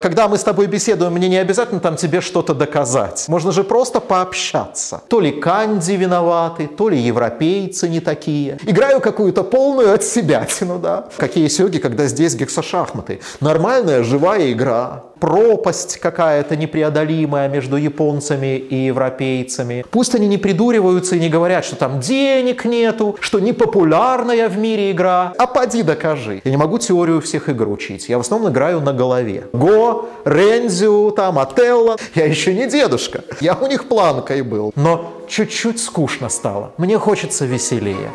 Когда мы с тобой беседуем, мне не обязательно там тебе что-то доказать. Можно же просто пообщаться. То ли канди виноваты, то ли европейцы не такие. Играю какую-то полную от себя, ну да. Какие сёги, когда здесь гексошахматы. Нормальная живая игра пропасть какая-то непреодолимая между японцами и европейцами. Пусть они не придуриваются и не говорят, что там денег нету, что непопулярная в мире игра. А поди докажи. Я не могу теорию всех игр учить. Я в основном играю на голове. Го, Рензю, там, Отелло. Я еще не дедушка. Я у них планкой был. Но чуть-чуть скучно стало. Мне хочется веселее.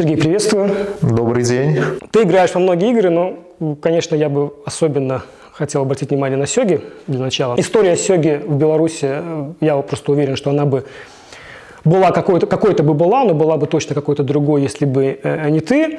Сергей, приветствую. Добрый день. Ты играешь во многие игры, но, конечно, я бы особенно хотел обратить внимание на Сёги для начала. История Сёги в Беларуси, э, я просто уверен, что она бы была какой-то, какой-то бы была, но была бы точно какой-то другой, если бы э, не ты.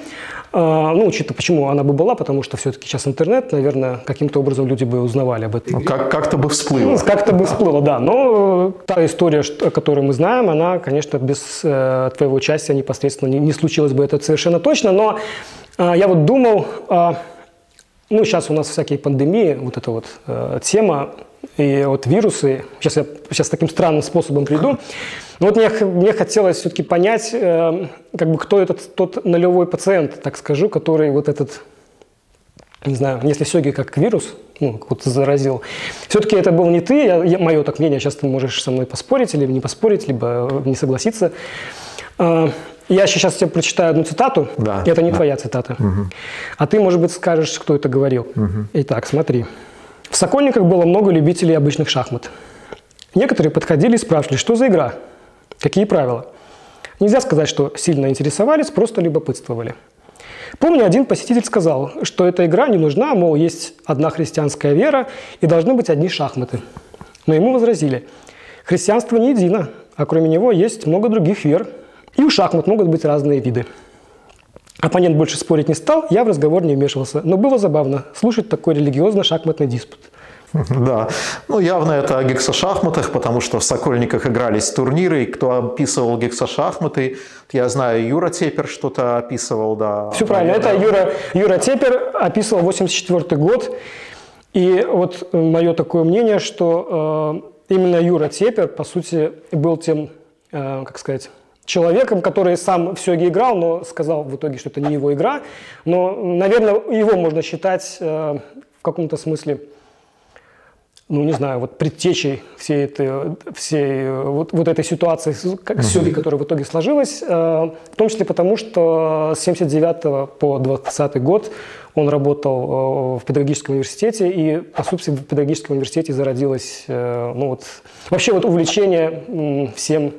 А, ну, учитывая, почему она бы была, потому что все-таки сейчас интернет, наверное, каким-то образом люди бы узнавали об этом. Ну, как, как-то бы всплыло. Ну, как-то бы всплыло, да. Но та история, что, которую мы знаем, она, конечно, без э, твоего участия непосредственно не, не случилось бы это совершенно точно. Но э, я вот думал, э, ну, сейчас у нас всякие пандемии, вот эта вот э, тема, и вот вирусы, сейчас я сейчас таким странным способом приду, но вот мне, мне хотелось все-таки понять, э, как бы кто этот тот нулевой пациент, так скажу, который вот этот, не знаю, если Сёги как вирус, ну, вот заразил. Все-таки это был не ты, я, я, мое так мнение, сейчас ты можешь со мной поспорить или не поспорить, либо не согласиться. Э, я сейчас тебе прочитаю одну цитату, да, это не да. твоя цитата. Угу. А ты, может быть, скажешь, кто это говорил. Угу. Итак, смотри. В Сокольниках было много любителей обычных шахмат. Некоторые подходили и спрашивали, что за игра – Какие правила? Нельзя сказать, что сильно интересовались, просто любопытствовали. Помню, один посетитель сказал, что эта игра не нужна, мол, есть одна христианская вера и должны быть одни шахматы. Но ему возразили, христианство не едино, а кроме него есть много других вер, и у шахмат могут быть разные виды. Оппонент больше спорить не стал, я в разговор не вмешивался, но было забавно слушать такой религиозно-шахматный диспут – Да, ну явно это о гексошахматах, потому что в Сокольниках игрались турниры, и кто описывал гексошахматы, я знаю, Юра Тепер что-то описывал, да. Все правильно, это Юра, Юра Тепер описывал 84 год, и вот мое такое мнение, что э, именно Юра Тепер, по сути, был тем, э, как сказать, человеком, который сам все играл, но сказал в итоге, что это не его игра. Но, наверное, его можно считать э, в каком-то смысле ну, не знаю, вот предтечей всей этой, всей вот, вот этой ситуации, как uh-huh. сюги, которая в итоге сложилась, э, в том числе потому, что с 79 по 20 год он работал э, в педагогическом университете, и, по сути, в педагогическом университете зародилось, э, ну, вот, вообще вот увлечение всем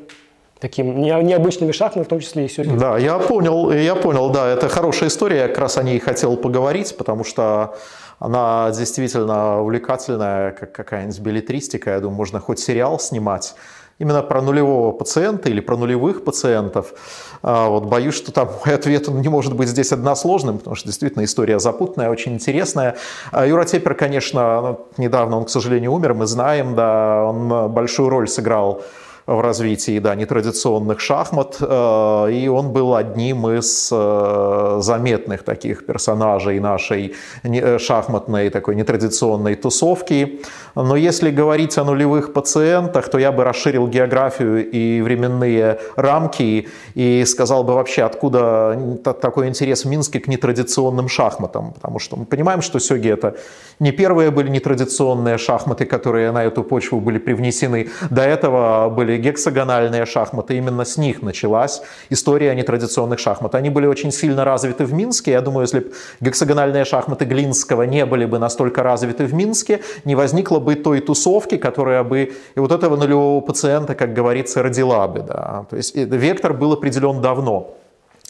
таким необычными шахматами, в том числе и сюрреализмом. Да, я понял, я понял, да, это хорошая история, я как раз о ней хотел поговорить, потому что она действительно увлекательная, как какая-нибудь билетристика. Я думаю, можно хоть сериал снимать именно про нулевого пациента или про нулевых пациентов. А, вот боюсь, что там мой ответ не может быть здесь односложным, потому что действительно история запутанная, очень интересная. А Юра Тепер, конечно, ну, недавно он, к сожалению, умер, мы знаем, да, он большую роль сыграл в развитии да, нетрадиционных шахмат, э, и он был одним из э, заметных таких персонажей нашей э, шахматной такой нетрадиционной тусовки. Но если говорить о нулевых пациентах, то я бы расширил географию и временные рамки и сказал бы вообще, откуда такой интерес в Минске к нетрадиционным шахматам, потому что мы понимаем, что сёги это не первые были нетрадиционные шахматы, которые на эту почву были привнесены. До этого были были гексагональные шахматы, именно с них началась история нетрадиционных шахмат. Они были очень сильно развиты в Минске. Я думаю, если бы гексагональные шахматы Глинского не были бы настолько развиты в Минске, не возникло бы той тусовки, которая бы и вот этого нулевого пациента, как говорится, родила бы. Да. То есть вектор был определен давно.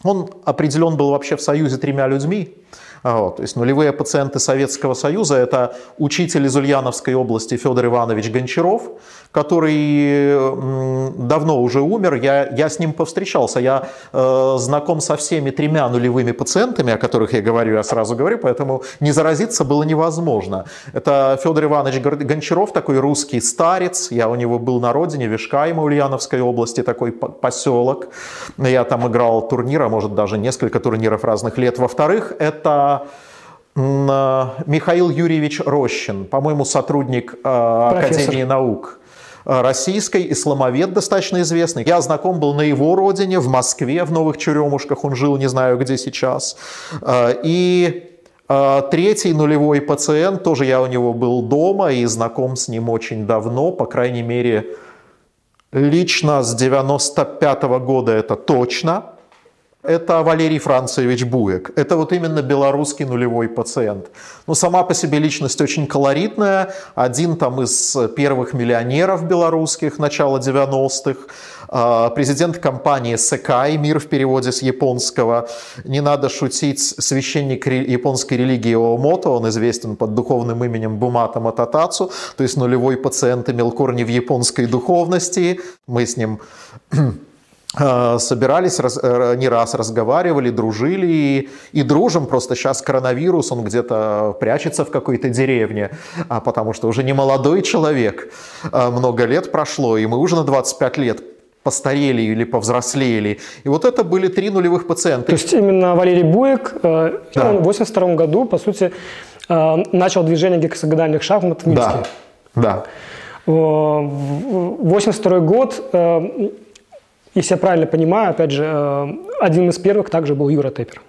Он определен был вообще в союзе тремя людьми. Вот, то есть нулевые пациенты Советского Союза – это учитель из Ульяновской области Федор Иванович Гончаров, который давно уже умер. Я, я с ним повстречался. Я э, знаком со всеми тремя нулевыми пациентами, о которых я говорю, я сразу говорю, поэтому не заразиться было невозможно. Это Федор Иванович Гончаров, такой русский старец. Я у него был на родине, Вишкаема, Ульяновской области, такой поселок. Я там играл турнир, а может даже несколько турниров разных лет. Во-вторых, это Михаил Юрьевич Рощин, по-моему, сотрудник э, Академии наук э, российской, исламовед достаточно известный. Я знаком был на его родине, в Москве, в Новых Черемушках, он жил, не знаю, где сейчас. И Третий нулевой пациент, тоже я у него был дома и знаком с ним очень давно, по крайней мере, лично с 95 -го года это точно это Валерий Францевич Буек. Это вот именно белорусский нулевой пациент. Ну, сама по себе личность очень колоритная. Один там из первых миллионеров белорусских начала 90-х. А, президент компании Секай, мир в переводе с японского. Не надо шутить, священник японской религии Оомото, он известен под духовным именем Бумата Мататацу, то есть нулевой пациент имел корни в японской духовности. Мы с ним собирались раз, э, не раз, разговаривали, дружили и, и дружим. Просто сейчас коронавирус, он где-то прячется в какой-то деревне, а потому что уже не молодой человек, а много лет прошло, и мы уже на 25 лет постарели или повзрослели. И вот это были три нулевых пациента. То есть именно Валерий Буек э, да. в 82 году, по сути, начал движение гексагональных шахмат в Минске. Да, да. 82 год если я правильно понимаю, опять же, э, один из первых также был Юра Теппер.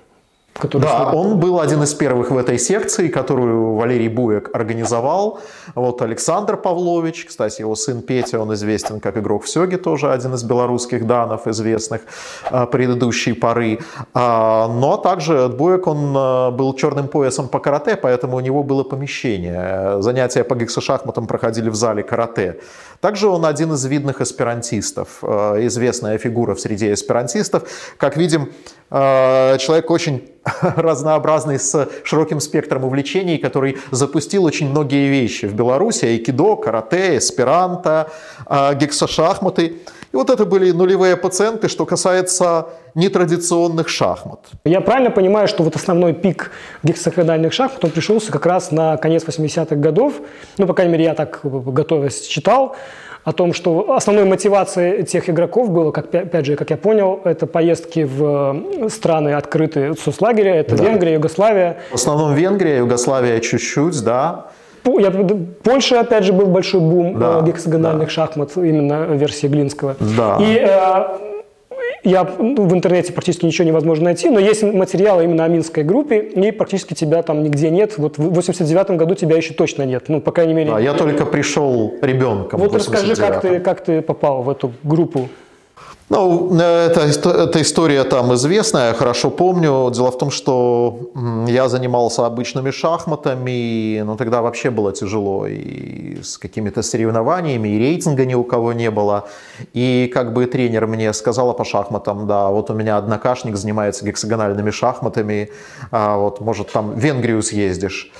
Который да, он был один из первых в этой секции, которую Валерий Буек организовал. Вот Александр Павлович, кстати, его сын Петя, он известен как игрок в Сёге, тоже один из белорусских данов, известных э, предыдущей поры. А, но также Буек, он э, был черным поясом по карате, поэтому у него было помещение. Занятия по гексошахматам проходили в зале карате. Также он один из видных эсперантистов, э, известная фигура в среде эсперантистов. Как видим, человек очень разнообразный, с широким спектром увлечений, который запустил очень многие вещи в Беларуси. Айкидо, карате, эсперанто, а, гексошахматы. И вот это были нулевые пациенты, что касается нетрадиционных шахмат. Я правильно понимаю, что вот основной пик гексагональных шахмат, он пришелся как раз на конец 80-х годов, ну, по крайней мере, я так готовясь читал, о том, что основной мотивацией тех игроков было, как, опять же, как я понял, это поездки в э, страны открытые соцлагеря, это да. Венгрия, Югославия. В основном Венгрия, Югославия чуть-чуть, да. Я, Польша, опять же, был большой бум да, э, гексагональных да. шахмат, именно версии Глинского. Да. И э, я ну, в интернете практически ничего невозможно найти, но есть материалы именно о Минской группе, и практически тебя там нигде нет. Вот в 89 году тебя еще точно нет, ну, по крайней мере. Да, я только пришел ребенком. Вот расскажи, как ты, как ты попал в эту группу. Ну, это, эта история там известная, я хорошо помню. Дело в том, что я занимался обычными шахматами, но тогда вообще было тяжело и с какими-то соревнованиями, и рейтинга ни у кого не было. И как бы тренер мне сказала по шахматам, да, вот у меня однокашник занимается гексагональными шахматами, а вот может там в Венгрию съездишь.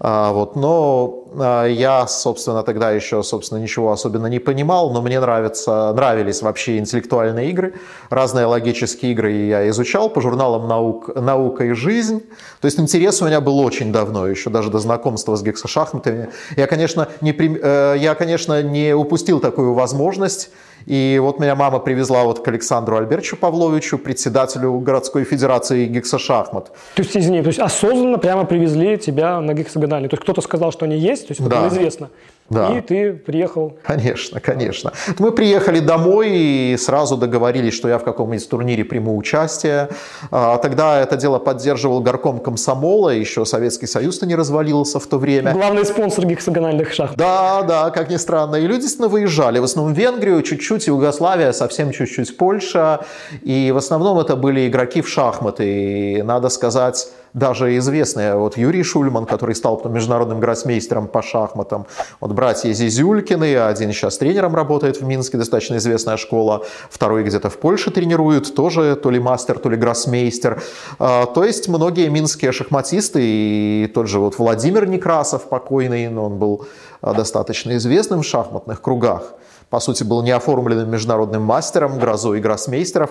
А, вот, но а, я, собственно, тогда еще, собственно, ничего особенно не понимал, но мне нравятся, нравились вообще интеллектуальные игры, разные логические игры я изучал по журналам наук, «Наука и жизнь». То есть интерес у меня был очень давно, еще даже до знакомства с гексошахматами. Я, конечно, не, э, я, конечно, не упустил такую возможность и вот меня мама привезла вот к Александру Альбертовичу Павловичу, председателю городской федерации гексошахмат. То есть, извини, то есть осознанно прямо привезли тебя на гексагональный. То есть кто-то сказал, что они есть, то есть это да. было известно. Да. И ты приехал. Конечно, конечно. Мы приехали домой и сразу договорились, что я в каком-нибудь турнире приму участие. А, тогда это дело поддерживал горком комсомола, еще Советский Союз-то не развалился в то время. Главный спонсор гексагональных шахт. Да, да, как ни странно. И люди действительно выезжали. В основном в Венгрию, чуть-чуть Югославия, совсем чуть-чуть Польша. И в основном это были игроки в шахматы. И надо сказать, даже известные. Вот Юрий Шульман, который стал потом международным гроссмейстером по шахматам. Вот братья Зизюлькины, один сейчас тренером работает в Минске, достаточно известная школа. Второй где-то в Польше тренирует, тоже то ли мастер, то ли гроссмейстер. А, то есть многие минские шахматисты, и тот же вот Владимир Некрасов покойный, но он был а, достаточно известным в шахматных кругах. По сути, был неоформленным международным мастером, грозой гроссмейстеров.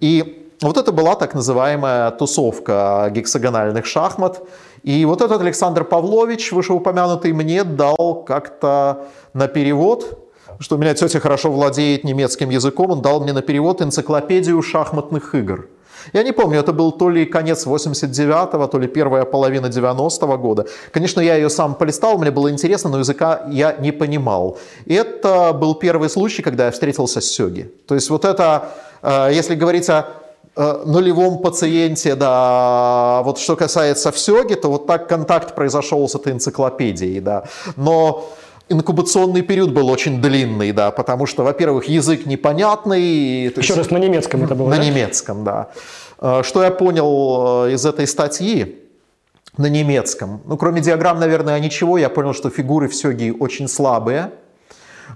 И вот это была так называемая тусовка гексагональных шахмат. И вот этот Александр Павлович, вышеупомянутый, мне дал как-то на перевод, что у меня тетя хорошо владеет немецким языком, он дал мне на перевод энциклопедию шахматных игр. Я не помню, это был то ли конец 89-го, то ли первая половина 90-го года. Конечно, я ее сам полистал, мне было интересно, но языка я не понимал. И это был первый случай, когда я встретился с Сёги. То есть вот это, э, если говорить о нулевом пациенте, да, вот что касается всеги, то вот так контакт произошел с этой энциклопедией, да. Но инкубационный период был очень длинный, да, потому что, во-первых, язык непонятный. Еще есть, раз, на немецком это было, На да? немецком, да. Э, что я понял э, из этой статьи, на немецком. Ну, кроме диаграмм, наверное, ничего. Я понял, что фигуры в сёги очень слабые.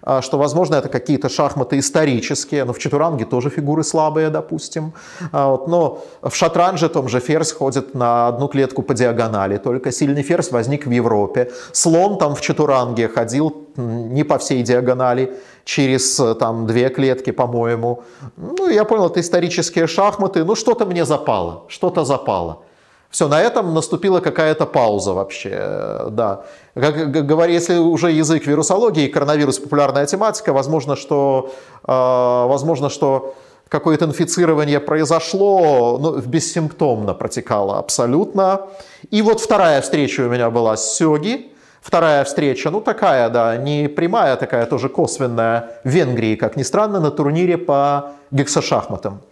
А, что, возможно, это какие-то шахматы исторические, но в четуранге тоже фигуры слабые, допустим. А, вот, но в шатранже том же ферзь ходит на одну клетку по диагонали, только сильный ферзь возник в Европе. Слон там в четуранге ходил не по всей диагонали, через там две клетки, по-моему. Ну, я понял, это исторические шахматы. Ну, что-то мне запало, что-то запало. Все, на этом наступила какая-то пауза вообще, да. Как говорю, если уже язык вирусологии, коронавирус популярная тематика, возможно, что, э, возможно, что какое-то инфицирование произошло, ну, бессимптомно протекало абсолютно. И вот вторая встреча у меня была с Сёги, Вторая встреча, ну такая, да, не прямая, такая тоже косвенная, в Венгрии, как ни странно, на турнире по гексошахматам.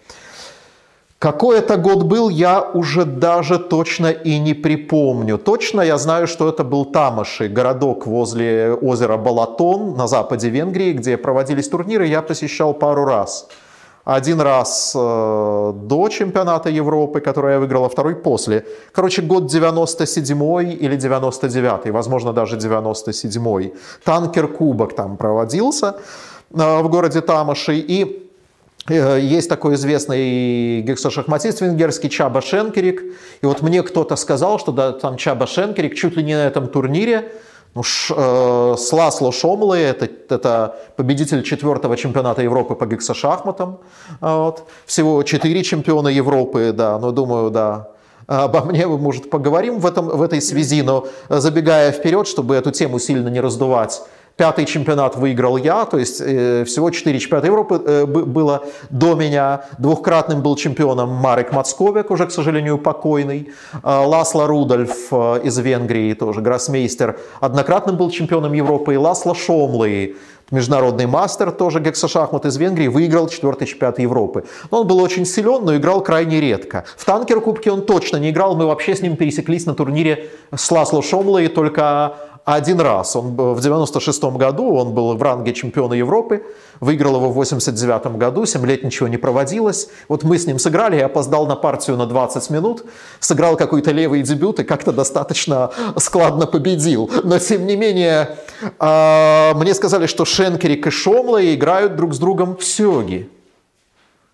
Какой это год был, я уже даже точно и не припомню. Точно я знаю, что это был Тамаши, городок возле озера Балатон на западе Венгрии, где проводились турниры, я посещал пару раз. Один раз э, до чемпионата Европы, который я выиграл, а второй после. Короче, год 97 или 99, возможно, даже 97. Танкер-кубок там проводился э, в городе Тамаши. И есть такой известный гексошахматист венгерский Чаба Шенкерик. И вот мне кто-то сказал, что да, там Чаба Шенкерик чуть ли не на этом турнире ну, ш, э, с Ласло Шомлы, это, это победитель четвертого чемпионата Европы по гексошахматам. Вот. Всего четыре чемпиона Европы, да, но думаю, да, обо мне мы, может, поговорим в, этом, в этой связи, но забегая вперед, чтобы эту тему сильно не раздувать, Пятый чемпионат выиграл я, то есть э, всего четыре чемпионата Европы э, было до меня. Двухкратным был чемпионом Марек Мацковик, уже, к сожалению, покойный. Э, Ласло Рудольф э, из Венгрии, тоже гроссмейстер, однократным был чемпионом Европы. И Ласло Шомлы, международный мастер, тоже гексошахмат из Венгрии, выиграл четвертый чемпионат Европы. Но он был очень силен, но играл крайне редко. В танкер кубке он точно не играл, мы вообще с ним пересеклись на турнире с Ласло Шомлой только один раз. Он в 96 году он был в ранге чемпиона Европы, выиграл его в 89 году, 7 лет ничего не проводилось. Вот мы с ним сыграли, я опоздал на партию на 20 минут, сыграл какой-то левый дебют и как-то достаточно складно победил. Но тем не менее, а, мне сказали, что Шенкерик и Шомла играют друг с другом в сёги.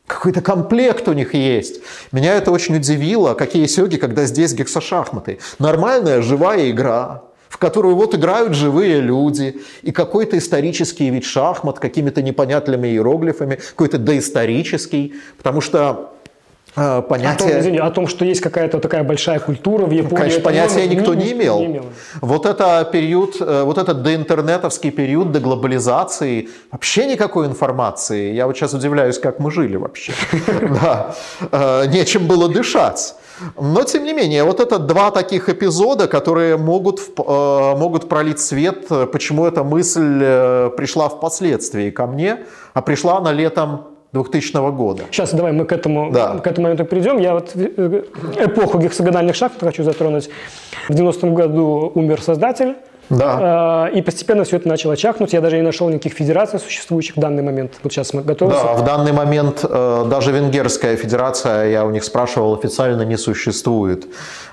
Какой-то комплект у них есть. Меня это очень удивило, какие сёги, когда здесь гексошахматы. Нормальная живая игра в которую вот играют живые люди, и какой-то исторический вид шахмат, какими-то непонятными иероглифами, какой-то доисторический, потому что э, понятие... О том, извини, о том, что есть какая-то такая большая культура в Японии. Конечно, понятия никто не, не, имел. не имел. Вот это период, э, вот этот доинтернетовский период, до глобализации, вообще никакой информации. Я вот сейчас удивляюсь, как мы жили вообще. Э, нечем было дышать. Но, тем не менее, вот это два таких эпизода, которые могут, э, могут пролить свет, почему эта мысль э, пришла впоследствии ко мне, а пришла она летом 2000 года. Сейчас давай мы к этому, да. к этому моменту придем. Я вот э, эпоху гексагональных шахмат хочу затронуть. В 90-м году умер создатель Да. Э, и постепенно все это начало чахнуть. Я даже не нашел никаких федераций существующих в данный момент. Вот сейчас мы готовы. Да, в данный момент э, даже венгерская федерация, я у них спрашивал, официально не существует.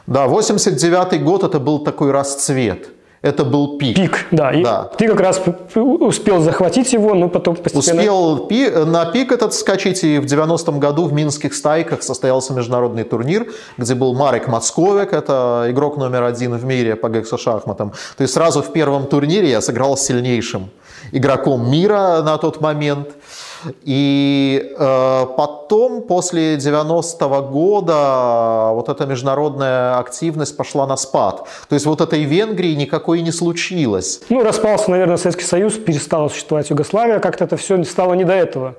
Да, 89 год это был такой расцвет. Это был пик. Пик, да. И Да. ты как раз успел захватить его, но потом постепенно... Успел пи- на пик этот скачать, и в 90-м году в Минских стайках состоялся международный турнир, где был Марек Мацковик, это игрок номер один в мире по гексошахматам. То есть сразу в первом турнире я сыграл с сильнейшим игроком мира на тот момент. И э, потом, после 90-го года, вот эта международная активность пошла на спад. То есть вот этой Венгрии никакой не случилось. Ну, распался, наверное, Советский Союз, перестала существовать Югославия, как-то это все стало не до этого.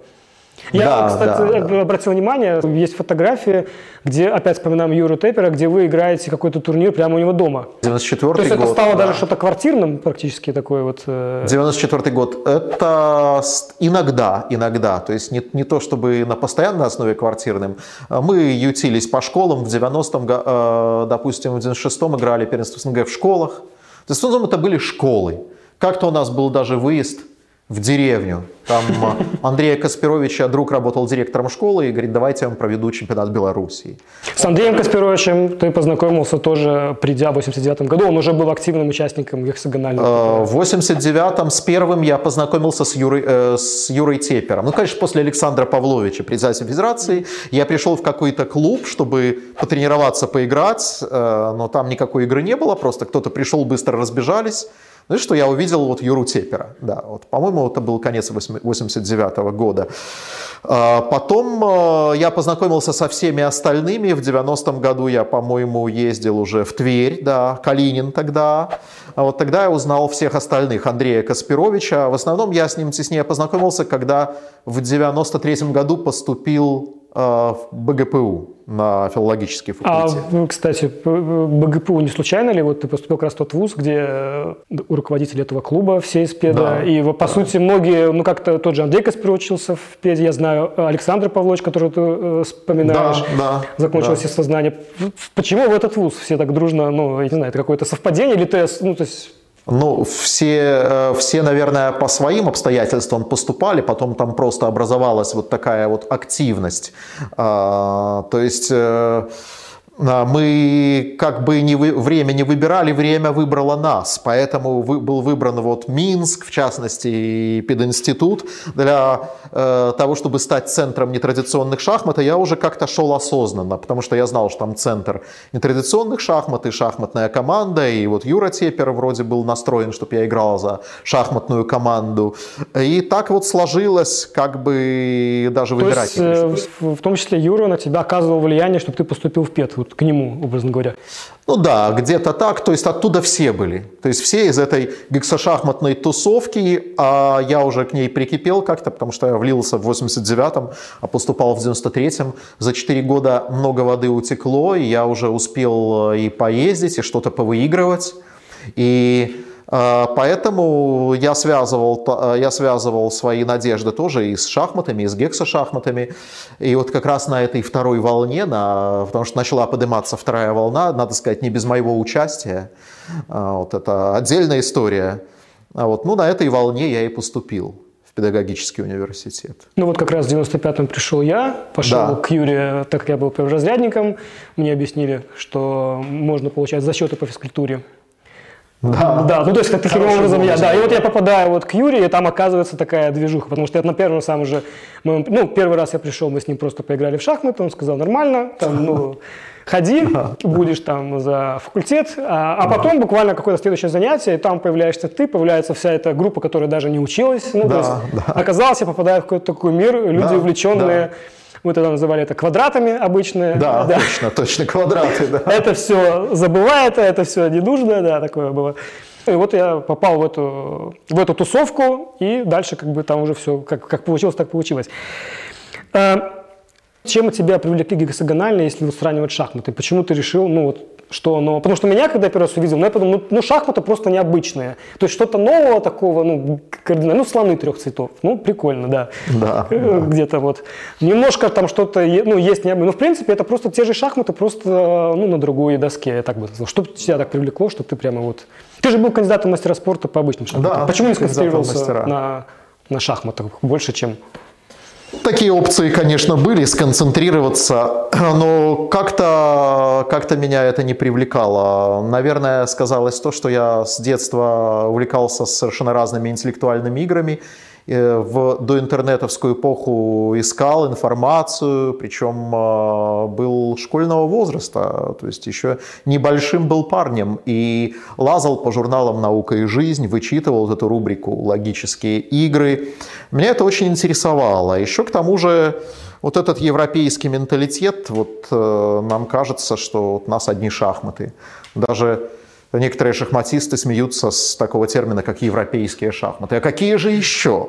Я, Да, кстати, да, да. обратил внимание, есть фотографии, где, опять вспоминаем Юру Теппера, где вы играете какой-то турнир прямо у него дома. 94 То есть год. это стало да. даже что-то квартирным практически такой вот... э, 94 год. Это иногда, иногда. То есть не, не то, чтобы на постоянной основе квартирным. Мы ютились по школам. В 90-м, го- э, допустим, в 96-м играли первенство СНГ в школах. То есть в основном это были школы. Как-то у нас был даже выезд в деревню. Там э, Андрея Каспировича, друг работал директором школы и говорит, давайте я вам проведу чемпионат Белоруссии. С Андреем Каспировичем ты познакомился тоже, придя в 89 году. Он уже был активным участником гексагонального. Э, В 89-м с первым я познакомился с Юрой, э, с Юрой Тепером. Ну, конечно, после Александра Павловича, председателя Федерации, я пришел в какой-то клуб, чтобы потренироваться, поиграть, э, но там никакой игры не было, просто кто-то пришел, быстро разбежались. Ну и что я увидел вот Юру Тепера, да, вот, по-моему, это был конец 89 года. А Потом э, я познакомился со всеми остальными. В 90-м году я, по-моему, ездил уже в Тверь, да, Калинин тогда. А вот тогда я узнал всех остальных. Андрея Каспировича. В основном я с ним теснее познакомился, когда в 93-м году поступил в БГПУ на филологический А, факультет. вы, кстати, п- БГПУ не случайно ли? Вот ты поступил как раз в тот вуз, где э, у руководителя этого клуба все из педа. Да. И, по сути, многие, ну, как-то тот же Андрей Каспир учился в педе, я знаю, Александр Павлович, который ты э, вспоминаешь, Да, да, закончил да. естествознание. Почему в этот вуз все так дружно, ну, я не знаю, это какое-то совпадение или ты, ну, то есть... Ну, все, э, все, наверное, по своим обстоятельствам поступали, потом там просто образовалась вот такая вот активность. А, То есть э, мы как бы не вы- время не выбирали, время выбрало нас. Поэтому вы- был выбран вот Минск, в частности, и пединститут для э, того, чтобы стать центром нетрадиционных шахмат. И я уже как-то шел осознанно, потому что я знал, что там центр нетрадиционных шахмат и шахматная команда. И вот Юра Тепер вроде был настроен, чтобы я играл за шахматную команду. И так вот сложилось, как бы даже То выбирать есть, э, в, в том числе Юра на тебя оказывал влияние, чтобы ты поступил в ПЕД, вот к нему, образно говоря. Ну да, где-то так, то есть оттуда все были. То есть все из этой гексошахматной тусовки, а я уже к ней прикипел как-то, потому что я влился в 89-м, а поступал в 93-м. За 4 года много воды утекло, и я уже успел э, и поездить, и что-то повыигрывать. И Поэтому я связывал, э, я связывал свои надежды тоже и с шахматами, и с гексошахматами. И вот как раз на этой второй волне, на, потому что начала подниматься вторая волна, надо сказать, не без моего участия. А, Вот это отдельная история. А вот, ну, на этой волне я и поступил в педагогический университет. Ну вот как раз в 95-м пришел я, пошел Да. к Юре, так как я был перворазрядником, мне объяснили, что можно получать зачеты по физкультуре. Да. Да, ну то есть как таким образом я, да, и вот я попадаю вот к Юре, и там оказывается такая движуха, потому что это на первом самом же, моем- ну первый раз я пришел, мы с ним просто поиграли в шахматы, он сказал нормально, там, ну ходи, будешь там за факультет, а, а потом буквально какое-то следующее занятие, и там появляешься ты, появляется вся эта группа, которая даже не училась, ну то Да, есть да. оказалось, я попадаю в какой-то такой мир, люди Да, увлеченные, мы тогда называли это квадратами обычные, Да, точно, точно, квадраты, да. это все забывает, это все не нужно, да, такое было. И вот я попал в эту, в эту тусовку, и дальше как бы там уже все, как, как получилось, так получилось. А, Чем тебя привлекли гексагональные, если сравнивать шахматы? Почему ты решил, ну вот, что оно... Потому что меня, когда я первый раз увидел, ну, я подумал, ну, ну шахматы просто необычные. То есть что-то нового такого, ну, кардинально, ну, слоны трех цветов. Ну, прикольно, да. Да. Где-то вот. Немножко там что-то, ну, есть необычное. Ну, в принципе, это просто те же шахматы, просто, ну, на другой доске, я так бы сказал. Что тебя так привлекло, что ты прямо вот... Ты же был кандидатом мастера спорта по обычным шахматам. Да, Почему не сконцентрировался на, на шахматах больше, чем... Такие опции, конечно, были, сконцентрироваться, но как-то как меня это не привлекало. Наверное, сказалось то, что я с детства увлекался совершенно разными интеллектуальными играми, в доинтернетовскую эпоху искал информацию, причем э, был школьного возраста, то есть еще небольшим был парнем, и лазал по журналам «Наука и жизнь», вычитывал вот эту рубрику «Логические игры». Меня это очень интересовало. Еще к тому же вот этот европейский менталитет, вот э, нам кажется, что вот нас одни шахматы. Даже некоторые шахматисты смеются с такого термина, как европейские шахматы. А какие же еще?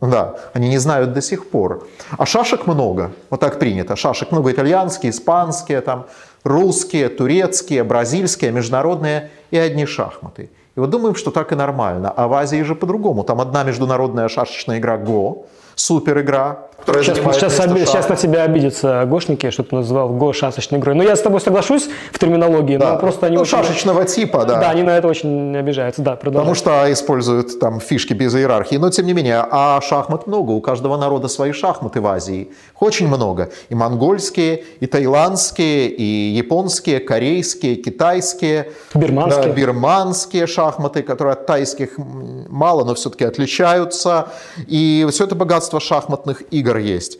Да, они не знают до сих пор. А шашек много, вот так принято. Шашек много итальянские, испанские, там, русские, турецкие, бразильские, международные и одни шахматы. И вот думаем, что так и нормально. А в Азии же по-другому. Там одна международная шашечная игра Го, супер игра, Сейчас, сейчас, оби- сейчас на тебя обидятся гошники, что ты назвал го шашечной игрой. Но я с тобой соглашусь в терминологии, Да. но просто они ну, очень- шашечного типа, да. Да, они на это очень обижаются. Да, продолжай. Потому что используют там фишки без иерархии. Но тем не менее, а шахмат много. У каждого народа свои шахматы в Азии. Их очень много. И монгольские, и таиландские, и японские, корейские, китайские. Бирманские. Да, бирманские шахматы, которые от тайских мало, но все-таки отличаются. И все это богатство шахматных игр есть.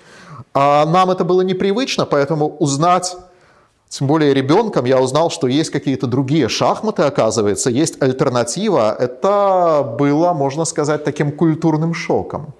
А нам это было непривычно, поэтому узнать тем более ребенком я узнал, что есть какие-то другие шахматы, оказывается, есть альтернатива. Это было, можно сказать, таким культурным шоком.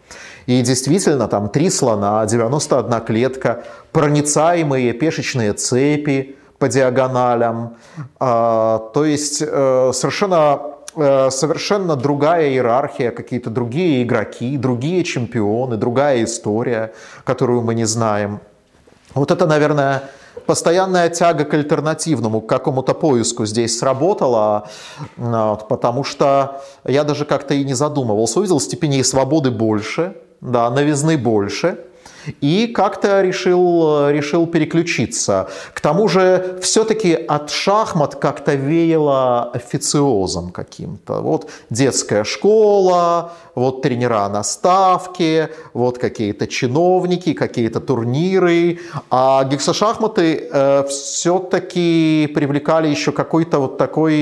И действительно, там три слона, 91 клетка, проницаемые пешечные цепи по диагоналям. А, то есть э, совершенно, совершенно другая иерархия, какие-то другие игроки, другие чемпионы, другая история, которую мы не знаем. Вот это, наверное, постоянная тяга к альтернативному, к какому-то поиску здесь сработала, вот, потому что я даже как-то и не задумывался. Увидел степеней свободы больше, да, новизны больше, и как-то решил, решил переключиться. К тому же все-таки от шахмат как-то веяло официозом каким-то. Вот детская школа, вот тренера на ставке, вот какие-то чиновники, какие-то турниры. А гексошахматы э, все-таки привлекали еще какой-то вот такой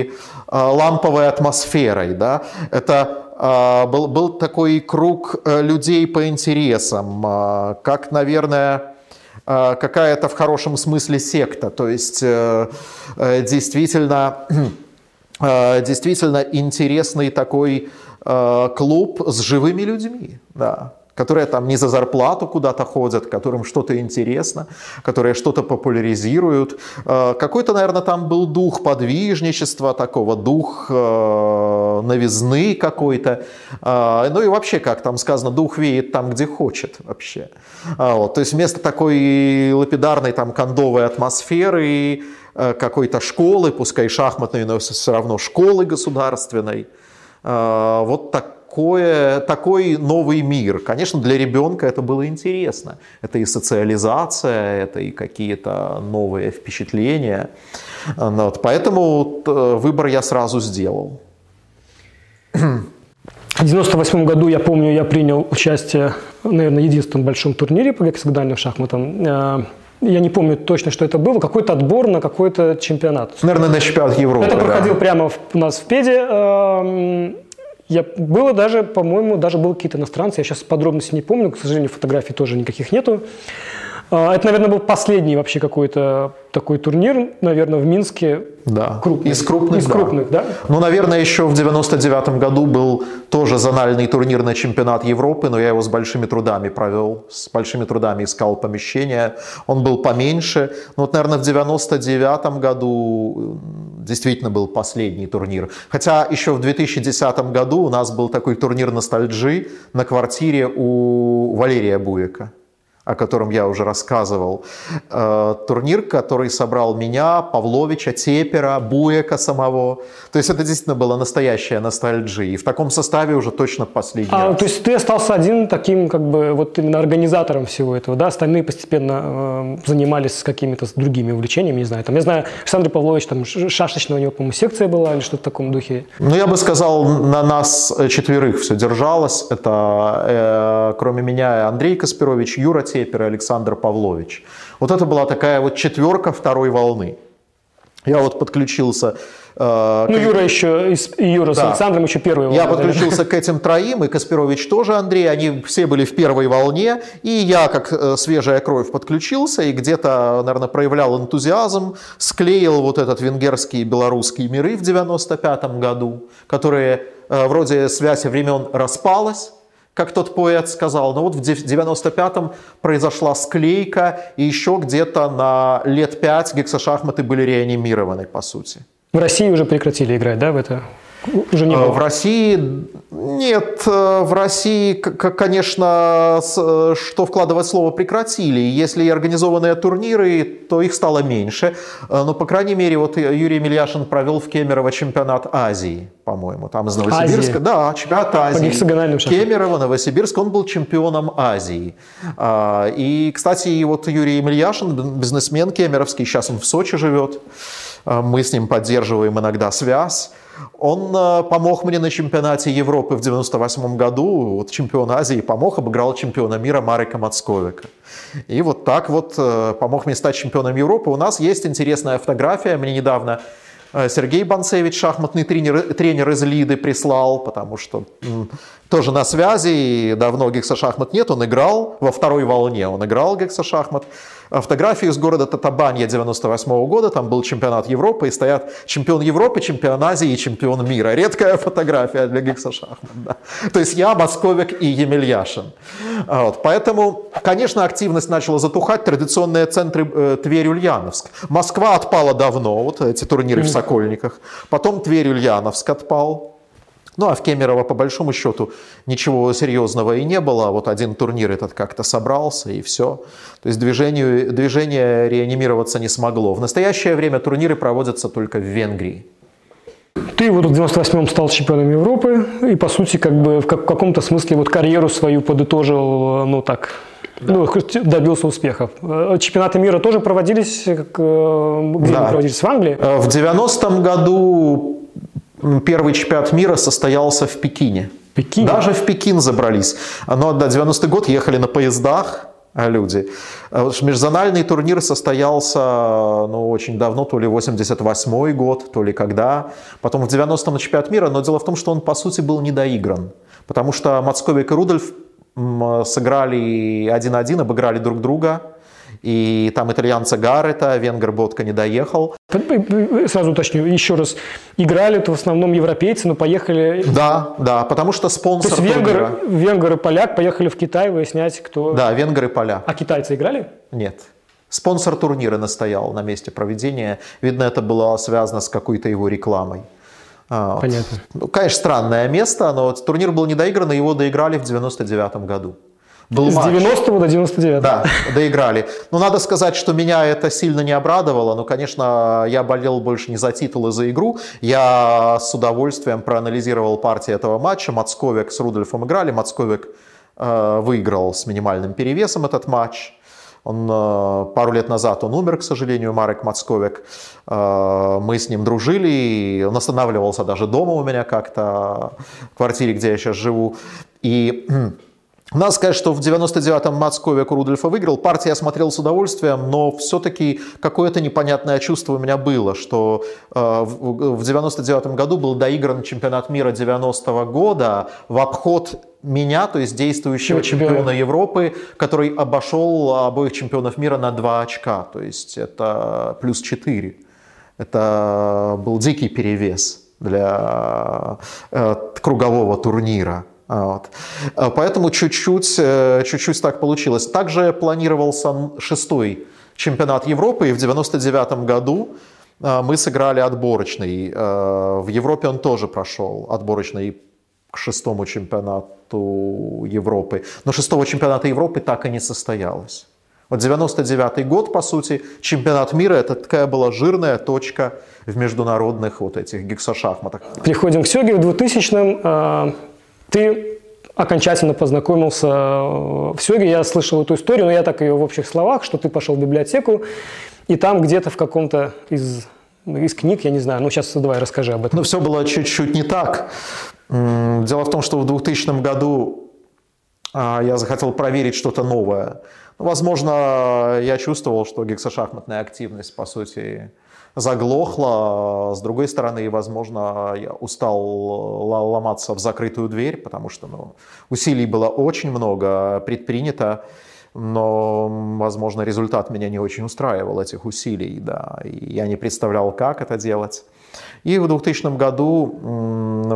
э, ламповой атмосферой. Да? Это был, был такой круг э, людей по интересам, а, как, наверное, а, какая-то в хорошем смысле секта. То есть э, э, действительно, действительно интересный такой клуб с живыми людьми. Да которые там не за зарплату куда-то ходят, которым что-то интересно, которые что-то популяризируют. Э, Какой-то, наверное, там был дух подвижничества, такого дух э, новизны какой-то. Э, Ну и вообще, как там сказано, дух веет там, где хочет вообще. Вот. То есть вместо такой лапидарной там кондовой атмосферы, какой-то школы, пускай шахматной, но все равно школы государственной, вот так такое, такой новый мир. Конечно, для ребенка это было интересно. Это и социализация, это и какие-то новые впечатления. Ну Вот, поэтому э, выбор я сразу сделал. В 98 году, я помню, я принял участие, наверное, в единственном большом турнире по гексагональным шахматам. Э, Я не помню точно, что это было. Какой-то отбор на какой-то чемпионат. Наверное, на чемпионат Европы. Это да. проходил прямо в- у нас в Педе. Я, было даже, по-моему, даже были какие-то иностранцы. Я сейчас подробности не помню. К сожалению, фотографий тоже никаких нету. Э, Это, наверное, был последний вообще какой-то такой турнир, наверное, в Минске. Да. Крупный. Из крупных, Из да. крупных, да? Ну, наверное, еще в 99 году был тоже зональный турнир на чемпионат Европы, но я его с большими трудами провел, с большими трудами искал помещение. Он был поменьше. Ну, вот, наверное, в 99 году действительно был последний турнир. Хотя еще в 2010 году у нас был такой турнир ностальджи на квартире у Валерия Буека. О котором я уже рассказывал. Э, турнир, который собрал меня, Павловича, Тепера, Буека самого. То есть это действительно была настоящая ностальджия. И в таком составе уже точно последний а, раз. То есть ты остался один таким, как бы, вот именно организатором всего этого, да? Остальные постепенно э, занимались какими-то другими увлечениями, не знаю. Там, я знаю, Александр Павлович, там шашечная у него, по-моему, секция была или что-то в таком духе. Ну, я бы сказал, на нас четверых все держалось. Это, э, кроме меня, Андрей Каспирович, Юра Тепер, Сепер и Александр Павлович. Вот это была такая вот четверка второй волны. Я вот подключился э, ну, Юра еще, Юра да. с Александром еще первый. Я подключился к этим троим, и Каспирович тоже, Андрей, они все были в первой волне, и я, как э, свежая кровь, подключился, и где-то, наверное, проявлял энтузиазм, склеил вот этот венгерский и белорусский миры в 95 году, которые э, вроде связь времен распалась, как тот поэт сказал. Но вот в 95-м произошла склейка, и еще где-то на лет пять гексошахматы были реанимированы, по сути. В России уже прекратили играть, да, в это? Уже не э, было. В России нет, э, в России, конечно, э, что вкладывать слово прекратили. Если и организованные турниры, то их стало меньше. Но, по крайней мере, вот Юрий Мильяшин провел в Кемерово чемпионат Азии, по-моему, там из Новосибирска. Азии. Да, чемпионат Азии. Кемерово, Новосибирск, он был чемпионом Азии. А, и, кстати, вот Юрий Мильяшин, бизнесмен кемеровский, сейчас он в Сочи живет. А, мы с ним поддерживаем иногда связь. Он э, помог мне на чемпионате Европы в 98 году, вот чемпион Азии помог, обыграл чемпиона мира Марика Мацковика. И вот так вот э, помог мне стать чемпионом Европы. У нас есть интересная фотография, мне недавно э, Сергей Банцевич, шахматный тренер, тренер из Лиды, прислал, потому что тоже на связи, и давно гексошахмат нет, он играл во второй волне, он играл гексошахмат. Фотографии из города Татабанья 98 -го года, там был чемпионат Европы, и стоят чемпион Европы, чемпион Азии и чемпион мира. Редкая фотография для гексошахмат. Да. То есть я, Московик и Емельяшин. Вот. Поэтому, конечно, активность начала затухать, традиционные центры э, Тверь-Ульяновск. Москва отпала давно, вот эти турниры в Сокольниках. Потом Тверь-Ульяновск отпал. Ну а в Кемерово, по большому счету, ничего серьезного и не было. Вот один турнир этот как-то собрался и все. То есть движению, движение реанимироваться не смогло. В настоящее время турниры проводятся только в Венгрии. Ты вот в 98-м стал чемпионом Европы и, по сути, как бы в каком-то смысле вот карьеру свою подытожил, ну так, да. ну, добился успехов. Чемпионаты мира тоже проводились, как, э, где да. проводились? В Англии? Э, в 90-м году Первый чемпионат мира состоялся в Пекине. Пекин? Даже в Пекин забрались. Но до 90-й год ехали на поездах а, люди. А межзональный турнир состоялся ну, очень давно, то ли 88 год, то ли когда. Потом в 90-м на чемпионат мира. Но дело в том, что он, по сути, был недоигран. Потому что Мацковик и Рудольф сыграли 1-1, обыграли друг друга. И там итальянца Гаррета, венгер Ботка не доехал. Сразу уточню, еще раз, играли то в основном европейцы, но поехали... Да, да, потому что спонсор То есть венгер, венгер и поляк поехали в Китай выяснять, кто... Да, венгер и поляк. А китайцы играли? Нет. Спонсор турнира настоял на месте проведения. Видно, это было связано с какой-то его рекламой. А, Понятно. Ну, конечно, странное место, но турнир был недоигран, и его доиграли в 99 году. Был С матч. 90 до 99 Да, доиграли. Но надо сказать, что меня это сильно не обрадовало. Ну, конечно, я болел больше не за титул, а за игру. Я с удовольствием проанализировал партии этого матча. Мацковик с Рудольфом играли. Мацковик э, выиграл с минимальным перевесом этот матч. Он э, пару лет назад он умер, к сожалению, Марек Мацковик. Э, мы с ним дружили, он останавливался даже дома у меня как-то, в квартире, где я сейчас живу. И надо сказать, что в 99-м Мацковик Рудольфа выиграл. Партия я смотрел с удовольствием, но все-таки какое-то непонятное чувство у меня было, что э, в 99-м году был доигран чемпионат мира 90-го года в обход меня, то есть действующего чемпиона Европы, который обошел обоих чемпионов мира на 2 очка, то есть это плюс 4. Это был дикий перевес для э, кругового турнира. Вот. Э, поэтому чуть-чуть, э, чуть-чуть так получилось. Также планировался шестой чемпионат Европы, и в 99 году э, мы сыграли отборочный. В Европе он тоже прошел отборочный к шестому чемпионату Европы. Но шестого чемпионата Европы так и не состоялось. Вот 99 год, по сути, чемпионат мира, это такая была жирная точка в международных вот этих гексошахматах. Переходим к Сёге в 2000-м. Ты окончательно познакомился э, в Сёге. Я слышал эту историю, но я так ее в общих словах, что ты пошел в библиотеку, и там где-то в каком-то из, из книг, я не знаю, ну сейчас давай расскажи об этом. Ну все было чуть-чуть не так. Дело в том, что в 2000 году а, я захотел проверить что-то новое. Возможно, я чувствовал, что гексошахматная активность, по сути, заглохла. С другой стороны, возможно, я устал ломаться в закрытую дверь, потому что ну, усилий было очень много предпринято, но, возможно, результат меня не очень устраивал, этих усилий, да, и я не представлял, как это делать. И в 2000 году,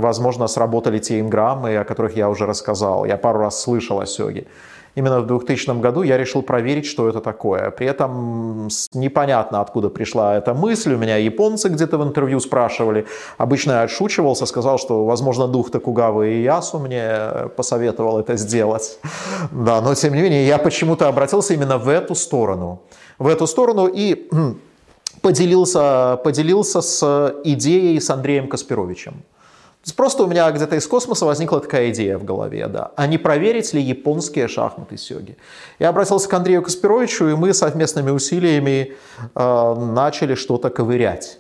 возможно, сработали те инграммы, о которых я уже рассказал. Я пару раз слышал о Сёге именно в 2000 году я решил проверить, что это такое. При этом непонятно, откуда пришла эта мысль. У меня японцы где-то в интервью спрашивали. Обычно я отшучивался, сказал, что, возможно, дух Токугавы и Ясу мне посоветовал это сделать. Да, но, тем не менее, я почему-то обратился именно в эту сторону. В эту сторону и поделился, поделился с идеей с Андреем Каспировичем. Просто у меня где-то из космоса возникла такая идея в голове, да. А не проверить ли японские шахматы сёги? Я обратился к Андрею Каспировичу, и мы совместными усилиями э, начали что-то ковырять.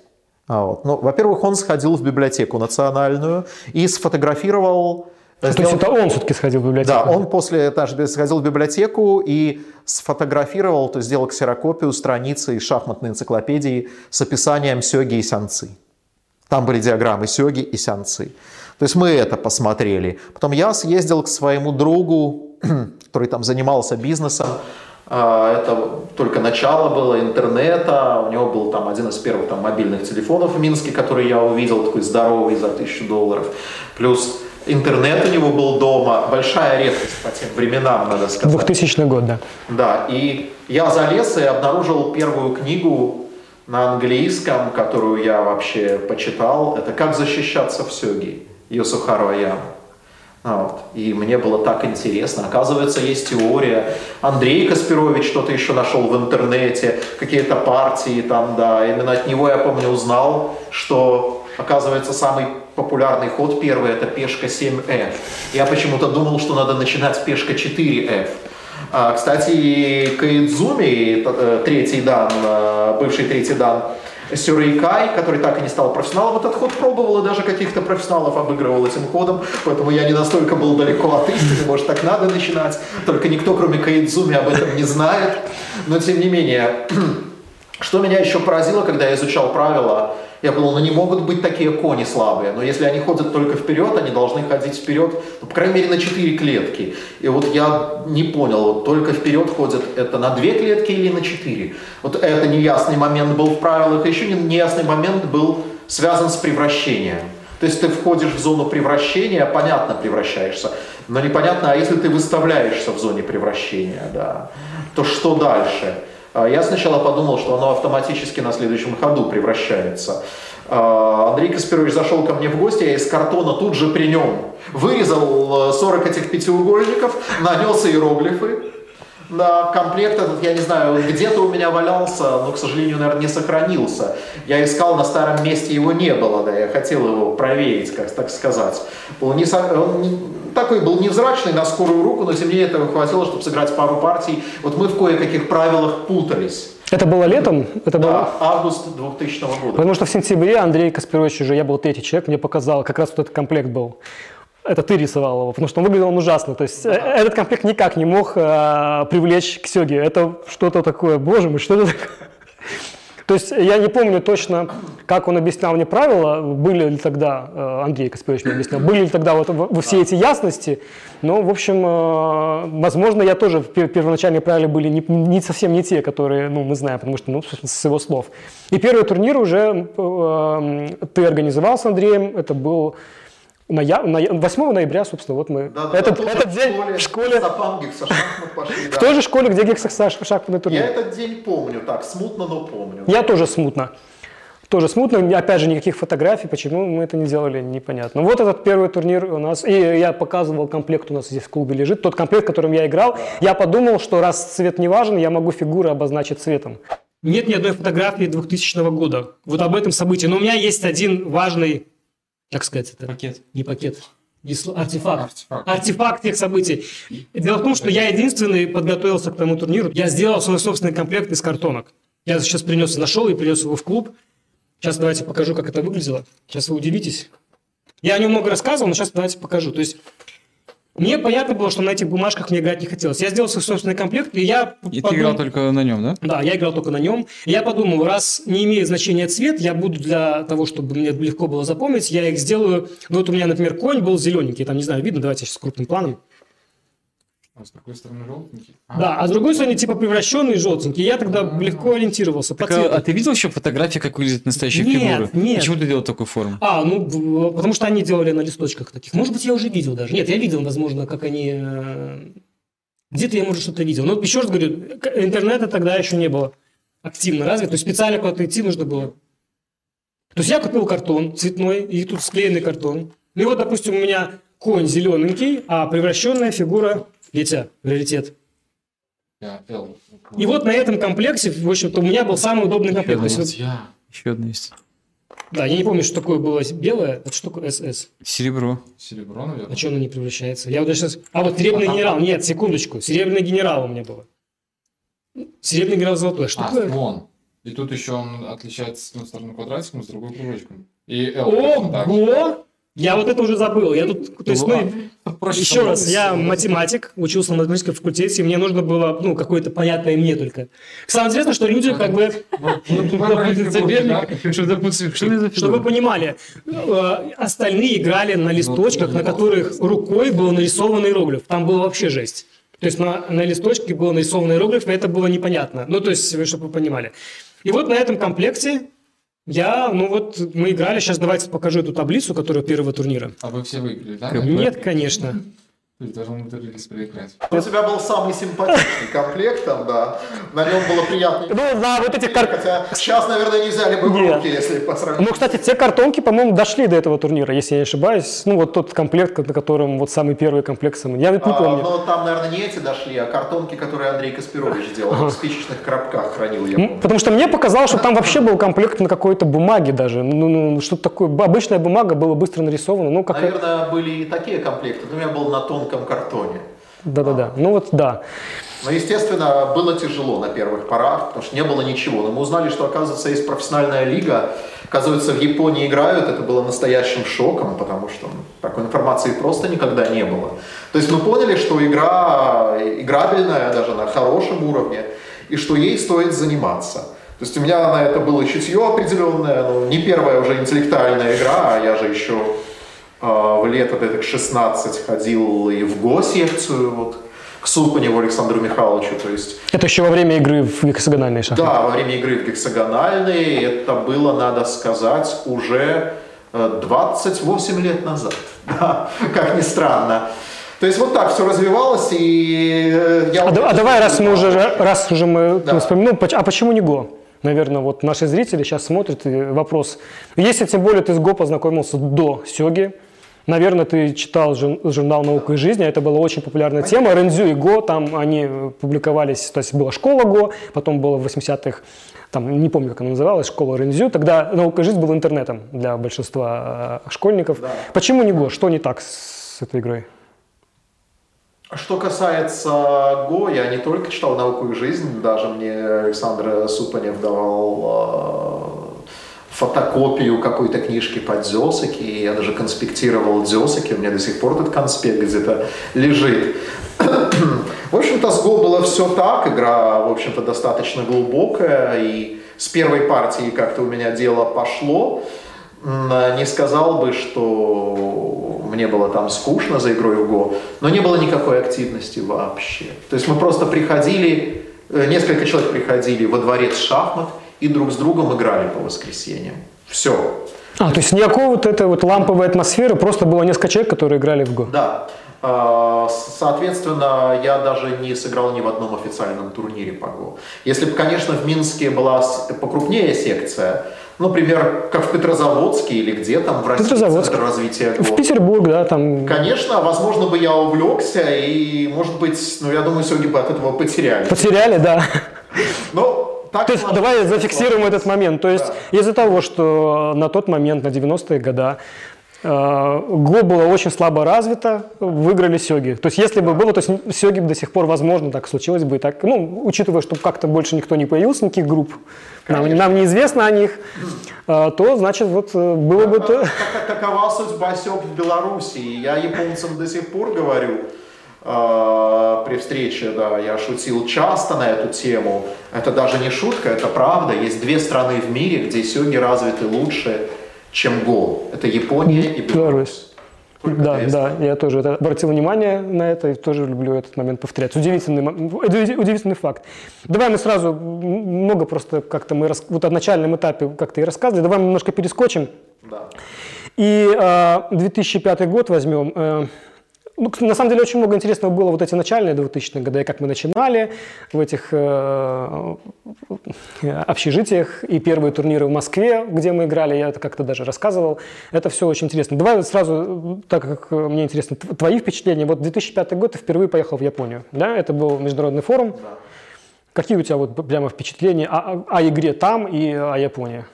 А вот. Ну, во-первых, он сходил в библиотеку национальную и сфотографировал то сделал... есть это он все-таки сходил в библиотеку? Да, он после этажа сходил в библиотеку и сфотографировал, то есть сделал ксерокопию страницы из шахматной энциклопедии с описанием сёги и сянцы. Там были диаграммы сёги и сянцы. То есть мы это посмотрели. Потом я съездил к своему другу, который там занимался бизнесом. А, это только начало было интернета. У него был там один из первых там, мобильных телефонов в Минске, который я увидел, такой здоровый за тысячу долларов. Плюс интернет у него был дома. Большая редкость по тем временам, надо сказать. 2000 год, да. Да, и я залез и обнаружил первую книгу на английском, которую я вообще почитал, это «Как защищаться в сёге» Йосухару Аяма. Вот. И мне было так интересно. Оказывается, есть теория. Андрей Каспирович что-то еще нашел в интернете, какие-то партии там, да. Именно от него я помню узнал, что, оказывается, самый популярный ход первый это пешка 7F. Я почему-то думал, что надо начинать с пешка 4F. А, кстати, Каидзуми, э, третий дан, э, бывший третий дан, Сюрейкай, который так и не стал профессионалом, этот ход пробовал и даже каких-то профессионалов обыгрывал этим ходом, поэтому я не настолько был далеко от истины, может так надо начинать, только никто кроме Каидзуми об этом не знает, но тем не менее, что меня еще поразило, когда я изучал правила, я подумал, ну не могут быть такие кони слабые, но если они ходят только вперед, они должны ходить вперед, ну, по крайней мере, на 4 клетки. И вот я не понял, вот только вперед ходят это на 2 клетки или на 4. Вот это неясный момент был в правилах, еще неясный момент был связан с превращением. То есть ты входишь в зону превращения, понятно, превращаешься, но непонятно, а если ты выставляешься в зоне превращения, да, то что дальше? А я сначала подумал, что оно автоматически на следующем ходу превращается. А, Андрей Каспирович зашел ко мне в гости, я из картона тут же при нем вырезал 40 э, этих пятиугольников, нанес иероглифы, да, комплект этот, я не знаю, где-то у меня валялся, но, к сожалению, наверное, не сохранился. Я искал, на старом месте его не было, да, я хотел его проверить, как так сказать. Он, не, он не, такой был невзрачный на скорую руку, но тем не менее этого хватило, чтобы сыграть пару партий. Вот мы в кое-каких правилах путались. Это было летом? Это да, было... август 2000 года. Потому что в сентябре Андрей Каспирович уже, я был третий человек, мне показал, как раз вот этот комплект был. Это ты рисовал его, потому что он выглядел он ужасно. То есть да. Э, этот комплект никак не мог э, привлечь к Сёге. Это что-то такое, боже мой, что это такое? То есть я не помню точно, как он объяснял мне правила, были ли тогда, э, Андрей Каспирович мне объяснял, были ли тогда вот во все эти ясности, но, в общем, э, возможно, я тоже, первоначальные правила были не, не совсем не те, которые, ну, мы знаем, потому что, ну, с его слов. И первый турнир уже ты организовал с Андреем, это был ноя... На... 8 ноября, собственно, вот мы... Да, да, этот, да, этот день в школе... В пошли, В той же школе, где гексошахматный турнир. Я этот день помню, так, смутно, но помню. Я тоже смутно. тоже смутно. Опять же, никаких фотографий, почему мы это не делали, непонятно. Вот этот первый турнир у нас, и я показывал комплект у нас здесь в клубе лежит, тот комплект, которым я играл. Я подумал, что раз цвет не важен, я могу фигуры обозначить цветом. Нет ни одной фотографии 2000 года. Вот об этом событии. Но у меня есть один важный, как сказать это? Пакет. Не пакет. Артефакт. артефакт. Артефакт тех событий. Дело в том, что я единственный подготовился к тому турниру. Я сделал свой собственный комплект из картонок. Я сейчас принес, нашел и принес его в клуб. Сейчас давайте покажу, как это выглядело. Сейчас вы удивитесь. Я о нем много рассказывал, но сейчас давайте покажу. То есть мне понятно было, что на этих бумажках мне играть не хотелось. Я сделал свой собственный комплект, и я... И подум... ты играл только на нем, да? Да, я играл только на нем. И я подумал, раз не имеет значения цвет, я буду для того, чтобы мне легко было запомнить, я их сделаю... Ну, вот у меня, например, конь был зелененький, там, не знаю, видно, давайте сейчас крупным планом. А с другой стороны желтенький? А, да, а с другой стороны типа превращенный желтенький. Я тогда а, легко ориентировался так. А, а ты видел еще фотографии, как выглядят настоящие нет, фигуры? Нет, Почему ты делал такую форму? А, ну, потому что они делали на листочках таких. Может быть, я уже видел даже. Нет, я видел, возможно, как они... Э, где-то я, может, что-то видел. Но еще раз говорю, интернета тогда еще не было активно развит. То есть специально куда-то идти нужно было. То есть я купил картон цветной, и тут склеенный картон. Ну и вот, допустим, у меня конь зелененький, а превращенная фигура Витя, приоритет. И вот на этом комплексе, в общем-то, у меня был самый удобный комплект. Еще, есть, я. Еще одна есть. Да, я не помню, что такое было белое. Это что такое СС? Серебро. Серебро, наверное. А что оно не превращается? Я вот даже сейчас... А вот серебряный а, генерал. Нет, секундочку. Серебряный генерал у меня было. Серебряный генерал золотой. Что а, такое? вон. И тут еще он отличается с одной стороны квадратиком, с другой кружочком. И L. Ого! Я вот это уже забыл. Я тут, то есть, ну, Проще еще раз, я математик, учился на математическом факультете, и мне нужно было, ну, какое-то понятное мне только. Самое интересное, что люди как бы... Чтобы вы понимали, э, остальные играли на листочках, на которых рукой был нарисован иероглиф. Там было вообще жесть. То есть на, на листочке был нарисован иероглиф, и это было непонятно. Ну, то есть, чтобы вы понимали. И вот на этом комплекте я, ну вот, мы играли, сейчас давайте покажу эту таблицу, которая первого турнира. А вы все выиграли, да? Нет, конечно. То есть даже умудрились проиграть. У тебя был самый симпатичный комплект там, да. На нем было приятно. Ну, да, вот эти кар... Хотя сейчас, наверное, не взяли бы в руки, если по сравнению. Ну, кстати, те картонки, по-моему, дошли до этого турнира, если я не ошибаюсь. Ну, вот тот комплект, на котором вот самый первый комплект самый. Я не а, помню. Но там, наверное, не эти дошли, а картонки, которые Андрей Каспирович делал. Ага. В спичечных коробках хранил я. Помню. Потому что мне показалось, что там вообще был комплект на какой-то бумаге даже. Ну, ну что-то такое. Обычная бумага была быстро нарисована. Ну, как... Наверное, были и такие комплекты. У меня был на тонком картоне. Да-да-да. Ну вот да. Но, естественно, было тяжело на первых порах, потому что не было ничего. Но мы узнали, что, оказывается, есть профессиональная лига. Оказывается, в Японии играют. Это было настоящим шоком, потому что такой информации просто никогда не было. То есть мы поняли, что игра играбельная даже на хорошем уровне, и что ей стоит заниматься. То есть у меня на это было чутье определенное, но не первая уже интеллектуальная игра, а я же еще а, в лет вот этих 16 ходил и в ГО-секцию, вот, к Супаневу Александру Михайловичу, то есть... Это еще во время игры в гексагональные шахматы? Да, во время игры в гексагональные, это было, надо сказать, уже 28 э, лет назад, да, как ни странно. То есть вот так все развивалось, и э, я... А, а давай, раз мы уже, раз уже мы да. вспомнил, а почему не ГО? наверное, вот наши зрители сейчас смотрят, и вопрос. Если тем более ты с ГО познакомился до Сёги, Наверное, ты читал журнал «Наука и жизнь», а это была очень популярная тема. Рензю и Го, там они публиковались, то есть была школа Го, потом было в 80-х, там, не помню, как она называлась, школа Рензю. Тогда «Наука и жизнь» был интернетом для большинства э, школьников. Да. Почему не Го? Что не так с этой игрой? Что касается Го, я не только читал «Науку и жизнь», даже мне Александр Супанев давал э, фотокопию какой-то книжки по Дзёсаки, и я даже конспектировал Дзёсаки, у меня до сих пор этот конспект где-то лежит. в общем-то, с Го было все так, игра, в общем-то, достаточно глубокая, и с первой партии как-то у меня дело пошло. Не сказал бы, что мне было там скучно за игрой в Го, но не было никакой активности вообще. То есть мы просто приходили, э, несколько человек приходили во дворец шахмат, и друг с другом играли по воскресеньям. Все. А, то есть никакой вот этой вот ламповой атмосферы, просто было несколько человек, которые играли в ГО. Да. А, соответственно, я даже не сыграл ни в одном официальном турнире по ГО. Если бы, конечно, в Минске была покрупнее секция, Например, как в Петрозаводске или где там в России Петрозаводск. центр развития В ГО. Петербург, да, там... Конечно, возможно бы я увлекся и, может быть, ну я думаю, сегодня бы от этого потеряли. Потеряли, да. Но так То есть давай зафиксируем этот момент. То есть Да. из-за того, что на тот момент, на 90-е годы, э, ГО было очень слабо развито, выиграли Сёги. То есть если бы было, то есть Сёги до сих пор, возможно, так случилось бы и так. Ну, учитывая, что как-то больше никто не появился, никаких групп, нам, Конечно. нам неизвестно о них, э, то, значит, вот э, было бы... Какова судьба сёг в Беларуси? Я японцам до сих пор говорю, при встрече, да, я шутил часто на эту тему. Это даже не шутка, это правда. Есть две страны в мире, где сёги развиты лучше, чем го. Это Япония и Беларусь. Только Да, да, я тоже это обратил внимание на это и тоже люблю этот момент повторять. Удивительный, удивительный факт. Давай мы сразу, много просто как-то мы, вот о начальном этапе как-то и рассказывали, давай мы немножко перескочим. Да. И э, 2005 год возьмем. Э, ну, на самом деле очень много интересного было вот эти начальные 2000-е годы, и как мы начинали в этих э, общежитиях и первые турниры в Москве, где мы играли, я это как-то даже рассказывал. Это все очень интересно. Давай сразу, так как э, мне интересно тв- твои впечатления. Вот 2005 год ты впервые поехал в Японию, да? Это был международный форум. Какие у тебя вот прямо впечатления о, о- игре там и о Японии?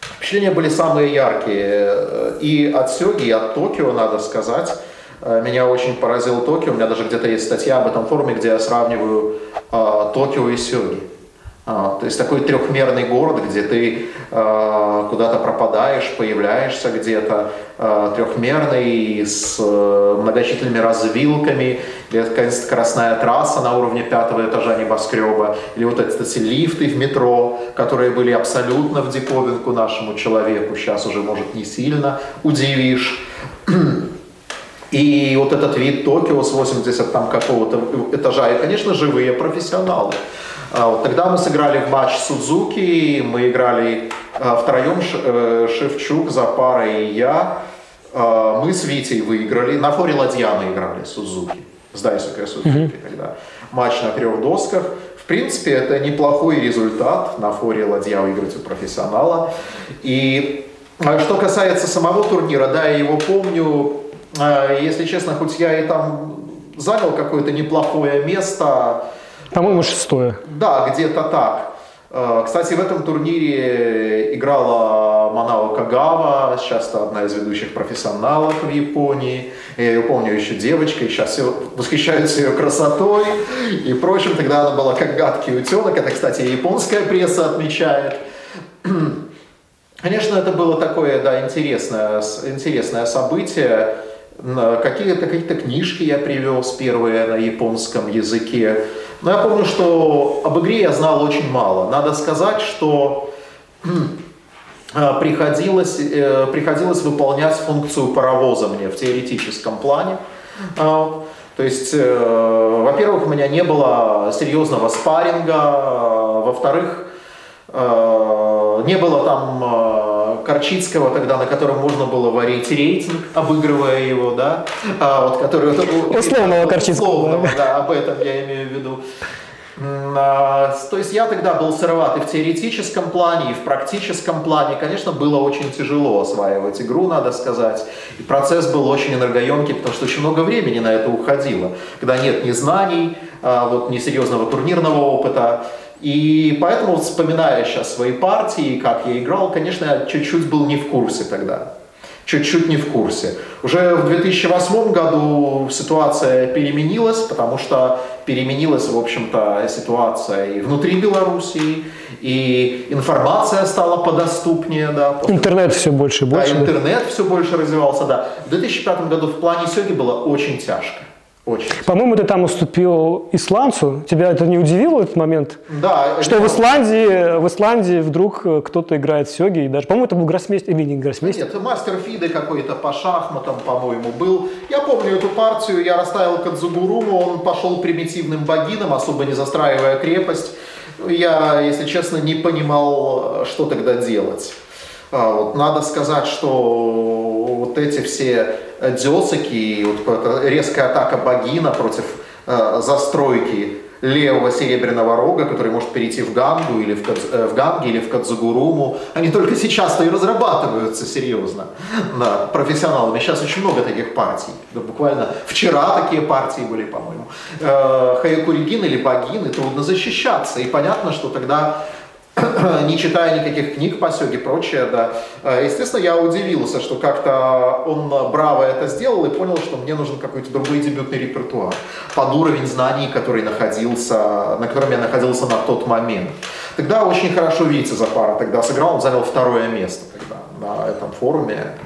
Впечатления были самые яркие. э, И от Сёги, и от Токио, надо сказать. Э, Меня очень поразил Токио. У меня даже где-то есть статья об этом форуме, где я сравниваю э, Токио и Сёги. А, То есть такой трехмерный город, где ты э, куда-то пропадаешь, появляешься где-то, э, трехмерный, с э, многочисленными развилками, или это какая-нибудь скоростная трасса на уровне пятого этажа небоскреба, или вот эти, эти лифты в метро, которые были абсолютно в диковинку нашему человеку, сейчас уже, может, не сильно удивишь. И вот этот вид Токио с 80 там какого-то этажа, и, конечно, живые профессионалы. А Вот тогда мы сыграли в матч Судзуки, мы играли а, втроем, э, Шевчук, Запара и я. А, Мы с Витей выиграли, на форе ладья мы играли Судзуки, с Дайсукой Судзуки тогда. Матч на трех досках. В принципе, это неплохой результат на форе ладья выиграть у профессионала. И что касается самого турнира, да, я его помню, если честно, хоть я и там занял какое-то неплохое место, По-моему, шестое. да, где-то так. Э, Кстати, в этом турнире играла Манао Кагава, сейчас одна из ведущих профессионалов в Японии. Я ее помню еще девочкой, сейчас все восхищаются ее красотой и прочим. Тогда она была как гадкий утенок, это, кстати, японская пресса отмечает. Конечно, это было такое, да, интересное, интересное событие. Какие-то какие книжки я привез первые на японском языке. Но я помню, что об игре я знал очень мало. Надо сказать, что э, приходилось, э, приходилось выполнять функцию паровоза мне в теоретическом плане. А, То есть, э, во-первых, у меня не было серьезного спарринга, а, во-вторых, не было там э, Корчицкого тогда, на котором можно было варить рейтинг, обыгрывая его, да, а, вот, который... Условного Корчицкого, Условного, да, об этом я имею в виду. А, То есть я тогда был сыроват и в теоретическом плане, и в практическом плане. Конечно, было очень тяжело осваивать игру, надо сказать. И процесс был очень энергоемкий, потому что очень много времени на это уходило. Когда нет ни знаний, а, вот, ни серьезного турнирного опыта. И поэтому, вспоминая сейчас свои партии, как я играл, конечно, я чуть-чуть был не в курсе тогда чуть-чуть не в курсе. Уже в 2008 году ситуация переменилась, потому что переменилась, в общем-то, ситуация и внутри Белоруссии, и информация стала подоступнее, да, после Интернет все больше и да, больше. да. интернет все больше развивался, да. В 2005 году в плане сёги было очень тяжко. Очень. По-моему, ты там уступил исландцу. Тебя это не удивило этот момент? Да, Что в Исландии, в Исландии вдруг э, кто-то играет в сёги, и даже, по-моему, это был гроссмейстер, или не гроссмейстер. Нет, мастер Фиды какой-то по шахматам, по-моему, был. Я помню эту партию, я расставил Кадзугуруму, он пошел примитивным богином, особо не застраивая крепость. Я, если честно, не понимал, что тогда делать. А, вот, надо сказать, что вот эти все десыки, вот эта резкая атака богина против э, застройки левого серебряного рога, который может перейти в Гангу или в, Кадз, э, в Ганги или в Кадзагуруму. Они только сейчас-то и разрабатываются серьезно да, профессионалами. Сейчас очень много таких партий. Да, буквально вчера такие партии были, по-моему. Э, Хаякуригин или Багин, и трудно защищаться. И понятно, что тогда не читая никаких книг по сёге и прочее, да. Э, естественно, я удивился, что как-то он браво это сделал и понял, что мне нужен какой-то другой дебютный репертуар под уровень знаний, который находился, на котором я находился на тот момент. Тогда очень хорошо Витя Запара тогда сыграл, он занял второе место тогда на этом форуме.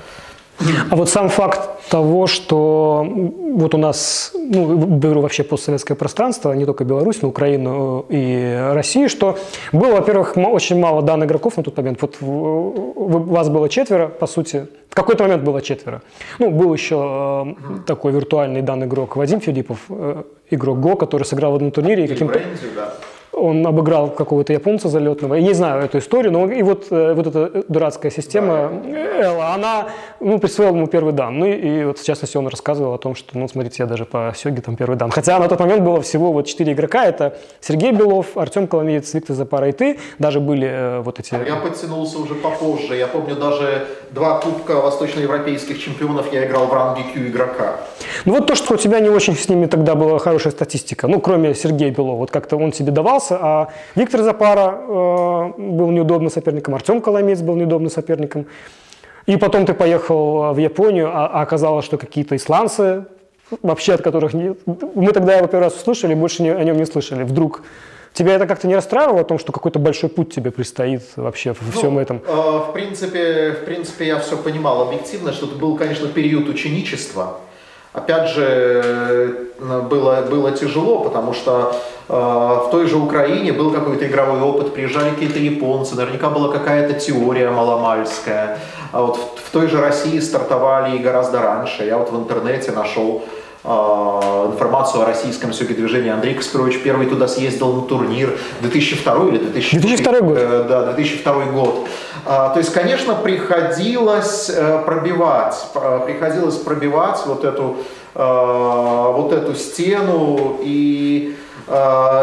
А вот сам факт того, что вот у нас, ну, беру вообще постсоветское пространство, не только Беларусь, но Украину и Россию, что было, во-первых, очень мало данных игроков на тот момент. Вот вас было четверо, по сути. В какой-то момент было четверо. Ну, был еще э, такой виртуальный данный игрок Вадим Филиппов, э, игрок ГО, который сыграл в одном турнире. И каким-то... Да он обыграл какого-то японца залетного. Я не знаю эту историю, но и вот, э, вот эта дурацкая система Элла, она ну, присвоила ему первый дан. Ну и, и вот в частности он рассказывал о том, что, ну смотрите, я даже по Сёге там первый дан. Хотя на тот момент было всего вот четыре игрока. Это Сергей Белов, Артем Коломеец, Виктор Запара и ты. Даже были э, вот эти... Я подтянулся уже попозже. Я помню даже два кубка восточноевропейских чемпионов я играл в ранге Q игрока. Ну вот то, что у тебя не очень с ними тогда была хорошая статистика. Ну кроме Сергея Белова. Вот как-то он тебе давался а Виктор Запара э, был неудобным соперником, Артем Коломец был неудобным соперником. И потом ты поехал в Японию, а, а оказалось, что какие-то исландцы, вообще от которых не... мы тогда его первый раз услышали, больше не, о нем не слышали. Вдруг Тебя это как-то не расстраивало о том, что какой-то большой путь тебе предстоит вообще в ну, всем этом? Э, в, принципе, в принципе, я все понимал объективно, что это был, конечно, период ученичества. Опять же, э, было, было тяжело, потому что э, в той же Украине был какой-то игровой опыт, приезжали какие-то японцы, наверняка была какая-то теория маломальская. А вот в, в той же России стартовали и гораздо раньше. Я вот в интернете нашел а, информацию о российском сёге-движении. Андрей Каспирович первый туда съездил на турнир 2002 или 2002, 2002 год. Э, да, 2002 год. А, то есть, конечно, приходилось э, пробивать, приходилось пробивать вот эту, э, вот эту стену и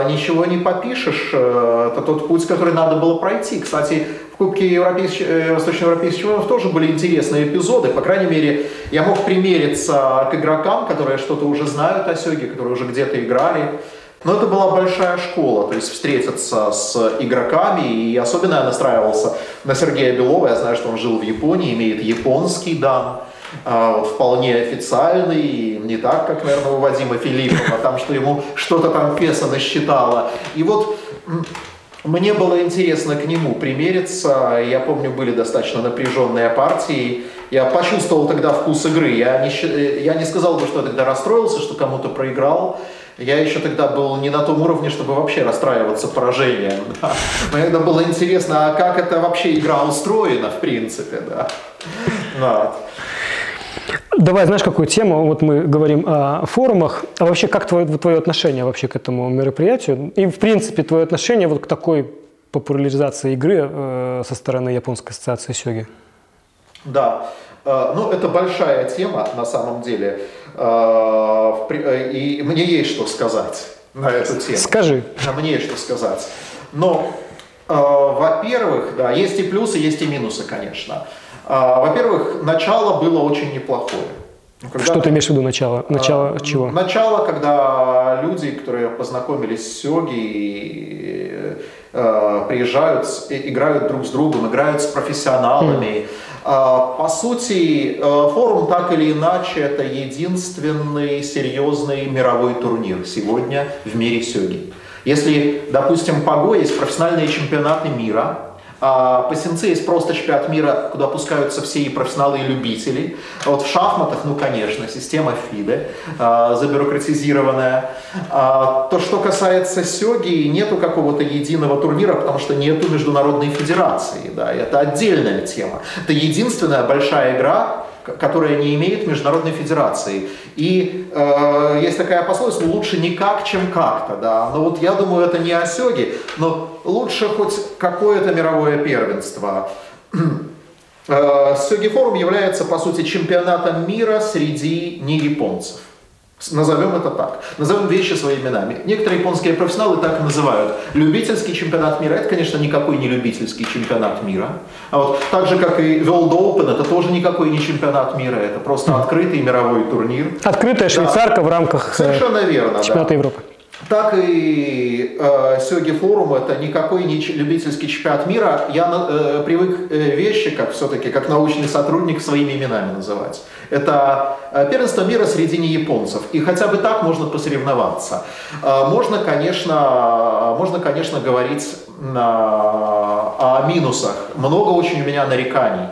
ничего не попишешь. Это тот путь, который надо было пройти. Кстати, в Кубке европейских, э, восточноевропейских чемпионов тоже были интересные эпизоды. По крайней мере, я мог примериться к игрокам, которые что-то уже знают о Сёге, которые уже где-то играли. Но это была большая школа, то есть встретиться с игроками, и особенно я настраивался на Сергея Белова, я знаю, что он жил в Японии, имеет японский дан, а, вполне официальный, не так, как, наверное, у Вадима Филиппова, там, что ему что-то там песо насчитало. И вот мне было интересно к нему примериться. Я помню, были достаточно напряженные партии. Я почувствовал тогда вкус игры. Я не, я не сказал бы, что я тогда расстроился, что кому-то проиграл. Я еще тогда был не на том уровне, чтобы вообще расстраиваться поражением. Да. Мне тогда было интересно, а как это вообще игра устроена, в принципе, да. Вот. Давай, знаешь, какую тему? Вот мы говорим о форумах. А вообще, как твое, твое отношение вообще к этому мероприятию? И, в принципе, твое отношение вот к такой популяризации игры э, со стороны Японской ассоциации сёги? Да, э, ну это большая тема на самом деле. Э, э, и мне есть что сказать на эту тему. Скажи. Мне есть что сказать. Но, во-первых, да, есть и плюсы, есть и минусы, конечно. А, во-первых, начало было очень неплохое. Ну, когда Что ты имеешь в виду начало? Начало а, чего? Начало, когда люди, которые познакомились с Сёги, э, приезжают, играют друг с другом, играют с профессионалами. Mm. По сути, э, форум так или иначе это единственный серьезный мировой турнир сегодня в мире Сёги. Если, допустим, Паго есть профессиональные чемпионаты мира, а, по сенце есть просто чемпионат мира, куда опускаются все и профессионалы, и любители. А вот в шахматах, ну, конечно, система ФИДе, а, забюрократизированная. А, то, что касается сёги, нету какого-то единого турнира, потому что нету международной федерации. Да, это отдельная тема. Это единственная большая игра, которая не имеет международной федерации. И э, есть такая пословица, лучше никак, чем как-то, да. Но вот я думаю, это не Осёги, но лучше хоть какое-то мировое первенство. Э, Сёги форум является, по сути, чемпионатом мира среди не японцев. Назовем это так. Назовем вещи своими именами. Некоторые японские профессионалы так и называют. Любительский чемпионат мира, это, конечно, никакой не любительский чемпионат мира. А вот так же, как и World Open, это тоже никакой не чемпионат мира, это просто открытый мировой турнир. Открытая швейцарка да. в рамках э, Совершенно верно, чемпионата да. Европы так и э, Сёги форум это никакой не любительский чемпионат мира. Я э, привык э, вещи, как все-таки, как научный сотрудник, своими именами называть. Это э, первенство мира среди не японцев. И хотя бы так можно посоревноваться. Э, можно, конечно, можно, конечно, говорить на, о минусах. Много очень у меня нареканий.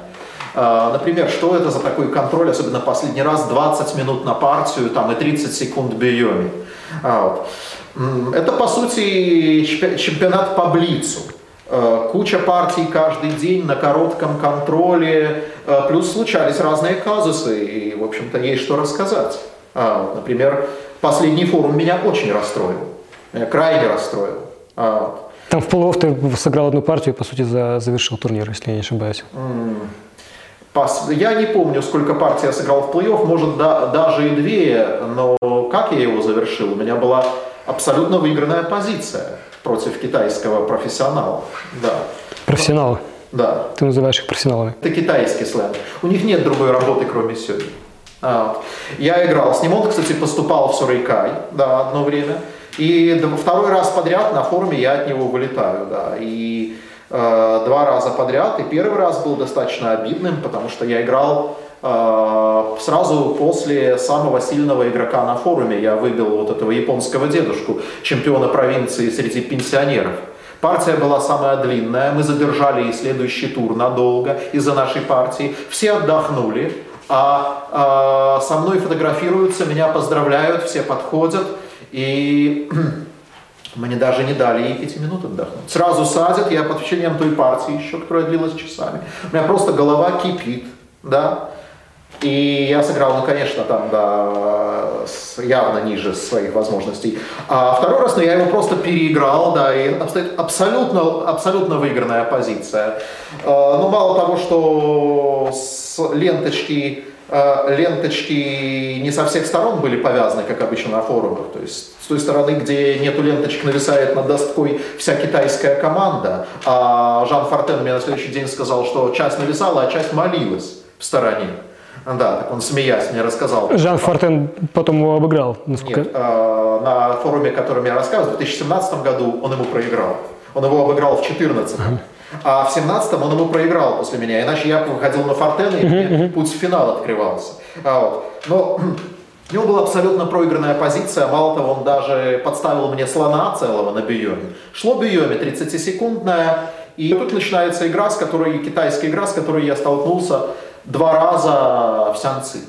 Э, например, что это за такой контроль, особенно последний раз, 20 минут на партию там, и 30 секунд бьеми. А, вот. Это, по сути, чемпионат по блицу. Э, куча партий каждый день на коротком контроле, э, плюс случались разные казусы, и, в общем-то, есть что рассказать. А, например, последний форум меня очень расстроил, меня крайне расстроил. А, Там в плей ты сыграл одну партию и, по сути, завершил турнир, если я не ошибаюсь. Я не помню, сколько партий я сыграл в плей-офф, может, да, даже и две, но как я его завершил? У меня была абсолютно выигранная позиция против китайского профессионала. Да. Профессионала? Да. Ты называешь их профессионалами? Это китайский сленг. У них нет другой работы, кроме сёги. А, Я играл с ним. Он, кстати, поступал в Сурайкай, да, одно время. И второй раз подряд на форуме я от него вылетаю, да. И э, два раза подряд. И первый раз был достаточно обидным, потому что я играл сразу после самого сильного игрока на форуме я выбил вот этого японского дедушку, чемпиона провинции среди пенсионеров. Партия была самая длинная, мы задержали и следующий тур надолго из-за нашей партии. Все отдохнули, а, а со мной фотографируются, меня поздравляют, все подходят. И мне даже не дали ей пяти минут отдохнуть. Сразу садят, я под впечатлением той партии еще, которая длилась часами. У меня просто голова кипит, да. И я сыграл, ну, конечно, там, да, явно ниже своих возможностей. А второй раз, ну, я его просто переиграл, да, и абсолютно, абсолютно выигранная позиция. А, ну, мало того, что с ленточки, а, ленточки не со всех сторон были повязаны, как обычно на форумах. То есть с той стороны, где нету ленточек, нависает над доской вся китайская команда. А Жан Фортен мне на следующий день сказал, что часть нависала, а часть молилась в стороне. Да, так он смеясь мне рассказал. Жан Фортен потом его обыграл. Насколько... Нет, э, на форуме, о котором я рассказывал, в 2017 году он ему проиграл. Он его обыграл в 2014. А в 17 он ему проиграл после меня. Иначе я выходил на Фортена, и мне путь в финал открывался. А вот. Но у него была абсолютно проигранная позиция. Мало того, он даже подставил мне слона целого на биоме. Шло биоме 30-секундная. И тут начинается игра, с которой, китайская игра, с которой я столкнулся два раза в Сянцы.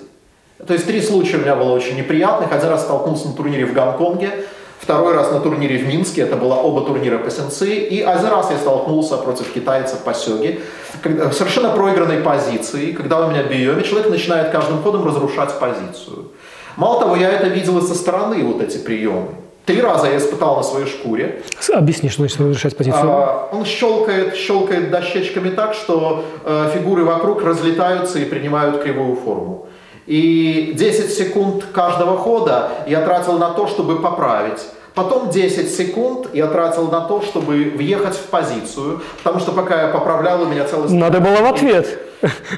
То есть три случая у меня было очень неприятных. Один раз столкнулся на турнире в Гонконге, второй раз на турнире в Минске, это было оба турнира по сенсы, и один раз я столкнулся против китайцев по сёге, в совершенно проигранной позиции, когда у меня биоме, человек начинает каждым ходом разрушать позицию. Мало того, я это видел со стороны, вот эти приемы. Три раза я испытал на своей шкуре. Объясни, что значит разрешать позицию. А, он щелкает, щелкает дощечками так, что э, фигуры вокруг разлетаются и принимают кривую форму. И 10 секунд каждого хода я тратил на то, чтобы поправить. Потом 10 секунд я тратил на то, чтобы въехать в позицию, потому что пока я поправлял, у меня целый... Надо было в ответ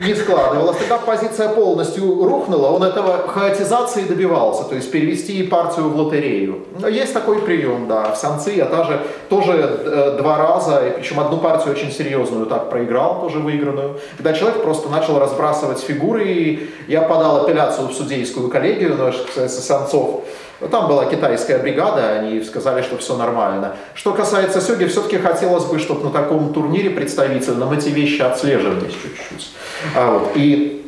не складывалось. Тогда позиция полностью рухнула, он этого хаотизации добивался, то есть перевести партию в лотерею. Есть такой прием, да. В Санцы я тоже, тоже э, два раза, причем одну партию очень серьезную так проиграл, тоже выигранную, когда человек просто начал разбрасывать фигуры, и я подал апелляцию в судейскую коллегию, но, касается Санцов, там была китайская бригада, они сказали, что все нормально. Что касается Сёги, все-таки хотелось бы, чтобы на таком турнире представительном эти вещи отслеживались чуть-чуть. А вот. И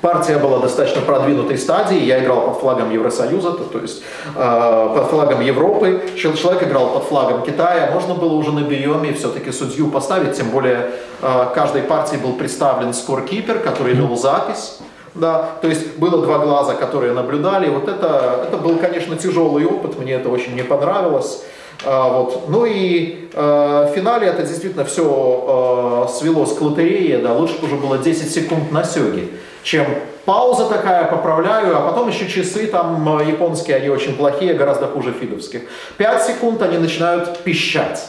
Партия была достаточно продвинутой стадии. Я играл под флагом Евросоюза, то, то есть э, под флагом Европы. Человек играл под флагом Китая. Можно было уже на биоме все-таки судью поставить, тем более э, каждой партии был представлен скоркипер, который вел запись. Да, то есть было два глаза, которые наблюдали. Вот это, это был, конечно, тяжелый опыт, мне это очень не понравилось. А, вот. Ну и э, в финале это действительно все э, свелось к лотерее, да, лучше бы уже было 10 секунд на сёге. чем пауза такая, поправляю, а потом еще часы там э, японские, они очень плохие, гораздо хуже фидовских. 5 секунд они начинают пищать.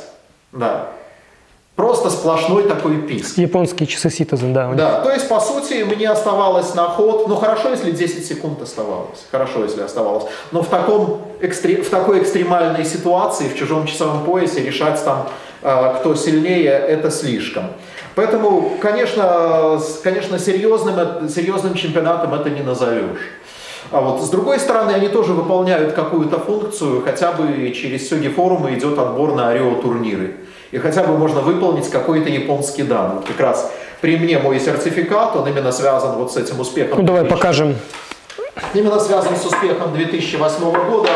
Да. Просто сплошной такой писк. Японские часы Citizen, да. Да, то есть, по сути, мне оставалось на ход, ну хорошо, если 10 секунд оставалось, хорошо, если оставалось, но в, таком, экстре, в такой экстремальной ситуации, в чужом часовом поясе, решать там, э, кто сильнее, это слишком. Поэтому, конечно, конечно серьезным, серьезным чемпионатом это не назовешь. А вот с другой стороны, они тоже выполняют какую-то функцию, хотя бы через Сёги форумы идет отбор на Рио турниры. И хотя бы можно выполнить какой-то японский дан. Вот как раз при мне мой сертификат, он именно связан вот с этим успехом. Ну давай покажем. Именно связан с успехом 2008 года.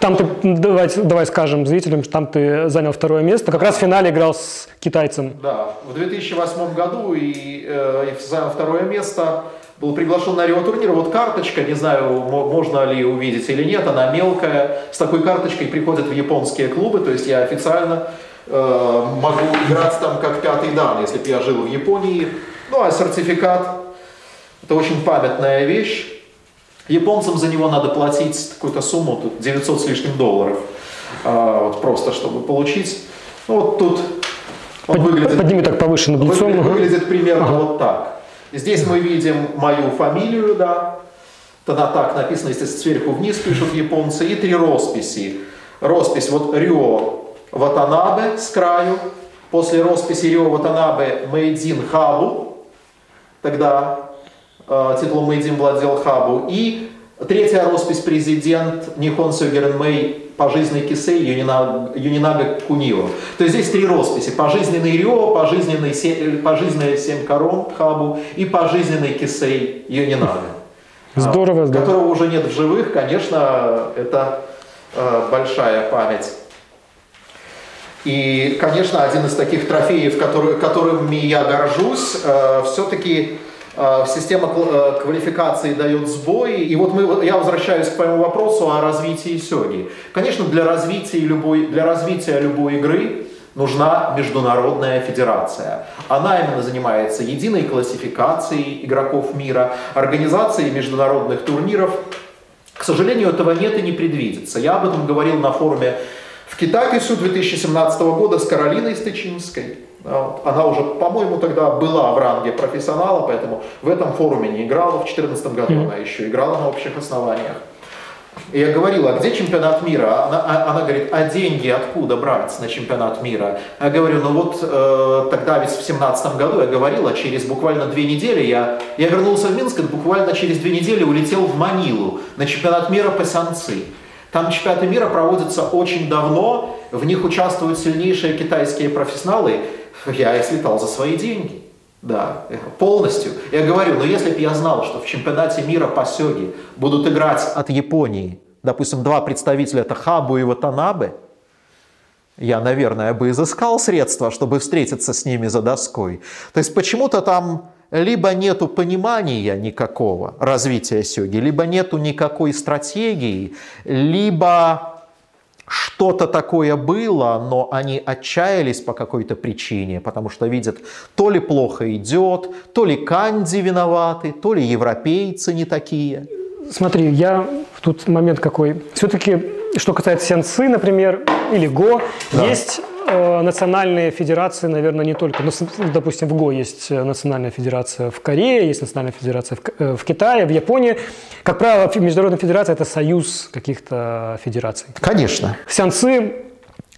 Там ты, давай, давай скажем зрителям, что там ты занял второе место. Как раз в финале играл с китайцем. Да, в 2008 году и, э, занял второе место. Был приглашен на Рио турнир. Вот карточка, не знаю, можно ли увидеть или нет, она мелкая. С такой карточкой приходят в японские клубы, то есть я официально э, могу играть там как пятый дан, если бы я жил в Японии. Ну а сертификат – это очень памятная вещь. Японцам за него надо платить какую-то сумму, тут 900 с лишним долларов, а, вот просто чтобы получить. Ну вот тут он Под, выглядит, подними так повыше над лицом. Выглядит, выглядит примерно ага. вот так. Здесь мы видим мою фамилию, да, тогда так написано, если сверху вниз пишут японцы, и три росписи. Роспись вот Рио Ватанабе с краю, после росписи Рио Ватанабе Мэйдин Хабу, тогда э, титулом Мэйдин владел Хабу, и третья роспись президент Нихон Сёгерен Мэй пожизненный Кисей Юнинага, Юнинага Кунио. То есть здесь три росписи. Пожизненный Рио, пожизненный, пожизненный Семь Корон Хабу и пожизненный Кисей Юнинага. Здорово, здорово. Которого уже нет в живых, конечно, это э, большая память. И, конечно, один из таких трофеев, который, которыми я горжусь, э, все-таки э, система э, квалификации дает сбой. И вот мы, я возвращаюсь к твоему вопросу о развитии сёги. Конечно, для развития любой, для развития любой игры нужна международная федерация. Она именно занимается единой классификацией игроков мира, организацией международных турниров. К сожалению, этого нет и не предвидится. Я об этом говорил на форуме в Китакису 2017 года с Каролиной Стычинской. Она уже, по-моему, тогда была в ранге профессионала, поэтому в этом форуме не играла. В 2014 году она еще играла на общих основаниях. И я говорила, а где чемпионат мира? Она, а, она говорит, а деньги откуда брать на чемпионат мира? Я говорю, ну вот э, тогда ведь в семнадцатом году я говорила, через буквально две недели я, я вернулся в Минск, и буквально через две недели улетел в Манилу на чемпионат мира по санцы. Там чемпионаты мира проводятся очень давно, в них участвуют сильнейшие китайские профессионалы. Я их слетал за свои деньги. Да, полностью. Я говорю, но если бы я знал, что в чемпионате мира по сёге будут играть от Японии, допустим, два представителя, это Хабу и Ватанабе, я, наверное, бы изыскал средства, чтобы встретиться с ними за доской. То есть почему-то там либо нету понимания никакого развития сёги, либо нету никакой стратегии, либо что-то такое было, но они отчаялись по какой-то причине, потому что видят, то ли плохо идет, то ли канди виноваты, то ли европейцы не такие. Смотри, я тут момент какой. Все-таки, что касается сенсы, например, или го, да. есть национальные федерации, наверное, не только. Ну, допустим, в ГО есть э, национальная федерация в Корее, есть национальная федерация в, э, в Китае, в Японии. Как правило, международная федерация – это союз каких-то федераций. Конечно. Сеансы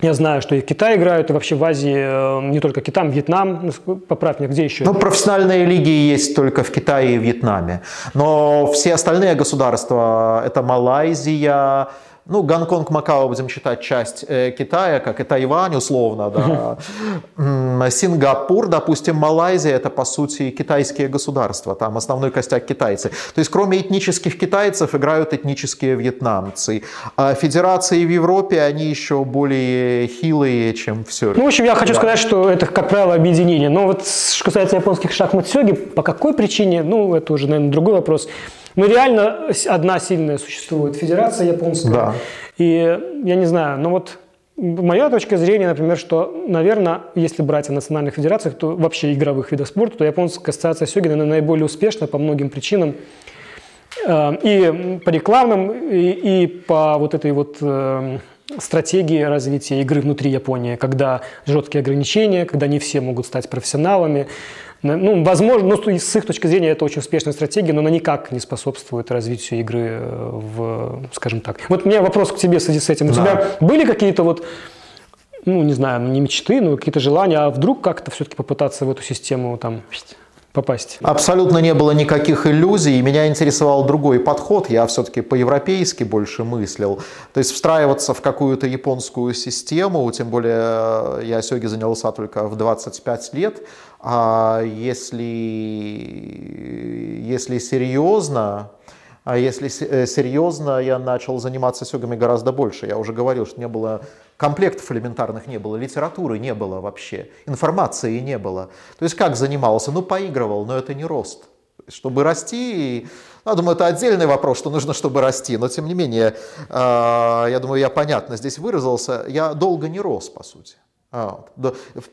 я знаю, что и в Китае играют, и вообще в Азии не только Китай, Вьетнам. Ну, поправь меня, где еще? Ну, профессиональные лиги есть только в Китае и Вьетнаме. Но все остальные государства – это Малайзия, ну, Гонконг, Макао будем считать часть э, Китая, как и Тайвань условно, да. Сингапур, допустим, Малайзия, это по сути китайские государства, там основной костяк китайцы. То есть кроме этнических китайцев играют этнические вьетнамцы. А федерации в Европе, они еще более хилые, чем все. Ну, в общем, я хочу да. сказать, что это, как правило, объединение. Но вот что касается японских шахмат сёги, по какой причине, ну, это уже, наверное, другой вопрос. Но реально одна сильная существует федерация японская. Да. И я не знаю, ну вот моя точка зрения, например, что, наверное, если брать о национальных федерациях, то вообще игровых видов спорта, то японская ассоциация сёги, наверное, наиболее успешна по многим причинам. Э, и по рекламным, и, и по вот этой вот э, стратегии развития игры внутри Японии, когда жесткие ограничения, когда не все могут стать профессионалами, ну, возможно, ну, с их точки зрения это очень успешная стратегия, но она никак не способствует развитию игры э, в, скажем так. Вот у меня вопрос к тебе в связи с этим. У да. тебя были какие-то вот, ну, не знаю, не мечты, но какие-то желания, а вдруг как-то все-таки попытаться в эту систему там попасть? Абсолютно не было никаких иллюзий. Меня интересовал другой подход. Я все-таки по-европейски больше мыслил. То есть встраиваться в какую-то японскую систему, тем более э, я сёги занялся только в 25 лет, а если, если серьезно, а если э, серьезно, я начал заниматься сёгами гораздо больше. Я уже говорил, что не было комплектов элементарных не было, литературы не было вообще, информации не было. То есть как занимался? Ну, поигрывал, но это не рост. Чтобы расти, ну, я думаю, это отдельный вопрос, что нужно, чтобы расти, но тем не менее, а, я думаю, я понятно здесь выразился, я долго не рос, по сути. А,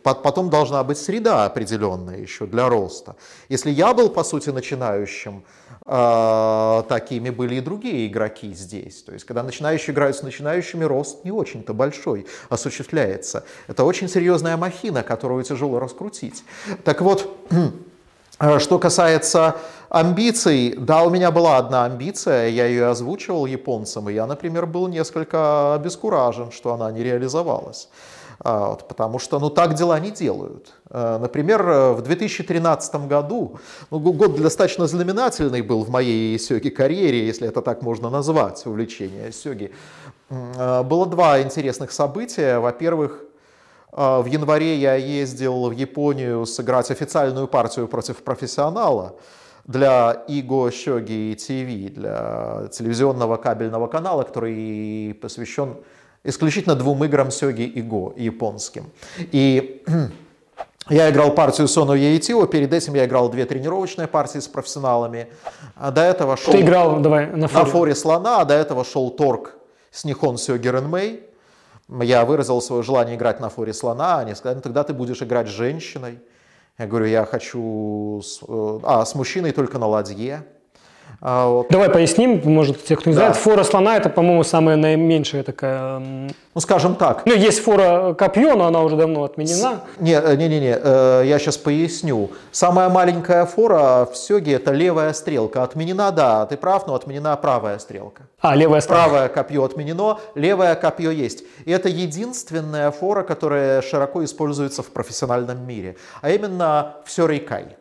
потом должна быть среда определенная еще для роста. Если я был, по сути, начинающим, а, такими были и другие игроки здесь. То есть, когда начинающие играют с начинающими, рост не очень-то большой осуществляется. Это очень серьезная махина, которую тяжело раскрутить. Так вот, а, что касается амбиций, да, у меня была одна амбиция, я ее озвучивал японцам, и я, например, был несколько обескуражен, что она не реализовалась. А, вот, потому что ну, так дела не делают. А, например, в 2013 году, ну, год достаточно знаменательный был в моей сёги карьере, если это так можно назвать, увлечение сёги, а, было два интересных события. Во-первых, в январе я ездил в Японию сыграть официальную партию против профессионала для Иго Сёги ТВ, для телевизионного кабельного канала, который посвящен исключительно двум играм Сёги и Го, японским. И я играл партию Сону Яитио, перед этим я играл две тренировочные партии с профессионалами. А до этого шел... Ты играл, давай, на форе. На форе слона, а до этого шел торг с Нихон Сёги Ренмей. Я выразил свое желание играть на форе слона, они сказали, ну тогда ты будешь играть с женщиной. Я говорю, я хочу... С... Э, а, с мужчиной только на ладье. А, вот. Давай поясним, может, те, кто не да. знает. Фора слона – это, по-моему, самая наименьшая такая… Ну, скажем так. Ну, есть фора копье, но она уже давно отменена. Не, не, не, не, э, я сейчас поясню. Самая маленькая фора в Сёге – это левая стрелка. Отменена, да, ты прав, но отменена правая стрелка. А, левая стрелка. Правое копье отменено, левое копье есть. И это единственная фора, которая широко используется в профессиональном мире. А именно в Сёрейкай.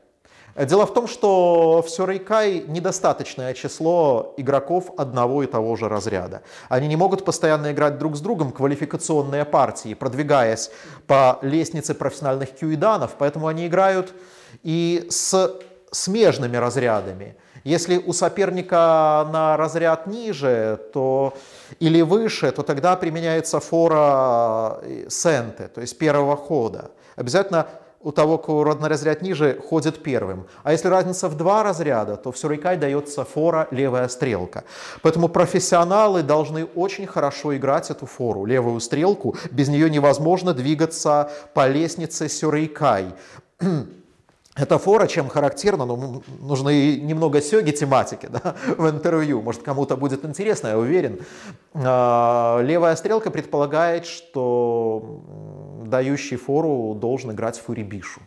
Дело в том, что в Сёрейкай недостаточное число игроков одного и того же разряда. Они не могут постоянно играть друг с другом квалификационные партии, продвигаясь по лестнице профессиональных кюиданов, поэтому они играют и с смежными разрядами. Если у соперника на разряд ниже то, или выше, то тогда применяется фора э, сенте, то есть первого хода. Обязательно у того, кого родный разряд ниже, ходит первым. А если разница в два разряда, то в сюрикай дается фора левая стрелка. Поэтому профессионалы должны очень хорошо играть эту фору, левую стрелку. Без нее невозможно двигаться по лестнице сюрикай. Эта фора чем характерна, ну, и немного сёги тематики да, в интервью, может кому-то будет интересно, я уверен. А, левая стрелка предполагает, что дающий фору должен играть фурибишу.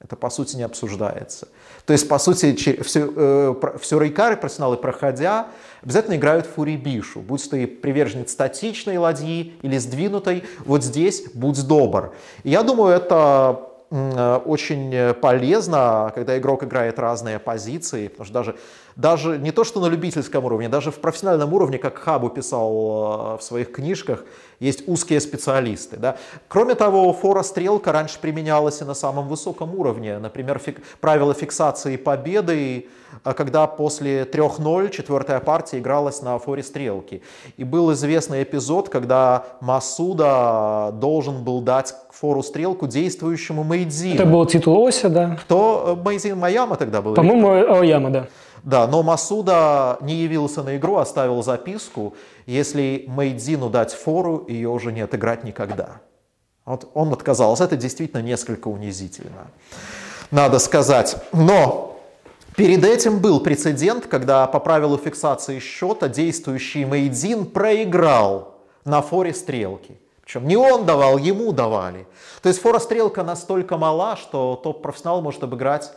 Это, по сути, не обсуждается. То есть, по сути, все, э, все рейкары, профессионалы, проходя, обязательно играют фурибишу. Будь ты приверженец статичной ладьи или сдвинутой, вот здесь будь добр. Я думаю, это очень полезно, когда игрок играет разные позиции, потому что даже, даже не то, что на любительском уровне, даже в профессиональном уровне, как Хабу писал э, в своих книжках, есть узкие специалисты. Да. Кроме того, фора-стрелка раньше применялась и на самом высоком уровне. Например, фик, правило фиксации победы, э, когда после 3-0 четвертая партия игралась на форе стрелки. И был известный эпизод, когда Масуда должен был дать фору стрелку действующему Мейдзину. Это был титул Ося, да? Кто? Мейдзин Маяма тогда был? По-моему, Ояма, да. Да, но Масуда не явился на игру, оставил записку. Если Мейдзину дать фору, ее уже не отыграть никогда. Вот он отказался. Это действительно несколько унизительно, надо сказать. Но перед этим был прецедент, когда по правилу фиксации счета действующий Мейдзин проиграл на форе стрелки. Причем не он давал, ему давали. То есть фора стрелка настолько мала, что топ-профессионал может обыграть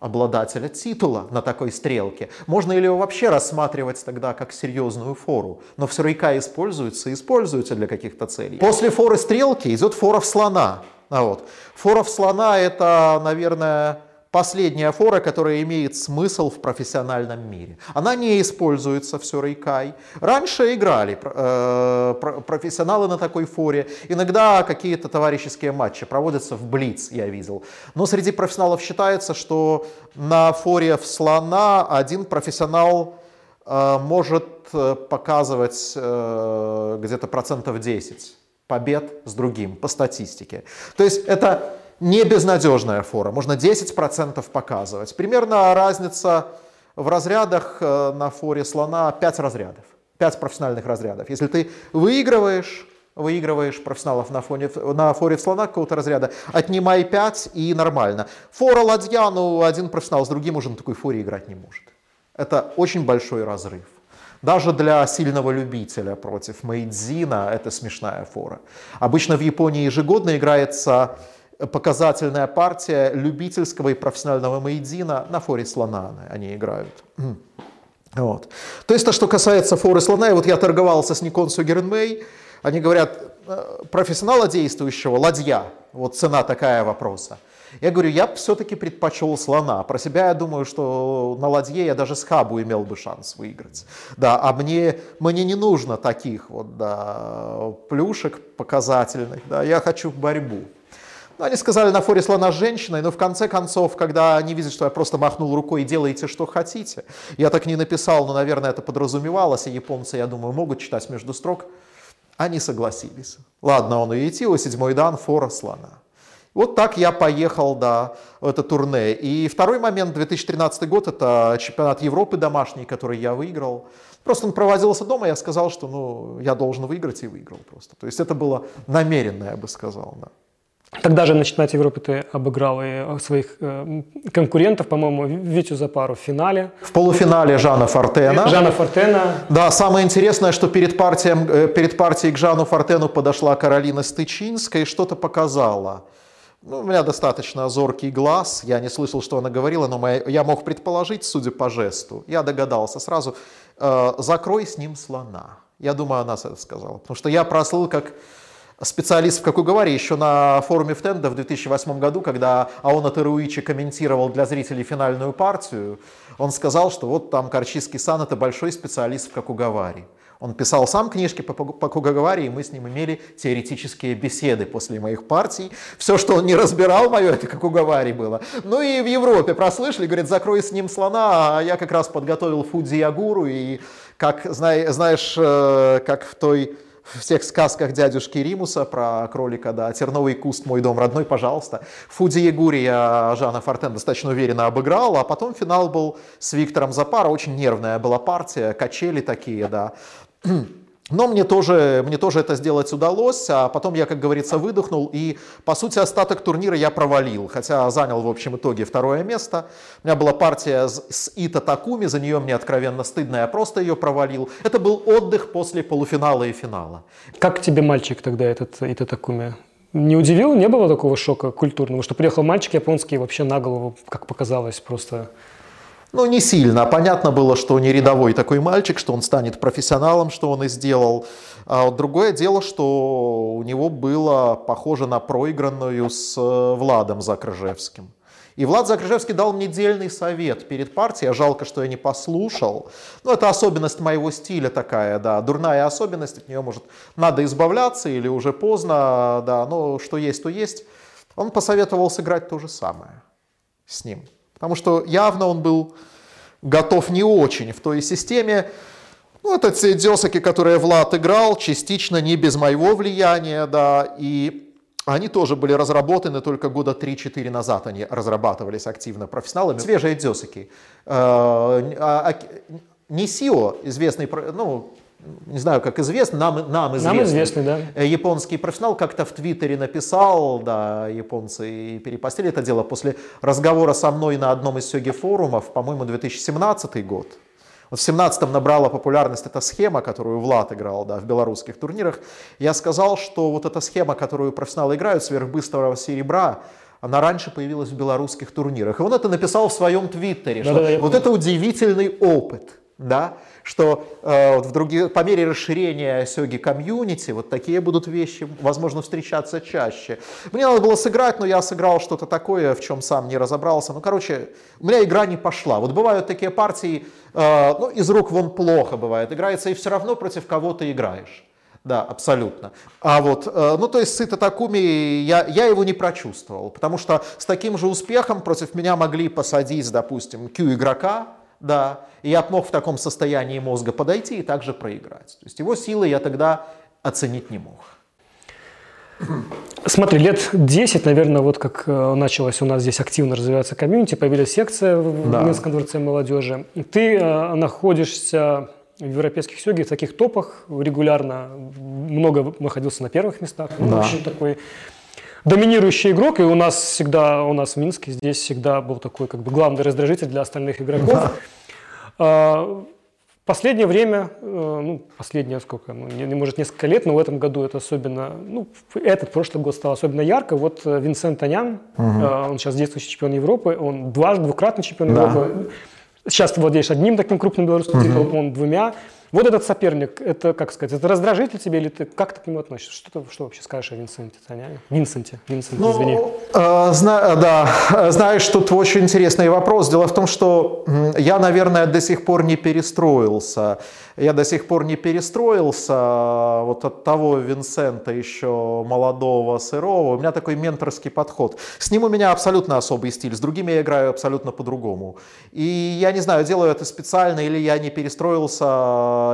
обладателя титула на такой стрелке. Можно ли его вообще рассматривать тогда как серьезную фору? Но все рейка используется, используется для каких-то целей. После форы стрелки идет фора в слона. А вот. Фора в слона это, наверное, последняя фора, которая имеет смысл в профессиональном мире. Она не используется в Сюрейкай. Раньше играли э, профессионалы на такой форе. Иногда какие-то товарищеские матчи проводятся в Блиц, я видел. Но среди профессионалов считается, что на форе в слона один профессионал э, может э, показывать э, где-то процентов 10 побед с другим по статистике. То есть это не безнадежная фора, можно 10% показывать. Примерно разница в разрядах э, на форе слона 5 разрядов, 5 профессиональных разрядов. Если ты выигрываешь, выигрываешь профессионалов на, фоне, на форе слона какого-то разряда, отнимай 5 и нормально. Фора ладья, ну один профессионал с другим уже на такой форе играть не может. Это очень большой разрыв. Даже для сильного любителя против Мейдзина это смешная фора. Обычно в Японии ежегодно играется показательная партия любительского и профессионального мейдзина на форе слона они играют. Вот. То есть то, что касается форы слона, и вот я торговался с Никон Сугернмей, они говорят, «Э, профессионала действующего, ладья, вот цена такая вопроса. Я говорю, я все-таки предпочел слона. Про себя я думаю, что на ладье я даже с хабу имел бы шанс выиграть. Да, а мне, мне не нужно таких вот, да, плюшек показательных. Да, я хочу борьбу. Ну, они сказали на форе слона с женщиной, но в конце концов, когда они видят, что я просто махнул рукой и делаете, что хотите, я так не написал, но, наверное, это подразумевалось, и японцы, я думаю, могут читать между строк, они согласились. Ладно, он и идти, о седьмой дан, фора слона. Вот так я поехал, да, в это турне. И второй момент, 2013 год, это чемпионат Европы домашний, который я выиграл. Просто он проводился дома, я сказал, что ну, я должен выиграть, и выиграл просто. То есть это было намеренно, я бы сказал, да. Тогда же на чемпионате Европы ты обыграл и своих э, конкурентов, по-моему, Витю Запару в финале. В полуфинале Жана Фортена. Жана Фортена. Да, самое интересное, что перед, партием, э, перед партией к Жану Фортену подошла Каролина Стычинская и что-то показала. Ну, у меня достаточно зоркий глаз, я не слышал, что она говорила, но моя, я мог предположить, судя по жесту. Я догадался сразу, э, закрой с ним слона. Я думаю, она это сказала. Потому что я прослыл как специалист в Какугаваре еще на форуме Втенда в 2008 году, когда Аона Теруичи комментировал для зрителей финальную партию, он сказал, что вот там Карчиский Сан это большой специалист в Какугаваре. Он писал сам книжки по, по и мы с ним имели теоретические беседы после моих партий. Все, что он не разбирал мое, это как Кугавари было. Ну и в Европе прослышали, говорит, закрой с ним слона, а я как раз подготовил Фудзи Ягуру, и как, знаешь, э, как в той в всех сказках дядюшки Римуса про кролика, да, терновый куст, мой дом родной, пожалуйста. Фуди Егури я Жана Фортен достаточно уверенно обыграл, а потом финал был с Виктором Запара, очень нервная была партия, качели такие, да. Но мне тоже, мне тоже это сделать удалось, а потом я, как говорится, выдохнул, и, по сути, остаток турнира я провалил, хотя занял, в общем итоге, второе место. У меня была партия с Ита Такуми, за нее мне откровенно стыдно, я просто ее провалил. Это был отдых после полуфинала и финала. Как тебе мальчик тогда этот Ита Такуми? Не удивил? Не было такого шока культурного, что приехал мальчик японский вообще на голову, как показалось, просто ну, не сильно. Понятно было, что не рядовой такой мальчик, что он станет профессионалом, что он и сделал. А вот другое дело, что у него было похоже на проигранную с э, Владом Закрыжевским. И Влад Закрыжевский дал мне дельный совет перед партией. Жалко, что я не послушал. Но это особенность моего стиля такая, да, дурная особенность, от нее, может, надо избавляться или уже поздно, да, но что есть, то есть. Он посоветовал сыграть то же самое с ним. Потому что явно он был готов не очень в той системе. Ну, это те десаки, которые Влад играл, частично не без моего влияния, да, и Они тоже были разработаны только года 3-4 назад, они разрабатывались активно профессионалами. Свежие десыки. Э, а, Нисио, известный, ну, не знаю, как известно, нам, нам известный. Нам известный, да. Э, японский профессионал как-то в Твиттере написал, да, японцы перепостили это дело после разговора со мной на одном из сёги форумов, по-моему, 2017 год. Вот в 17-м набрала популярность эта схема, которую Влад играл да, в белорусских турнирах. Я сказал, что вот эта схема, которую профессионалы играют, сверхбыстрого серебра, она раньше появилась в белорусских турнирах. И он это написал в своем твиттере, что да, вот это удивительный опыт, да, что э, вот в другие, по мере расширения сёги комьюнити вот такие будут вещи, возможно, встречаться чаще. Мне надо было сыграть, но я сыграл что-то такое, в чем сам не разобрался. Ну, короче, у меня игра не пошла. Вот бывают такие партии, э, ну, из рук вон плохо бывает, играется, и все равно против кого то играешь. Да, абсолютно. А вот, э, ну то есть Сыта Такуми, я, я его не прочувствовал, потому что с таким же успехом против меня могли посадить, допустим, Q игрока, да, и я мог в таком состоянии мозга подойти и также проиграть. То есть его силы я тогда оценить не мог. Смотри, лет 10, наверное, вот как э, началось у нас здесь активно развиваться комьюнити, появилась секция в да. Минском дворце молодежи. Ты э, находишься в европейских сёге в таких топах регулярно, много находился на первых местах. Ну, да. в общем, такой доминирующий игрок, и у нас всегда, у нас в Минске здесь всегда был такой как бы главный раздражитель для остальных игроков. Да. А, последнее время, э, ну, последнее сколько, ну, не, может, несколько лет, но в этом году это особенно, ну, этот прошлый год стал особенно ярко. Вот э, Винсент Танян, угу. он сейчас действующий чемпион Европы, он дважды, двукратный чемпион да. Европы. Сейчас ты владеешь одним таким крупным белорусским угу. титулом, он двумя. Вот этот соперник, это, как сказать, это раздражитель тебе или ты как ты к нему относишься? Что ты что вообще скажешь о Винсенте Таняне? Винсенте, Винсенте, ну, извини. Э, зна, да, знаешь, тут очень интересный вопрос. Дело в том, что я, наверное, до сих пор не перестроился я до сих пор не перестроился вот от того Винсента еще молодого, сырого. У меня такой менторский подход. С ним у меня абсолютно особый стиль, с другими я играю абсолютно по-другому. И я не знаю, делаю это специально или я не перестроился,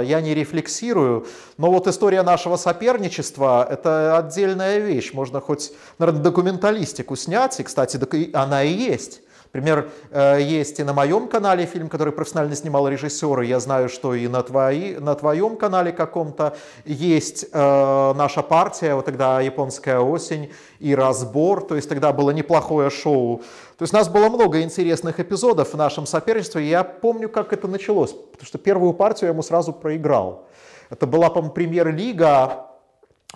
я не рефлексирую. Но вот история нашего соперничества – это отдельная вещь. Можно хоть, наверное, документалистику снять, и, кстати, она и есть. Например, э, есть и на моем канале фильм, который профессионально снимал режиссер, и я знаю, что и на, твои, на твоем канале каком-то есть э, наша партия, вот тогда «Японская осень» и «Разбор», то есть тогда было неплохое шоу. То есть у нас было много интересных эпизодов в нашем соперничестве, и я помню, как это началось, потому что первую партию я ему сразу проиграл. Это была, по-моему, премьер-лига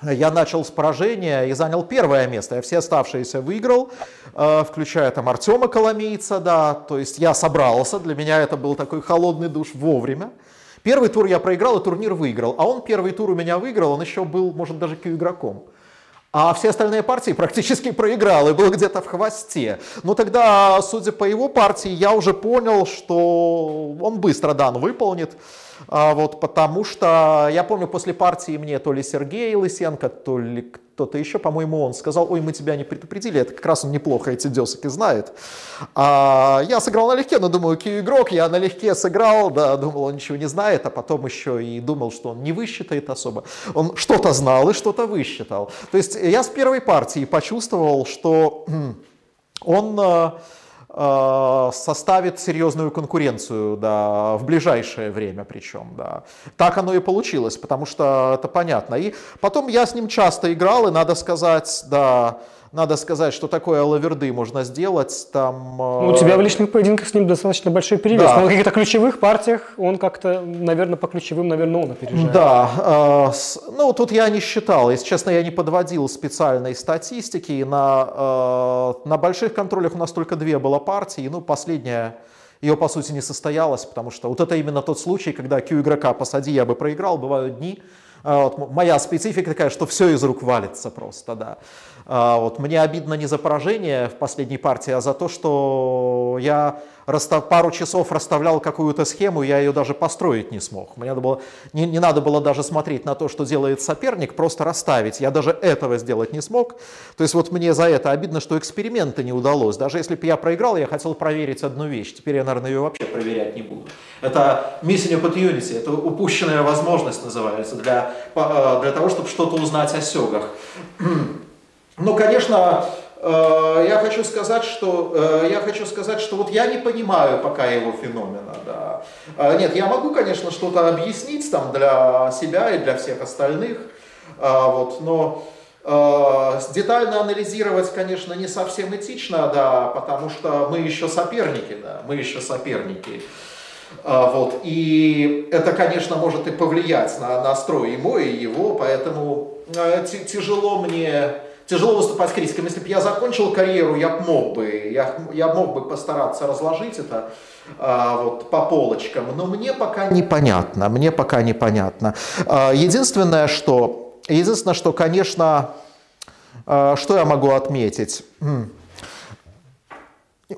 я начал с поражения и занял первое место. Я все оставшиеся выиграл, э, включая там Артема Коломейца, да, то есть я собрался, для меня это был такой холодный душ вовремя. Первый тур я проиграл и турнир выиграл, а он первый тур у меня выиграл, он еще был, может, даже Q-игроком. А все остальные партии практически проиграл и был где-то в хвосте. Но тогда, судя по его партии, я уже понял, что он быстро дан выполнит. А, вот, потому что я помню, после партии мне то ли Сергей Лысенко, то ли кто-то еще, по-моему, он сказал, ой, мы тебя не предупредили, это как раз он неплохо эти десыки знает. А, я сыграл налегке, но думаю, кью игрок, я налегке сыграл, да, думал, он ничего не знает, а потом еще и думал, что он не высчитает особо. Он что-то знал и что-то высчитал. То есть я с первой партии почувствовал, что он Э, составит серьезную конкуренцию да, в ближайшее время причем. Да. Так оно и получилось, потому что это понятно. И потом я с ним часто играл, и надо сказать, да, надо сказать, что такое лаверды можно сделать. Там, ну, у тебя в личных поединках с ним достаточно большой перевес. Да. Но в каких-то ключевых партиях он как-то, наверное, по ключевым, наверное, он опережает. Да. Э, ну, тут я не считал. Если честно, я не подводил специальной статистики. На, э, на больших контролях у нас только две было партии. Ну, последняя ее, по сути, не состоялась, потому что вот это именно тот случай, когда Q игрока посади, я бы проиграл. Бывают дни, вот моя специфика такая, что все из рук валится просто, да. А, вот мне обидно не за поражение в последней партии, а за то, что я расстав, пару часов расставлял какую-то схему, я ее даже построить не смог. Мне надо было, не, не надо было даже смотреть на то, что делает соперник, просто расставить. Я даже этого сделать не смог. То есть вот мне за это обидно, что эксперимента не удалось. Даже если бы я проиграл, я хотел проверить одну вещь. Теперь я, наверное, ее вообще проверять не буду. Это missing opportunity, это упущенная возможность называется для, э, для того, чтобы что-то узнать о сёгах. Ну, конечно, э, я хочу сказать, что э, я хочу сказать, что вот я не понимаю пока его феномена, да. Э, нет, я могу, конечно, что-то объяснить там для себя и для всех остальных, вот, но детально анализировать, конечно, не совсем этично, да, потому что мы еще соперники, да, мы еще соперники. Вот, и это, конечно, может и повлиять на настрой и мой, и его, поэтому тяжело мне тяжело выступать критиком. Если бы я закончил карьеру, я мог бы, я, я мог бы постараться разложить это а, вот, по полочкам, но мне пока непонятно, мне пока непонятно. А, единственное, что, единственное, что, конечно, а, что я могу отметить?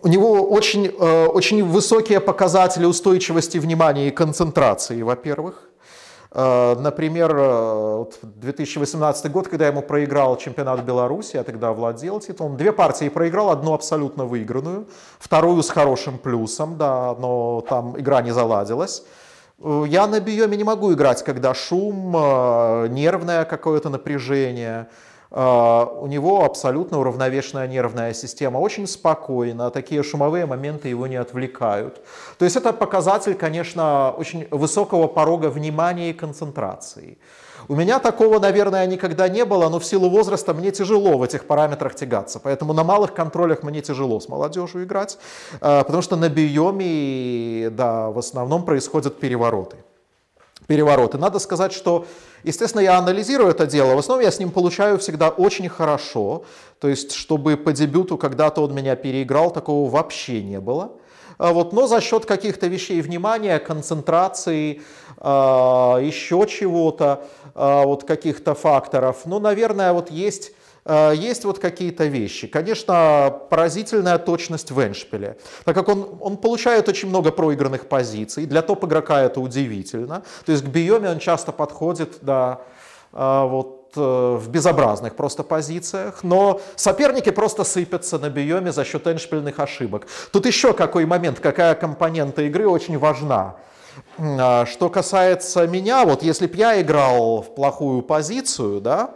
У него очень, а, очень высокие показатели устойчивости внимания и концентрации, во-первых. Э, например, 2018 э, год, когда я ему проиграл чемпионат Беларуси, я тогда владел титулом, две партии проиграл, одну абсолютно выигранную, вторую с хорошим плюсом, да, но там игра не заладилась. Э, я на биоме не могу играть, когда шум, нервное какое-то напряжение, у него абсолютно уравновешенная нервная система, очень спокойно, такие шумовые моменты его не отвлекают. То есть это показатель, конечно, очень высокого порога внимания и концентрации. У меня такого, наверное, никогда не было, но в силу возраста мне тяжело в этих параметрах тягаться. Поэтому на малых контролях мне тяжело с молодежью играть, а, потому что на биоме, да, в основном происходят перевороты перевороты. Надо сказать, что, естественно, я анализирую это дело, в основном я с ним получаю всегда очень хорошо, то есть, чтобы по дебюту когда-то он меня переиграл, такого вообще не было. А вот, но за счет каких-то вещей внимания, концентрации, а, еще чего-то, а, вот каких-то факторов, ну, наверное, вот есть есть вот какие-то вещи. Конечно, поразительная точность в эншпиле, так как он, он получает очень много проигранных позиций. Для топ-игрока это удивительно. То есть к биоме он часто подходит да, э, вот, э, в безобразных просто позициях, но соперники просто сыпятся на биоме за счет эншпильных ошибок. Тут еще какой момент, какая компонента игры очень важна. Что касается меня, вот если бы я играл в плохую позицию, да,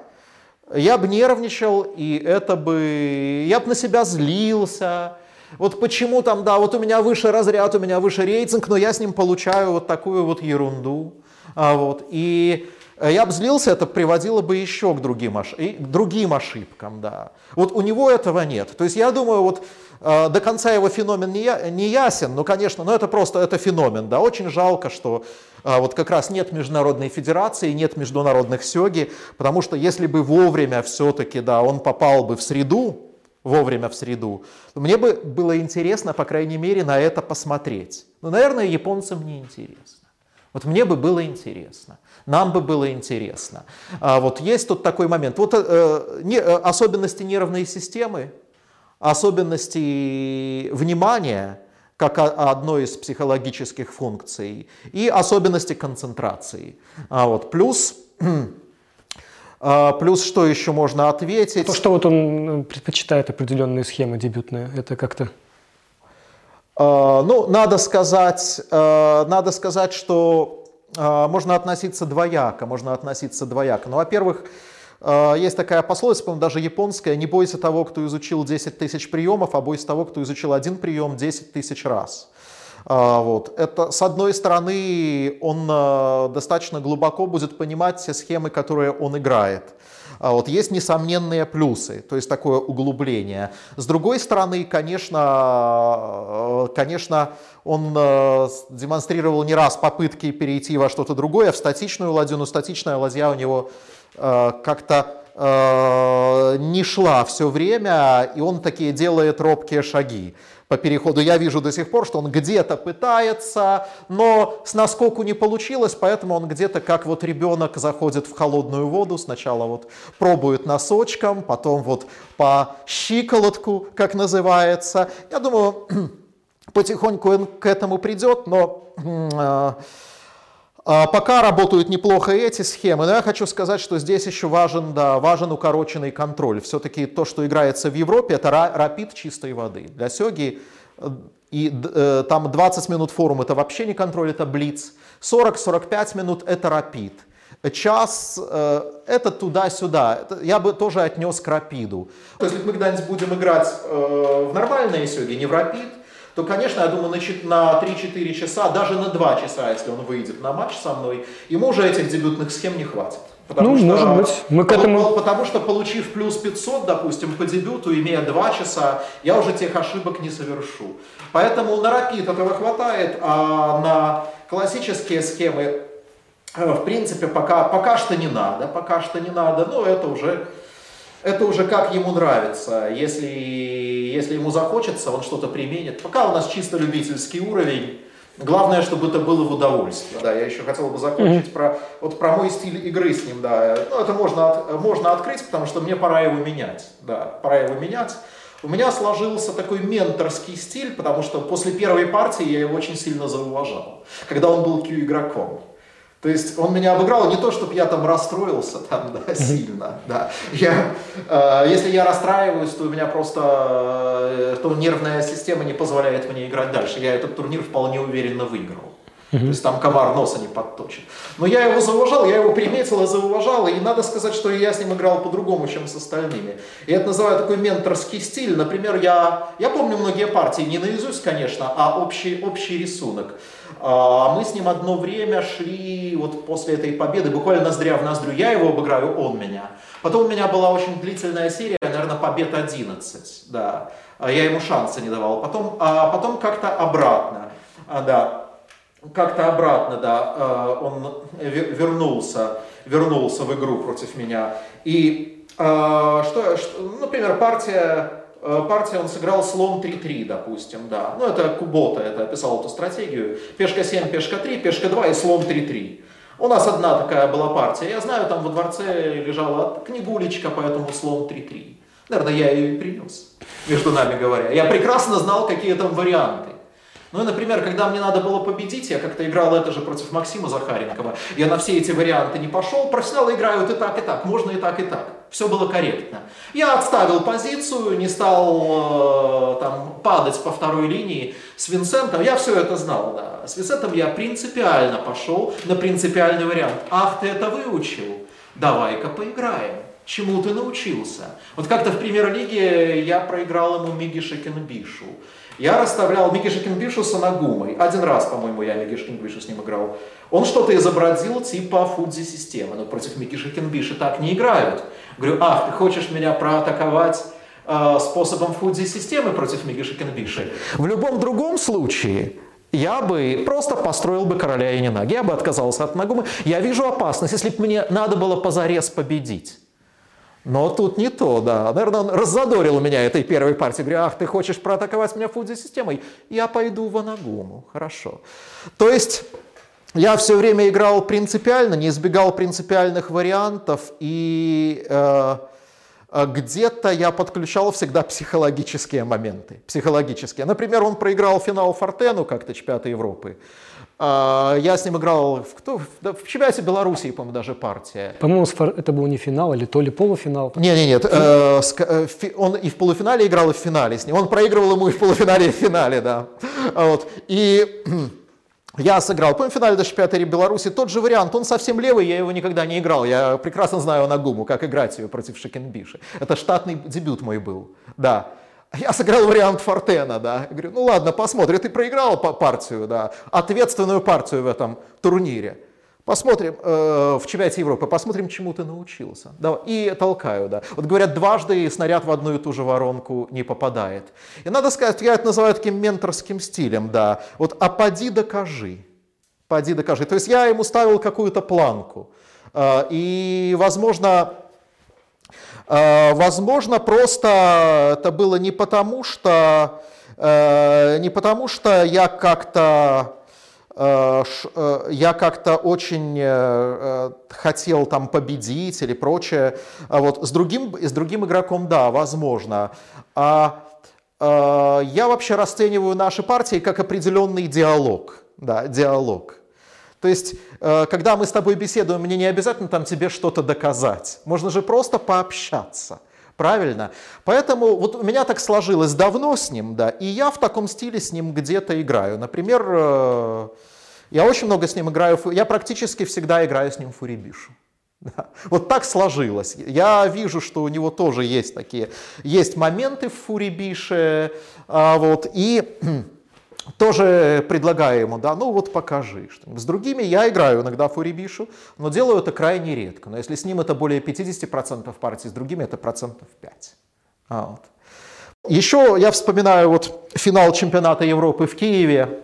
я бы нервничал, и это бы... Я бы на себя злился. Вот почему там, да, вот у меня выше разряд, у меня выше рейтинг, но я с ним получаю вот такую вот ерунду. А, вот, и я бы злился, это приводило бы еще к другим, ош... к другим ошибкам, да. Вот у него этого нет. То есть я думаю, вот э, до конца его феномен не, я... не ясен, но, конечно, но это просто это феномен, да. Очень жалко, что а вот как раз нет международной федерации, нет международных сёги, потому что если бы вовремя все-таки, да, он попал бы в среду, вовремя в среду, мне бы было интересно, по крайней мере, на это посмотреть. Но, наверное, японцам не интересно. Вот мне бы было интересно, нам бы было интересно. А вот есть тут такой момент. Вот э, не, э, особенности нервной системы, особенности внимания – как одной из психологических функций, и особенности концентрации. А вот, плюс, а, плюс что еще можно ответить? То, что вот он э, предпочитает определенные схемы дебютные, это как-то... А, ну, надо сказать, э, надо сказать, что а, можно относиться двояко, можно относиться двояко. Ну, во-первых, а, есть такая пословица, по-моему, даже японская, не бойся того, кто изучил 10 тысяч приемов, а бойся того, кто изучил один прием 10 тысяч раз. А, вот. Это, с одной стороны, он а, достаточно глубоко будет понимать все схемы, которые он играет. Вот, есть несомненные плюсы, то есть такое углубление. С другой стороны, конечно, конечно он демонстрировал не раз попытки перейти во что-то другое, в статичную ладью, но статичная ладья у него Э, как-то э, не шла все время, и он такие делает робкие шаги по переходу. Я вижу до сих пор, что он где-то пытается, но с наскоку не получилось, поэтому он где-то как вот ребенок заходит в холодную воду, сначала вот пробует носочком, потом вот по щиколотку, как называется. Я думаю, потихоньку он к этому придет, но э, пока работают неплохо эти схемы, но я хочу сказать, что здесь еще важен, да, важен укороченный контроль. Все-таки то, что играется в Европе, это рапид чистой воды. Для Сёги и э, там 20 минут форум это вообще не контроль, это блиц. 40-45 минут это рапид. час э, это туда-сюда. Я бы тоже отнес к рапиду. То есть, если мы когда-нибудь будем играть э, в нормальные сёги, не в рапид, то, конечно, я думаю, на 3-4 часа, даже на 2 часа, если он выйдет на матч со мной, ему уже этих дебютных схем не хватит. Потому ну, что, может быть. Мы к этому... Потому что, получив плюс 500, допустим, по дебюту, имея 2 часа, я уже тех ошибок не совершу. Поэтому на рапид этого хватает, а на классические схемы, э, в принципе, пока, пока что не надо. Пока что не надо, но это уже, это уже как ему нравится. Если, если ему захочется, он что-то применит. Пока у нас чисто любительский уровень, Главное, чтобы это было в удовольствие. Да, я еще хотел бы закончить mm-hmm. про, вот про мой стиль игры с ним. Да. Ну, это можно, от, можно открыть, потому что мне пора его менять. Да, пора его менять. У меня сложился такой менторский стиль, потому что после первой партии я его очень сильно зауважал, когда он был Q-игроком. То есть он меня обыграл не то, чтобы я там расстроился там, да, сильно. Да. Я, э, если я расстраиваюсь, то у меня просто э, то нервная система не позволяет мне играть дальше. Я этот турнир вполне уверенно выиграл. То есть там комар носа не подточит. Но я его зауважал, я его приметил и зауважал, и надо сказать, что я с ним играл по-другому, чем с остальными. И это называю такой менторский стиль. Например, я, я помню многие партии, не наизусть, конечно, а общий, общий рисунок. А, мы с ним одно время шли вот после этой победы, буквально ноздря в ноздрю. Я его обыграю, он меня. Потом у меня была очень длительная серия, наверное, побед 11. Да. А я ему шанса не давал. Потом, а потом как-то обратно. А, да как-то обратно, да, он вернулся, вернулся в игру против меня. И что, что например, партия, э, партия он сыграл слон 3-3, допустим, да. Ну, это Кубота, это описал эту стратегию. Пешка 7, пешка 3, пешка 2 и слон 3-3. У нас одна такая была партия. Я знаю, там во дворце лежала книгулечка, поэтому слон 3-3. Наверное, я ее и принес, между нами говоря. Я прекрасно знал, какие там варианты. Ну и, например, когда мне надо было победить, я как-то играл это же против Максима Захаренкова, я на все эти варианты не пошел, профессионалы играют и так, и так, можно и так, и так. Все было корректно. Я отставил позицию, не стал э, там падать по второй линии с Винсентом, я все это знал, да. С Винсентом я принципиально пошел на принципиальный вариант. Ах, ты это выучил? Давай-ка поиграем. Чему ты научился? Вот как-то в премьер-лиге я проиграл ему Миги Шекенбишу. Я расставлял Микки Шекенбишу с Анагумой. Один раз, по-моему, я Микки Шекенбишу с ним играл. Он что-то изобразил типа Фудзи-системы, но против Микки Шекенбиши так не играют. Говорю, ах, ты хочешь меня проатаковать э, способом Фудзи-системы против Микки Шекенбиши? В любом другом случае я бы просто построил бы короля Янинаг. Я бы отказался от Нагумы. Я вижу опасность, если бы мне надо было позарез победить. Но тут не то, да. Наверное, он раззадорил меня этой первой партией. Говорю, ах, ты хочешь проатаковать меня фудзи-системой? Я пойду в Анагуму. Хорошо. То есть я все время играл принципиально, не избегал принципиальных вариантов, и э, э где-то я подключал всегда психологические моменты. Психологические. Например, он проиграл финал Фортену как-то чемпионата Европы. А, я с ним играл в, кто, в чемпионате Белоруссии, по-моему, даже партия. По-моему, это был не финал, или то ли полуфинал. Нет, нет, нет. Э, он и в полуфинале играл, и в финале с ним. Он проигрывал ему и в полуфинале, и в финале, да. Вот. И я сыграл, по-моему, в финале до чемпионата Беларуси тот же вариант. Он совсем левый, я его никогда не играл. Я прекрасно знаю Нагуму, как играть ее против Шекенбиши. Это штатный дебют мой был, да. Я сыграл вариант Фортена, да. Я говорю, ну ладно, посмотрим. Ты проиграл партию, да, ответственную партию в этом турнире. Посмотрим э, в чемпионате Европы, посмотрим, чему ты научился. Да, и толкаю, да. Вот говорят, дважды снаряд в одну и ту же воронку не попадает. И надо сказать, я это называю таким менторским стилем, да. Вот, а поди докажи. Поди докажи. То есть я ему ставил какую-то планку. Э, и, возможно, возможно, просто это было не потому, что, э, не потому, что я как-то э, я как-то очень хотел там победить или прочее. А вот с другим, с другим игроком, да, возможно. А я вообще расцениваю наши партии как определенный диалог. Да, диалог. То есть, э, когда мы с тобой беседуем, мне не обязательно там тебе что-то доказать. Можно же просто пообщаться. Правильно? Поэтому вот у меня так сложилось давно с ним, да, и я в таком стиле с ним где-то играю. Например, э, Я очень много с ним играю, я практически всегда играю с ним фурибишу. Да. Вот так сложилось. Я вижу, что у него тоже есть такие, есть моменты в фурибише, а, вот, и тоже предлагаю ему, да, ну вот покажи. Что с другими я играю иногда фурибишу, но делаю это крайне редко. Но если с ним это более 50% партий, с другими это процентов 5. А, вот. Еще я вспоминаю вот финал чемпионата Европы в Киеве.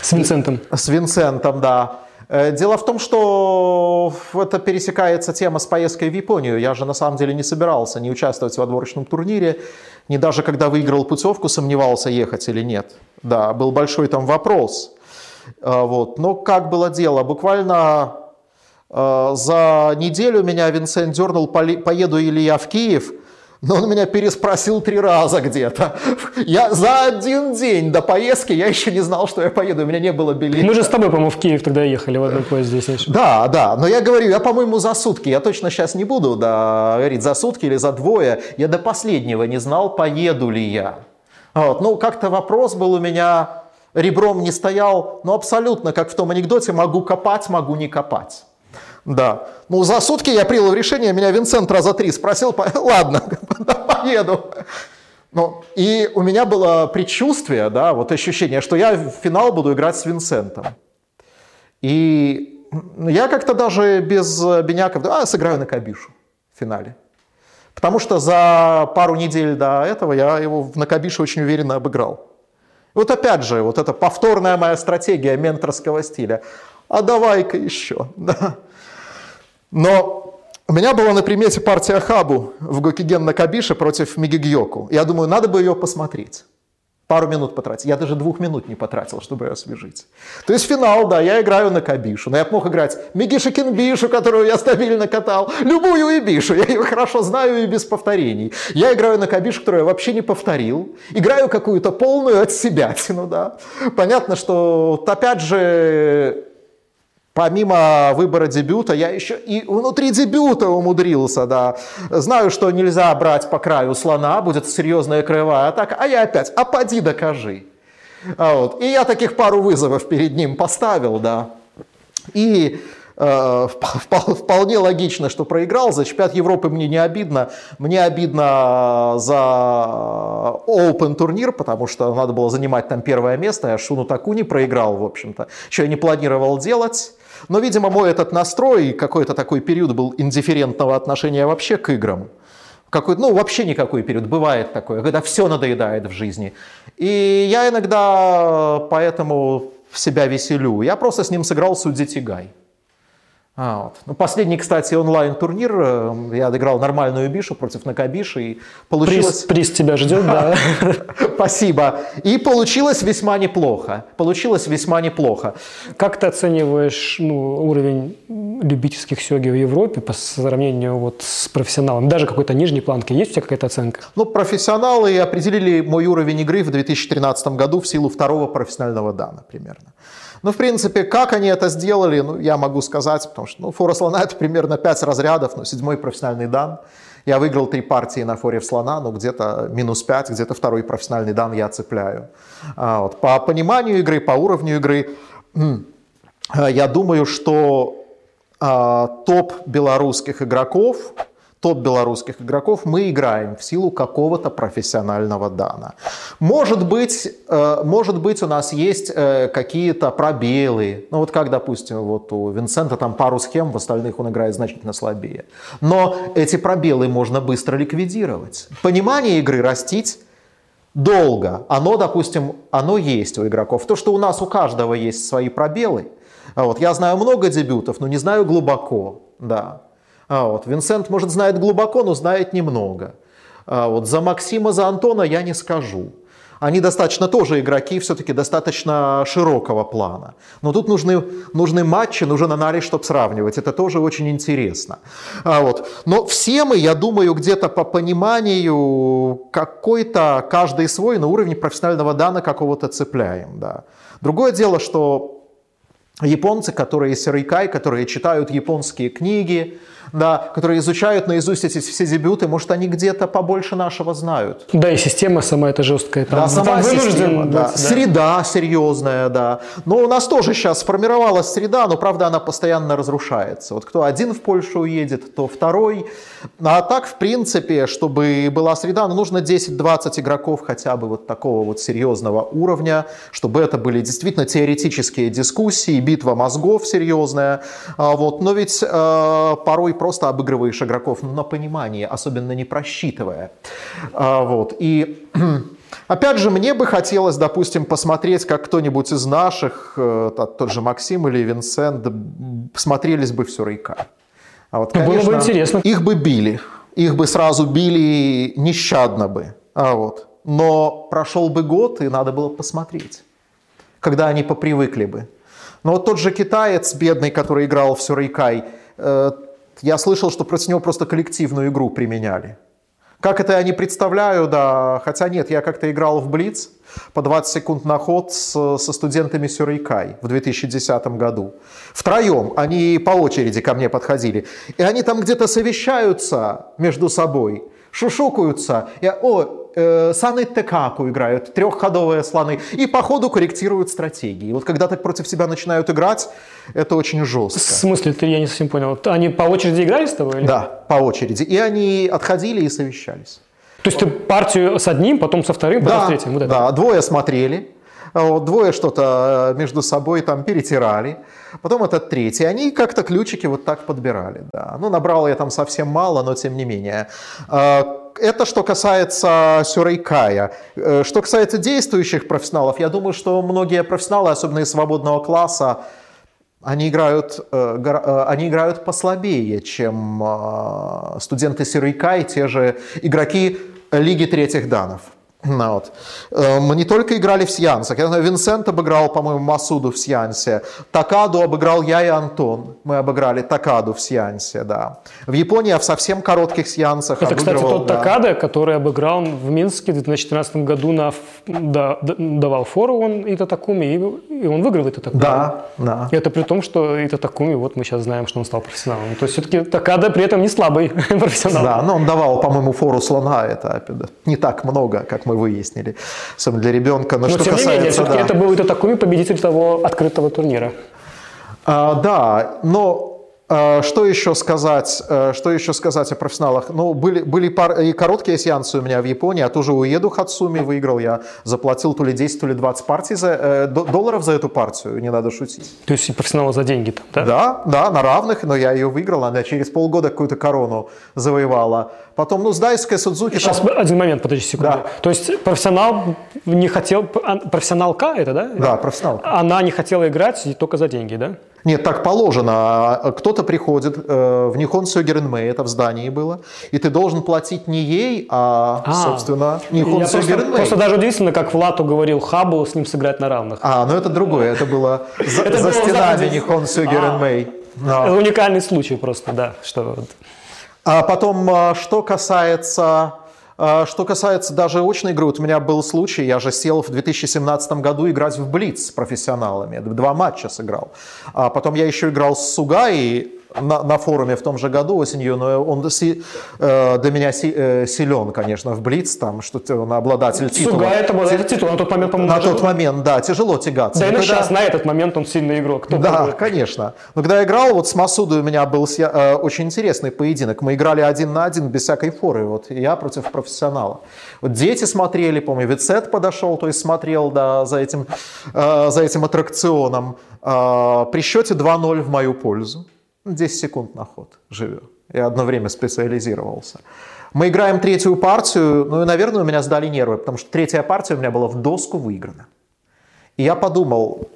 С Винсентом. С Винсентом, да. Э, дело в том, что это пересекается тема с поездкой в Японию. Я же на самом деле не собирался не участвовать в отборочном турнире, не даже когда выиграл путевку, сомневался, ехать или нет. Да, был большой там вопрос. Э, вот. Но как было дело? Буквально э, за неделю меня Винсент дернул, поеду или я в Киев – но он меня переспросил три раза где-то. Я за один день до поездки я еще не знал, что я поеду, у меня не было билета. Мы же с тобой, по-моему, в Киев тогда ехали в одном поезде. Здесь. Да, да, но я говорю, я, по-моему, за сутки, я точно сейчас не буду да, говорить за сутки или за двое, я до последнего не знал, поеду ли я. Вот. Ну, как-то вопрос был у меня, ребром не стоял, но абсолютно, как в том анекдоте, могу копать, могу не копать. Да. Ну, за сутки я принял решение, меня Винсент раза три спросил, ладно, поеду. Ну, и у меня было предчувствие, да, вот ощущение, что я в финал буду играть с Винсентом. И я как-то даже без Беняков, а, сыграю на Кабишу в финале. Потому что за пару недель до этого я его на Кабише очень уверенно обыграл. Вот опять же, вот эта повторная моя стратегия менторского стиля. А давай-ка еще. Да. Но у меня была на примете партия Хабу в Гокиген на Кабише против Мигигьоку. Я думаю, надо бы ее посмотреть. Пару минут потратить. Я даже двух минут не потратил, чтобы ее освежить. То есть финал, да, я играю на Кабишу. Но я мог играть Мигиша Кинбишу, которую я стабильно катал. Любую и Бишу. Я ее хорошо знаю и без повторений. Я играю на Кабишу, которую я вообще не повторил. Играю какую-то полную от себя. Ну да. Понятно, что опять же Помимо выбора дебюта, я еще и внутри дебюта умудрился, да. Знаю, что нельзя брать по краю слона, будет серьезная краевая атака, а я опять, а поди докажи. А вот. И я таких пару вызовов перед ним поставил, да. И э, вполне логично, что проиграл. За чемпионат Европы мне не обидно. Мне обидно за Open турнир, потому что надо было занимать там первое место. Я Шуну Таку не проиграл, в общем-то. Что я не планировал делать. Но, видимо, мой этот настрой, какой-то такой период был индифферентного отношения вообще к играм. Какой, ну, вообще никакой период, бывает такое, когда все надоедает в жизни. И я иногда поэтому себя веселю. Я просто с ним сыграл Судзи Тигай. А, вот. ну, последний, кстати, онлайн-турнир. Э, я отыграл нормальную бишу против Накабиши. И получилось... приз, приз тебя ждет, да. Спасибо. И получилось весьма неплохо. Получилось весьма неплохо. Как ты оцениваешь ну, уровень любительских сёги в Европе по сравнению вот с профессионалом? Даже какой-то нижней планки. Есть у тебя какая-то оценка? Ну, профессионалы определили мой уровень игры в 2013 году в силу второго профессионального дана примерно. Ну, в принципе, как они это сделали, ну, я могу сказать, потому что, ну, фора слона это примерно 5 разрядов, ну, седьмой профессиональный дан. Я выиграл три партии на форе в слона, ну, где-то минус 5, где-то второй профессиональный дан я цепляю. А, вот. По пониманию игры, по уровню игры, я думаю, что а, топ белорусских игроков, топ белорусских игроков мы играем в силу какого-то профессионального дана. Может быть, э, может быть у нас есть э, какие-то пробелы. Ну вот как, допустим, вот у Винсента там пару схем, в остальных он играет значительно слабее. Но эти пробелы можно быстро ликвидировать. Понимание игры растить долго. Оно, допустим, оно есть у игроков. То, что у нас у каждого есть свои пробелы. Вот, я знаю много дебютов, но не знаю глубоко. Да. А вот, Винсент, может, знает глубоко, но знает немного. А вот, за Максима, за Антона я не скажу. Они достаточно тоже игроки, все-таки достаточно широкого плана. Но тут нужны, нужны матчи, нужен анализ, чтобы сравнивать. Это тоже очень интересно. А вот. Но все мы, я думаю, где-то по пониманию какой-то, каждый свой на уровне профессионального дана какого-то цепляем. Да. Другое дело, что японцы, которые сирайкай, которые читают японские книги, да, которые изучают наизусть эти все дебюты, может, они где-то побольше нашего знают. Да, и система сама эта жесткая. Там, да, сама там система, да. да. Среда серьезная, да. Но у нас тоже сейчас сформировалась среда, но, правда, она постоянно разрушается. Вот кто один в Польшу уедет, то второй. А так, в принципе, чтобы была среда, ну, нужно 10-20 игроков хотя бы вот такого вот серьезного уровня, чтобы это были действительно теоретические дискуссии, битва мозгов серьезная. А вот. Но ведь э, порой просто обыгрываешь игроков ну, на понимание, особенно не просчитывая. А, вот. И Опять же, мне бы хотелось, допустим, посмотреть, как кто-нибудь из наших, э, тот же Максим или Винсент, смотрелись бы все Рейка. А вот, конечно, Было бы интересно. Их бы били. Их бы сразу били нещадно бы. А вот. Но прошел бы год, и надо было посмотреть, когда они попривыкли бы. Но вот тот же китаец, бедный, который играл в Сюрейкай, э, я слышал, что против него просто коллективную игру применяли. Как это я не представляю, да, хотя нет, я как-то играл в Блиц по 20 секунд на ход с, со студентами Сюрейкай в 2010 году. Втроем они по очереди ко мне подходили. И они там где-то совещаются между собой, шушукаются. Я, о, э, Саны Текаку играют, трехходовые слоны, и по ходу корректируют стратегии. Вот когда так против себя начинают играть, это очень жестко. В смысле, ты, я не совсем понял. Они по очереди играли с тобой? Или? Да, по очереди. И они отходили и совещались. То есть ты партию с одним, потом со вторым, потом да, с третьим? Вот да, двое смотрели, вот, двое что-то э, между собой там перетирали, потом этот третий, они как-то ключики вот так подбирали, да. Ну, набрал я там совсем мало, но тем не менее. Это что касается Сюрейкая. Э, что касается действующих профессионалов, я думаю, что многие профессионалы, особенно из свободного класса, они играют, э, э, они играют послабее, чем студенты Сюрейкай, те же игроки Лиги третьих данов. Ну, вот. Э, мы не только играли в сеансах. Я знаю, Винсент обыграл, по-моему, Масуду в сеансе. Такаду обыграл я и Антон. Мы обыграли Такаду в сеансе, да. В Японии я в совсем коротких сеансах Это, кстати, тот да. Такада, который обыграл в Минске в 2014 году, на, да, давал фору он и Татакуми, и, он выиграл это Такуми. Да, да. И это при том, что и Татакуми, вот мы сейчас знаем, что он стал профессионалом. То есть все-таки Такада при этом не слабый профессионал. Да, но он давал, по-моему, фору слона, это не так много, как мы мы выяснили, для ребенка. Но, Но что тем касается, не менее, да. это был это такой победитель того открытого турнира. А, да, но что еще сказать? А, что еще сказать о профессионалах? Ну, были, были пар... и короткие сеансы у меня в Японии, а тоже уеду Хацуми выиграл. Я заплатил то ли 10, то ли 20 партий за, э, долларов за эту партию, не надо шутить. То есть и профессионала за деньги там, да? Да, да, на равных, но я ее выиграл. Она через полгода какую-то корону завоевала. Потом, ну, с Дайской Судзуки... Сейчас, там... один момент, подожди секунду. Да. То есть профессионал не хотел... Профессионалка это, да? Да, профессионалка. Она не хотела играть только за деньги, да? Нет, так положено. Кто-то приходит э, в Нихон Сёгеренмэй, это в здании было, и ты должен платить не ей, а, а собственно, Нихон Сёгеренмэй. Просто даже удивительно, как Влату говорил Хабу с ним сыграть на равных. А, ну это другое, это было за стенами Нихон Сёгеренмэй. Это уникальный случай просто, да. Что... А потом, а, что касается а, что касается даже очной игры, вот у меня был случай, я же сел в 2017 году играть в Блиц с профессионалами, два матча сыграл. А потом я еще играл с Сугаи, на, на форуме в том же году осенью, но он си, э, для меня си, э, силен, конечно, в Блиц, там, что он обладатель титула. Суга это обладатель титула, на тот момент, по-моему, На тот момент, да, тяжело тягаться. Да когда... сейчас, на этот момент он сильный игрок. Кто да, был? конечно. Но когда я играл, вот с Масудой у меня был э, очень интересный поединок. Мы играли один на один без всякой форы, вот я против профессионала. Вот дети смотрели, помню, Вицет подошел, то есть смотрел, да, за этим, э, за этим аттракционом. Э, при счете 2-0 в мою пользу. 10 секунд на ход живет. Я одно время специализировался. Мы играем третью партию, ну и, наверное, у меня сдали нервы, потому что третья партия у меня была в доску выиграна. И я подумал,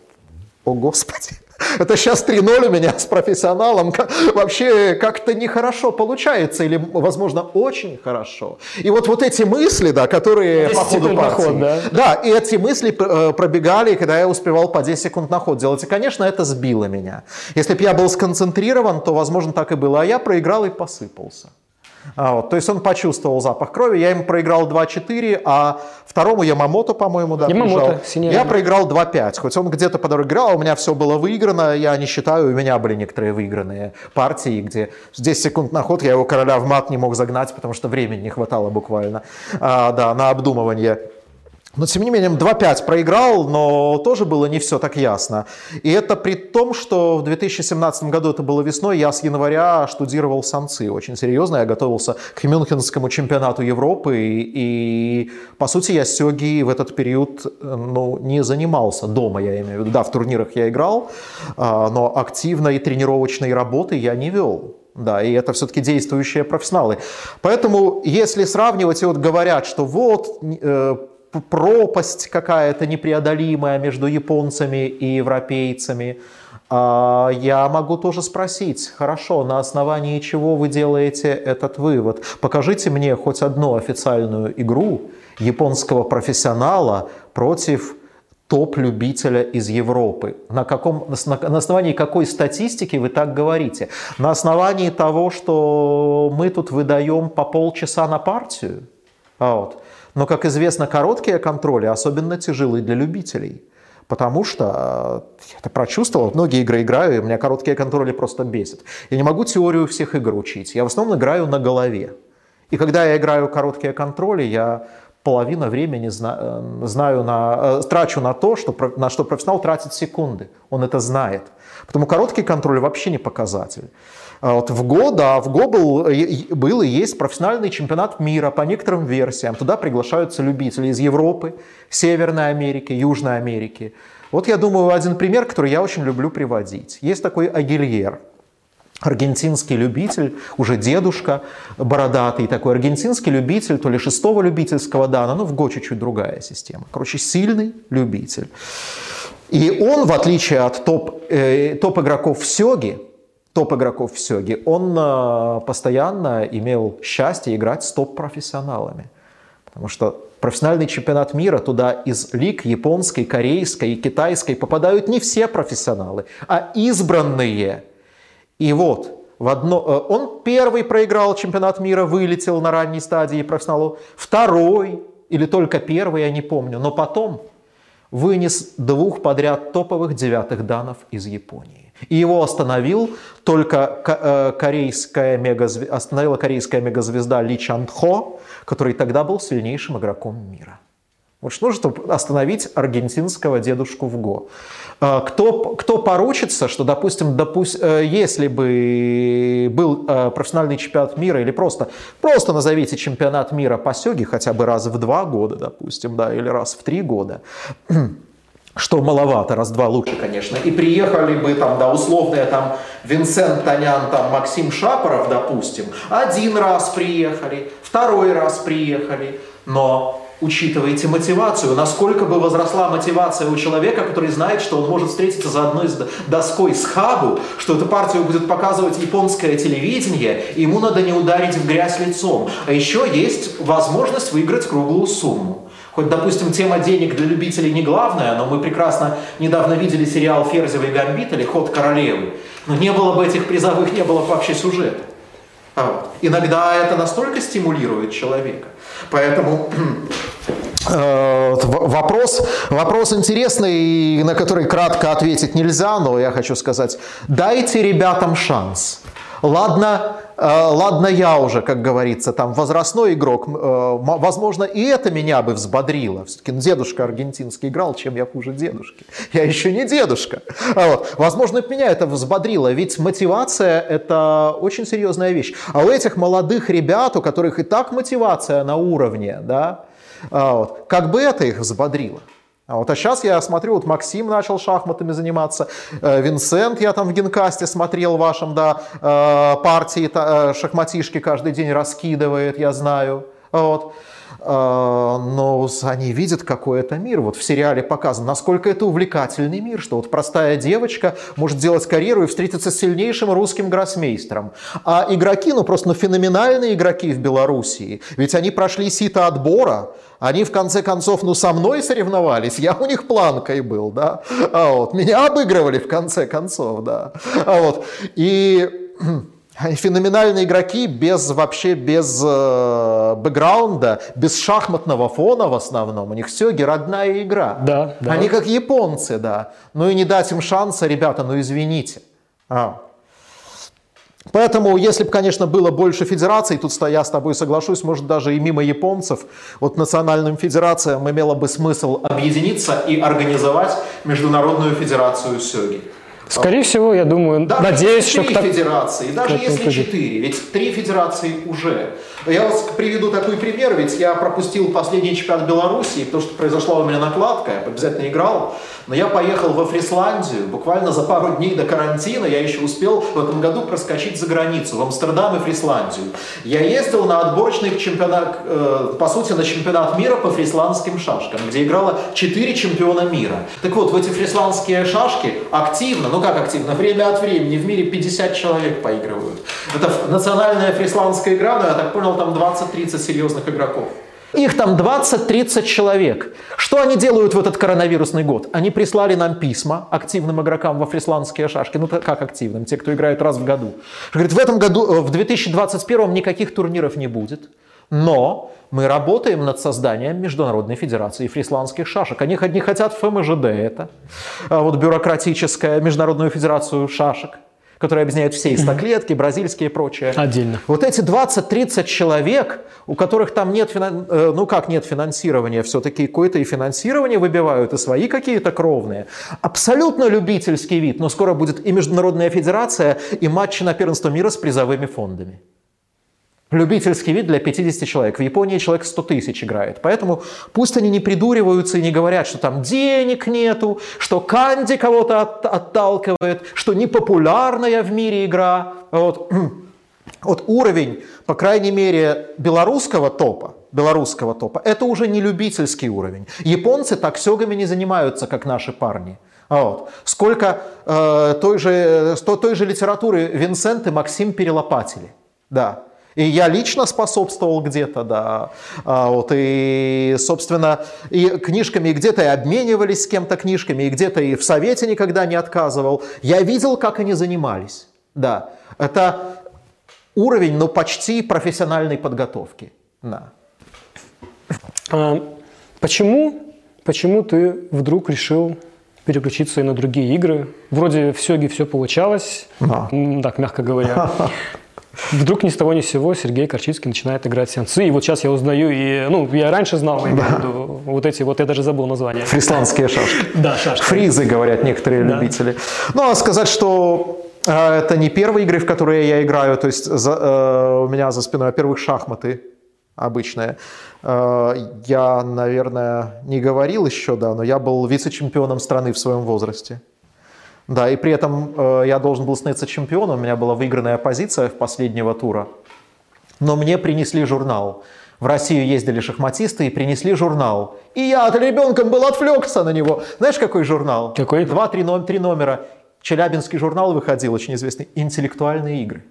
о господи, это сейчас 3-0 у меня с профессионалом. Вообще как-то нехорошо получается, или, возможно, очень хорошо. И вот, вот эти мысли, да, которые по ходу партии, ход, да? да, и эти мысли э, пробегали, когда я успевал по 10 секунд на ход делать. И, конечно, это сбило меня. Если бы я был сконцентрирован, то, возможно, так и было. А я проиграл и посыпался. А вот, то есть он почувствовал запах крови. Я ему проиграл 2-4, а второму Ямамото, по-моему, да, Ямамото. Я проиграл 2-5. Хоть он где-то по дороге играл, у меня все было выиграно. Я не считаю, у меня были некоторые выигранные партии, где 10 секунд на ход я его короля в мат не мог загнать, потому что времени не хватало буквально а, да, на обдумывание. Но, тем не менее, 2-5 проиграл, но тоже было не все так ясно. И это при том, что в 2017 году, это было весной, я с января штудировал самцы очень серьезно. Я готовился к Мюнхенскому чемпионату Европы. И, и по сути, я Сёги в этот период ну, не занимался дома, я имею в виду. Да, в турнирах я играл, а, но активной тренировочной работы я не вел. Да, и это все-таки действующие профессионалы. Поэтому, если сравнивать, и вот говорят, что вот э, пропасть какая-то непреодолимая между японцами и европейцами. А, я могу тоже спросить, хорошо, на основании чего вы делаете этот вывод? Покажите мне хоть одну официальную игру японского профессионала против топ-любителя из Европы. На, каком, на основании какой статистики вы так говорите? На основании того, что мы тут выдаем по полчаса на партию? А вот. Но, как известно, короткие контроли особенно тяжелы для любителей. Потому что э, я это прочувствовал, многие игры играю, и меня короткие контроли просто бесят. Я не могу теорию всех игр учить, я в основном играю на голове. И когда я играю короткие контроли, я половину времени зна, э, знаю на, э, трачу на то, что, на что профессионал тратит секунды. Он это знает. Потому короткий контроль вообще не показатель. А вот в ГО, да, в ГО был, был и есть профессиональный чемпионат мира по некоторым версиям. Туда приглашаются любители из Европы, Северной Америки, Южной Америки. Вот я думаю, один пример, который я очень люблю приводить. Есть такой Агильер, аргентинский любитель, уже дедушка бородатый такой, аргентинский любитель, то ли шестого любительского дана, ну в ГО чуть-чуть другая система. Короче, сильный любитель. И он, в отличие от топ, э, топ-игроков в Сёге, топ-игроков в Сёге, он э, постоянно имел счастье играть с топ-профессионалами. Потому что профессиональный чемпионат мира, туда из лиг японской, корейской и китайской попадают не все профессионалы, а избранные. И вот, в одно, э, он первый проиграл чемпионат мира, вылетел на ранней стадии профессионалу, второй или только первый, я не помню, но потом вынес двух подряд топовых девятых данов из Японии. И его остановил только э, корейская мегазвезда, остановила корейская мегазвезда Ли Чан Хо, который тогда был сильнейшим игроком мира. Вот что нужно, чтобы остановить аргентинского дедушку в ГО. Э, кто, кто поручится, что, допустим, допусть, э, если бы был профессиональный чемпионат мира или просто, просто назовите чемпионат мира по сёге хотя бы раз в два года, допустим, да, или раз в три года, что маловато, раз-два лучше, конечно. И приехали бы там, да, условные там Винсент Танян, там Максим Шапоров, допустим, один раз приехали, второй раз приехали, но учитывайте мотивацию, насколько бы возросла мотивация у человека, который знает, что он может встретиться за одной доской с хабу, что эту партию будет показывать японское телевидение, ему надо не ударить в грязь лицом. А еще есть возможность выиграть круглую сумму. Хоть, допустим, тема денег для любителей не главная, но мы прекрасно недавно видели сериал «Ферзевый гамбит» или «Ход королевы». Но не было бы этих призовых, не было бы вообще сюжета. А вот. Иногда это настолько стимулирует человека. Поэтому э, Вопрос, вопрос интересный, на который кратко ответить нельзя, но я хочу сказать, дайте ребятам шанс. Ладно, ладно я уже, как говорится, там возрастной игрок, э, возможно, и это меня бы взбодрило. Все-таки дедушка аргентинский играл, чем я хуже дедушки. Я еще не дедушка. А вот. Возможно, меня это взбодрило, ведь мотивация – это очень серьезная вещь. А у этих молодых ребят, у которых и так мотивация на уровне, да, а вот, как бы это их взбодрило. А вот а сейчас я смотрю, вот Максим начал шахматами заниматься, э, Винсент, я там в Генкасте смотрел вашем, да, э, партии э, шахматишки каждый день раскидывает, я знаю. Вот. Но они видят, какой это мир. Вот в сериале показано, насколько это увлекательный мир, что вот простая девочка может делать карьеру и встретиться с сильнейшим русским гроссмейстером. А игроки, ну просто ну, феноменальные игроки в Белоруссии, ведь они прошли сито отбора, они в конце концов, ну, со мной соревновались, я у них планкой был, да, а вот, меня обыгрывали в конце концов, да, а вот, и феноменальные игроки без вообще без э, бэкграунда, без шахматного фона в основном. У них все родная игра. Да, да. Они как японцы, да. Ну и не дать им шанса, ребята, ну извините. А. Поэтому, если бы, конечно, было больше федераций, тут я с тобой соглашусь, может даже и мимо японцев, вот национальным федерациям имело бы смысл объединиться и организовать Международную федерацию сёги. Скорее всего, я думаю, даже надеюсь, что... Три так... федерации, даже если четыре, ведь три федерации уже. Я вас приведу такой пример, ведь я пропустил последний чемпионат Белоруссии, потому что произошла у меня накладка, я обязательно играл, но я поехал во Фрисландию, буквально за пару дней до карантина я еще успел в этом году проскочить за границу, в Амстердам и Фрисландию. Я ездил на отборочный чемпионат, э, по сути, на чемпионат мира по фрисландским шашкам, где играло 4 чемпиона мира. Так вот, в эти фрисландские шашки активно, ну как активно, время от времени в мире 50 человек поигрывают. Это национальная фрисландская игра, но я так понял, там 20-30 серьезных игроков. Их там 20-30 человек. Что они делают в этот коронавирусный год? Они прислали нам письма активным игрокам во фрисландские шашки. Ну, как активным? Те, кто играет раз в году. Говорит, в этом году, э, в 2021 никаких турниров не будет. Но мы работаем над созданием Международной Федерации фрисландских шашек. Они не хотят ФМЖД это, а вот бюрократическая Международную Федерацию шашек которые объединяют все и стоклетки, бразильские и прочее. Отдельно. Вот эти 20-30 человек, у которых там нет, финан... Э, ну как нет финансирования, все-таки какое-то и финансирование выбивают, и свои какие-то кровные. Абсолютно любительский вид, но скоро будет и Международная Федерация, и матчи на первенство мира с призовыми фондами. Любительский вид для 50 человек. В Японии человек 100 тысяч играет. Поэтому пусть они не придуриваются и не говорят, что там денег нету, что канди кого-то от, отталкивает, что непопулярная в мире игра. Вот. вот уровень, по крайней мере, белорусского топа, белорусского топа, это уже не любительский уровень. Японцы так сёгами не занимаются, как наши парни. Вот. Сколько э, той, же, той же литературы Винсент и Максим перелопатили. Да. И я лично способствовал где-то, да. А, вот, и, собственно, и книжками где-то и обменивались с кем-то книжками, и где-то и в совете никогда не отказывал. Я видел, как они занимались. Да. Это уровень, ну, почти профессиональной подготовки. Да. А, почему, почему ты вдруг решил переключиться и на другие игры? Вроде в Сёге все получалось, да. так, мягко говоря. Вдруг ни с того ни с сего Сергей Корчицкий начинает играть сеансы. И вот сейчас я узнаю, и, ну, я раньше знал, виду, вот эти, вот я даже забыл название. Фрисландские шашки. Да, шашки. Фризы, говорят некоторые да. любители. Ну, а сказать, что э, это не первые игры, в которые я играю, то есть за, э, у меня за спиной, во-первых, шахматы обычные. Э, я, наверное, не говорил еще, да, но я был вице-чемпионом страны в своем возрасте. Да, и при этом э, я должен был становиться чемпионом, у меня была выигранная позиция в последнего тура, но мне принесли журнал. В Россию ездили шахматисты и принесли журнал. И я от ребенком был отвлекся на него. Знаешь, какой журнал? Какой? Два-три три номера. Челябинский журнал выходил, очень известный, «Интеллектуальные игры»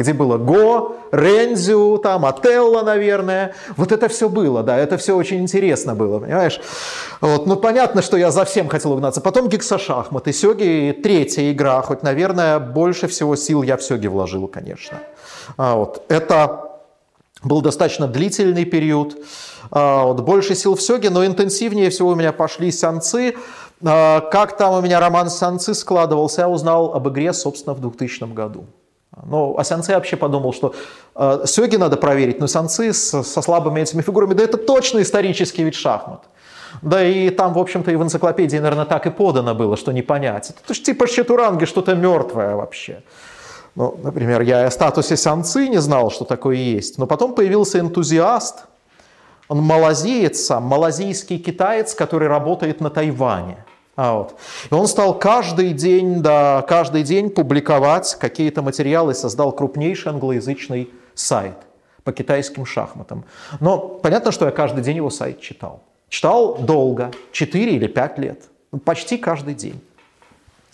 где было Го, Рензю, там, Отелло, наверное. Вот это все было, да, это все очень интересно было, понимаешь? Вот, ну, понятно, что я за всем хотел угнаться. Потом гексошахматы, сёги, третья игра, хоть, наверное, больше всего сил я в сёги вложил, конечно. А, вот, это был достаточно длительный период, а, вот, больше сил в сёге, но интенсивнее всего у меня пошли сянцы. А, как там у меня роман сянцы складывался, я узнал об игре, собственно, в 2000 году. Но о Сянце вообще подумал, что э, Сёги надо проверить, но Сянцы с, со слабыми этими фигурами, да это точно исторический вид шахмат. Да и там, в общем-то, и в энциклопедии, наверное, так и подано было, что не понять. Это же типа Чатуранги что-то мертвое вообще. Ну, например, я о статусе Сянцы не знал, что такое есть. Но потом появился энтузиаст, он малазиец сам, малазийский китаец, который работает на Тайване. А вот. И он стал каждый день, да, каждый день публиковать какие-то материалы, создал крупнейший англоязычный сайт по китайским шахматам. Но понятно, что я каждый день его сайт читал. Читал долго, 4 или 5 лет, почти каждый день.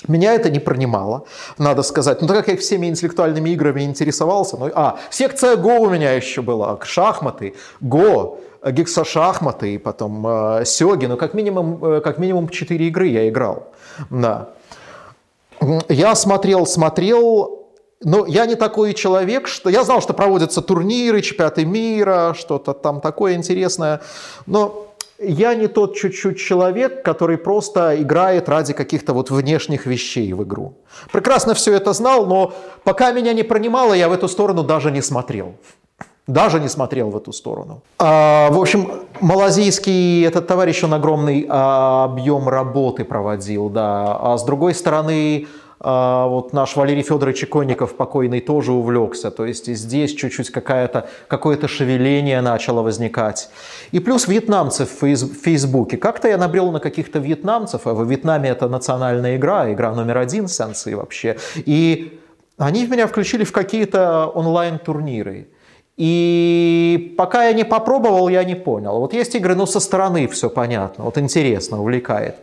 Меня это не пронимало, надо сказать. Ну, так как я всеми интеллектуальными играми интересовался, ну, а, секция Го у меня еще была, шахматы, Го, гексошахматы, и потом э, сёги, ну, как минимум, э, как минимум 4 игры я играл, да. Я смотрел, смотрел, но я не такой человек, что... Я знал, что проводятся турниры, чемпионаты мира, что-то там такое интересное, но я не тот чуть-чуть человек, который просто играет ради каких-то вот внешних вещей в игру. Прекрасно все это знал, но пока меня не пронимало, я в эту сторону даже не смотрел. Даже не смотрел в эту сторону. А, в общем, малазийский этот товарищ, он огромный а, объем работы проводил, да. А с другой стороны, а, вот наш Валерий Федорович Иконников покойный тоже увлекся. То есть здесь чуть-чуть какое-то шевеление начало возникать. И плюс вьетнамцы в Фейсбуке. Как-то я набрел на каких-то вьетнамцев, а в Вьетнаме это национальная игра, игра номер один сенсы вообще. И они меня включили в какие-то онлайн-турниры. И пока я не попробовал, я не понял. Вот есть игры, ну, со стороны все понятно, вот интересно, увлекает.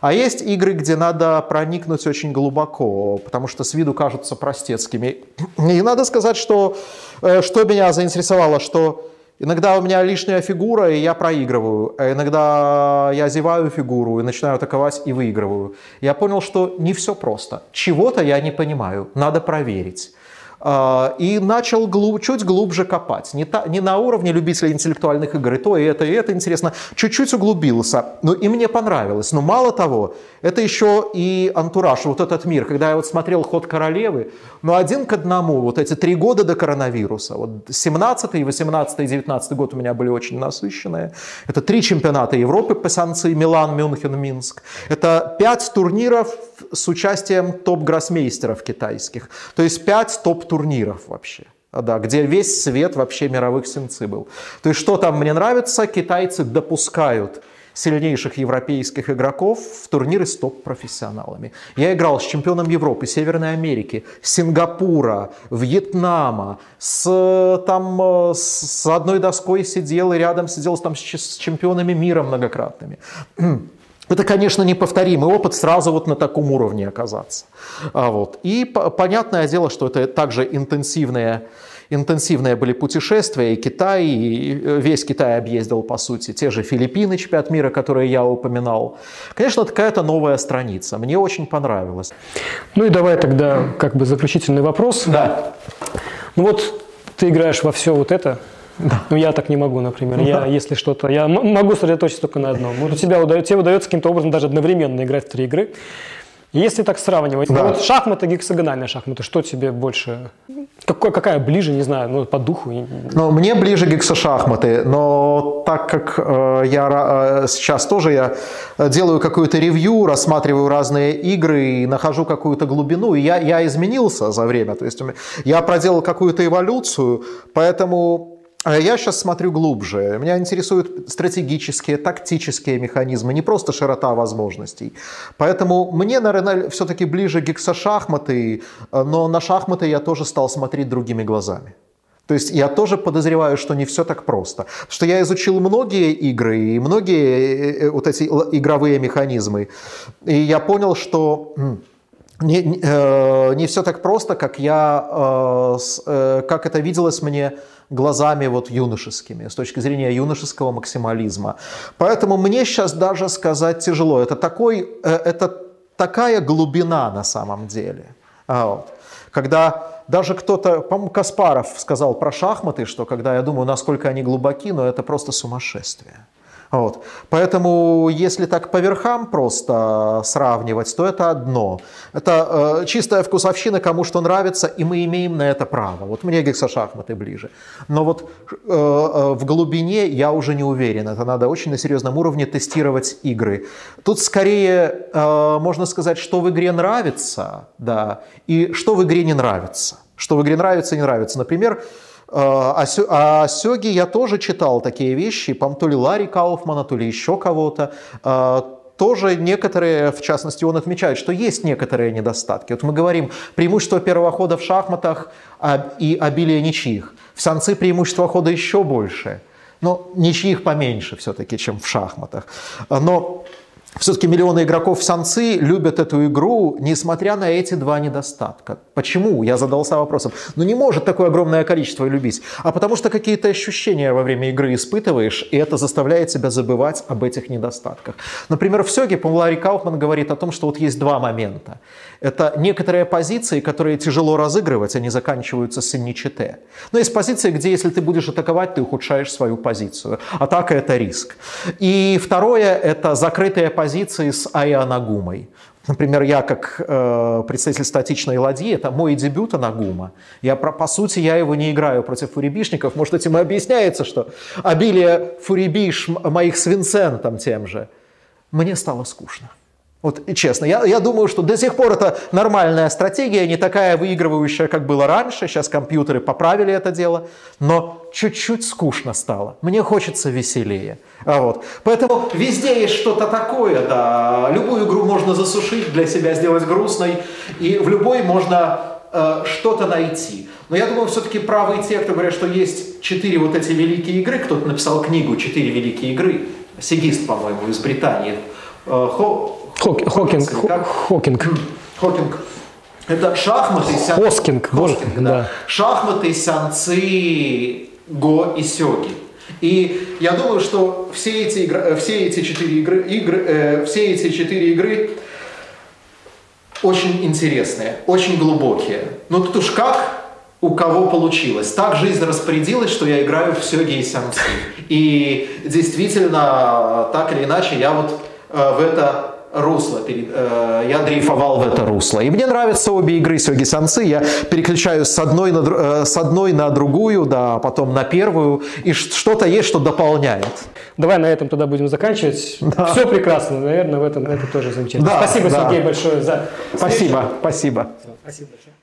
А есть игры, где надо проникнуть очень глубоко, потому что с виду кажутся простецкими. И надо сказать, что, э, что меня заинтересовало, что иногда у меня лишняя фигура, и я проигрываю. А иногда я зеваю фигуру и начинаю атаковать и выигрываю. Я понял, что не все просто. Чего-то я не понимаю, надо проверить. А, и начал глуб, чуть глубже копать. Не, та, не на уровне любителей интеллектуальных игр, и то, и это, и это интересно. Чуть-чуть углубился. Ну, и мне понравилось. Но мало того, это еще и антураж, вот этот мир. Когда я вот смотрел «Ход королевы», ну, один к одному, вот эти три года до коронавируса, вот 17 18 19 год у меня были очень насыщенные. Это три чемпионата Европы по санкции Милан, Мюнхен, Минск. Это пять турниров с участием топ-гроссмейстеров китайских. То есть пять топ-турниров вообще. Да, где весь свет вообще мировых сенцы был. То есть что там мне нравится, китайцы допускают сильнейших европейских игроков в турниры с топ-профессионалами. Я играл с чемпионом Европы, Северной Америки, Сингапура, Вьетнама, с, там, с одной доской сидел и рядом сидел там, с чемпионами мира многократными. Это, конечно, неповторимый опыт сразу вот на таком уровне оказаться. А вот. И понятное дело, что это также интенсивные, интенсивные были путешествия, и Китай, и весь Китай объездил, по сути, те же Филиппины, чемпионат мира, которые я упоминал. Конечно, это какая-то новая страница, мне очень понравилось. Ну и давай тогда как бы заключительный вопрос. Да. Ну вот ты играешь во все вот это, да. Ну, я так не могу, например. Я, если что-то... Я могу сосредоточиться только на одном. Вот у тебя удается, тебе удается каким-то образом даже одновременно играть в три игры. Если так сравнивать, да. вот шахматы, гексагональные шахматы, что тебе больше, какая, какая ближе, не знаю, ну, по духу? Ну, мне ближе гексошахматы, но так как э, я э, сейчас тоже я делаю какую-то ревью, рассматриваю разные игры и нахожу какую-то глубину, и я, я изменился за время, то есть я проделал какую-то эволюцию, поэтому я сейчас смотрю глубже. Меня интересуют стратегические, тактические механизмы, не просто широта возможностей. Поэтому мне, наверное, все-таки ближе гексошахматы, но на шахматы я тоже стал смотреть другими глазами. То есть я тоже подозреваю, что не все так просто. Что я изучил многие игры и многие э, э, вот эти игровые механизмы. И я понял, что не, не, э, не все так просто, как, я, как это виделось мне глазами вот юношескими, с точки зрения юношеского максимализма. Поэтому мне сейчас даже сказать тяжело. Это, такой, э, это такая глубина на самом деле. А вот. Когда даже кто-то, по-моему, Каспаров сказал про шахматы, что когда я думаю, насколько они глубоки, но это просто сумасшествие. Вот. Поэтому, если так по верхам просто сравнивать, то это одно. Это э, чистая вкусовщина, кому что нравится, и мы имеем на это право. Вот мне гексошахматы ближе. Но вот э, э, в глубине я уже не уверен. Это надо очень на серьезном уровне тестировать игры. Тут скорее э, можно сказать, что в игре нравится, да, и что в игре не нравится. Что в игре нравится и не нравится. Например, о Сёге я тоже читал такие вещи, по то ли Ларри Кауфмана, то ли еще кого-то. А, тоже некоторые, в частности, он отмечает, что есть некоторые недостатки. Вот мы говорим, преимущество первого хода в шахматах и обилие ничьих. В санцы преимущество хода еще больше. Но ничьих поменьше все-таки, чем в шахматах. Но все-таки миллионы игроков самцы любят эту игру, несмотря на эти два недостатка. Почему? Я задался вопросом. Ну не может такое огромное количество любить. А потому что какие-то ощущения во время игры испытываешь, и это заставляет тебя забывать об этих недостатках. Например, в Сёге, Ларри Кауфман говорит о том, что вот есть два момента. Это некоторые позиции, которые тяжело разыгрывать, они заканчиваются с ничете. Но есть позиции, где если ты будешь атаковать, ты ухудшаешь свою позицию. Атака – это риск. И второе – это закрытые позиции с Айанагумой. Например, я как э, представитель статичной ладьи, это мой дебют Анагума. Я, про, по сути, я его не играю против фурибишников. Может, этим и объясняется, что обилие фурибиш моих с Винсентом тем же. Мне стало скучно. Вот честно, я, я думаю, что до сих пор это нормальная стратегия, не такая выигрывающая, как было раньше. Сейчас компьютеры поправили это дело, но чуть-чуть скучно стало. Мне хочется веселее. А вот. Поэтому везде есть что-то такое, да. Любую игру можно засушить, для себя сделать грустной, и в любой можно э, что-то найти. Но я думаю, все-таки правы те, кто говорят, что есть четыре вот эти великие игры. Кто-то написал книгу «Четыре великие игры». Сигист, по-моему, из Британии. Э, Хо, Хок, Хокинг. Хокинг. Хокинг. Это шахматы, сян... Хоскинг, боже, да. да. Шахматы, сянцы, го и сёги. И я думаю, что все эти, игры, все эти четыре игры, игры э, все эти четыре игры очень интересные, очень глубокие. Но тут уж как у кого получилось. Так жизнь распорядилась, что я играю в сёги и сянцы. И действительно, так или иначе, я вот э, в это русло, э, я дрейфовал в это русло. И мне нравятся обе игры Сёги Санцы, я переключаюсь с одной на, э, с одной на другую, да, потом на первую, и что-то есть, что дополняет. Давай на этом тогда будем заканчивать. Да. Все прекрасно, наверное, в этом это тоже замечательно. Да, спасибо, да. Сергей, большое за... Спасибо, спасибо. Спасибо большое.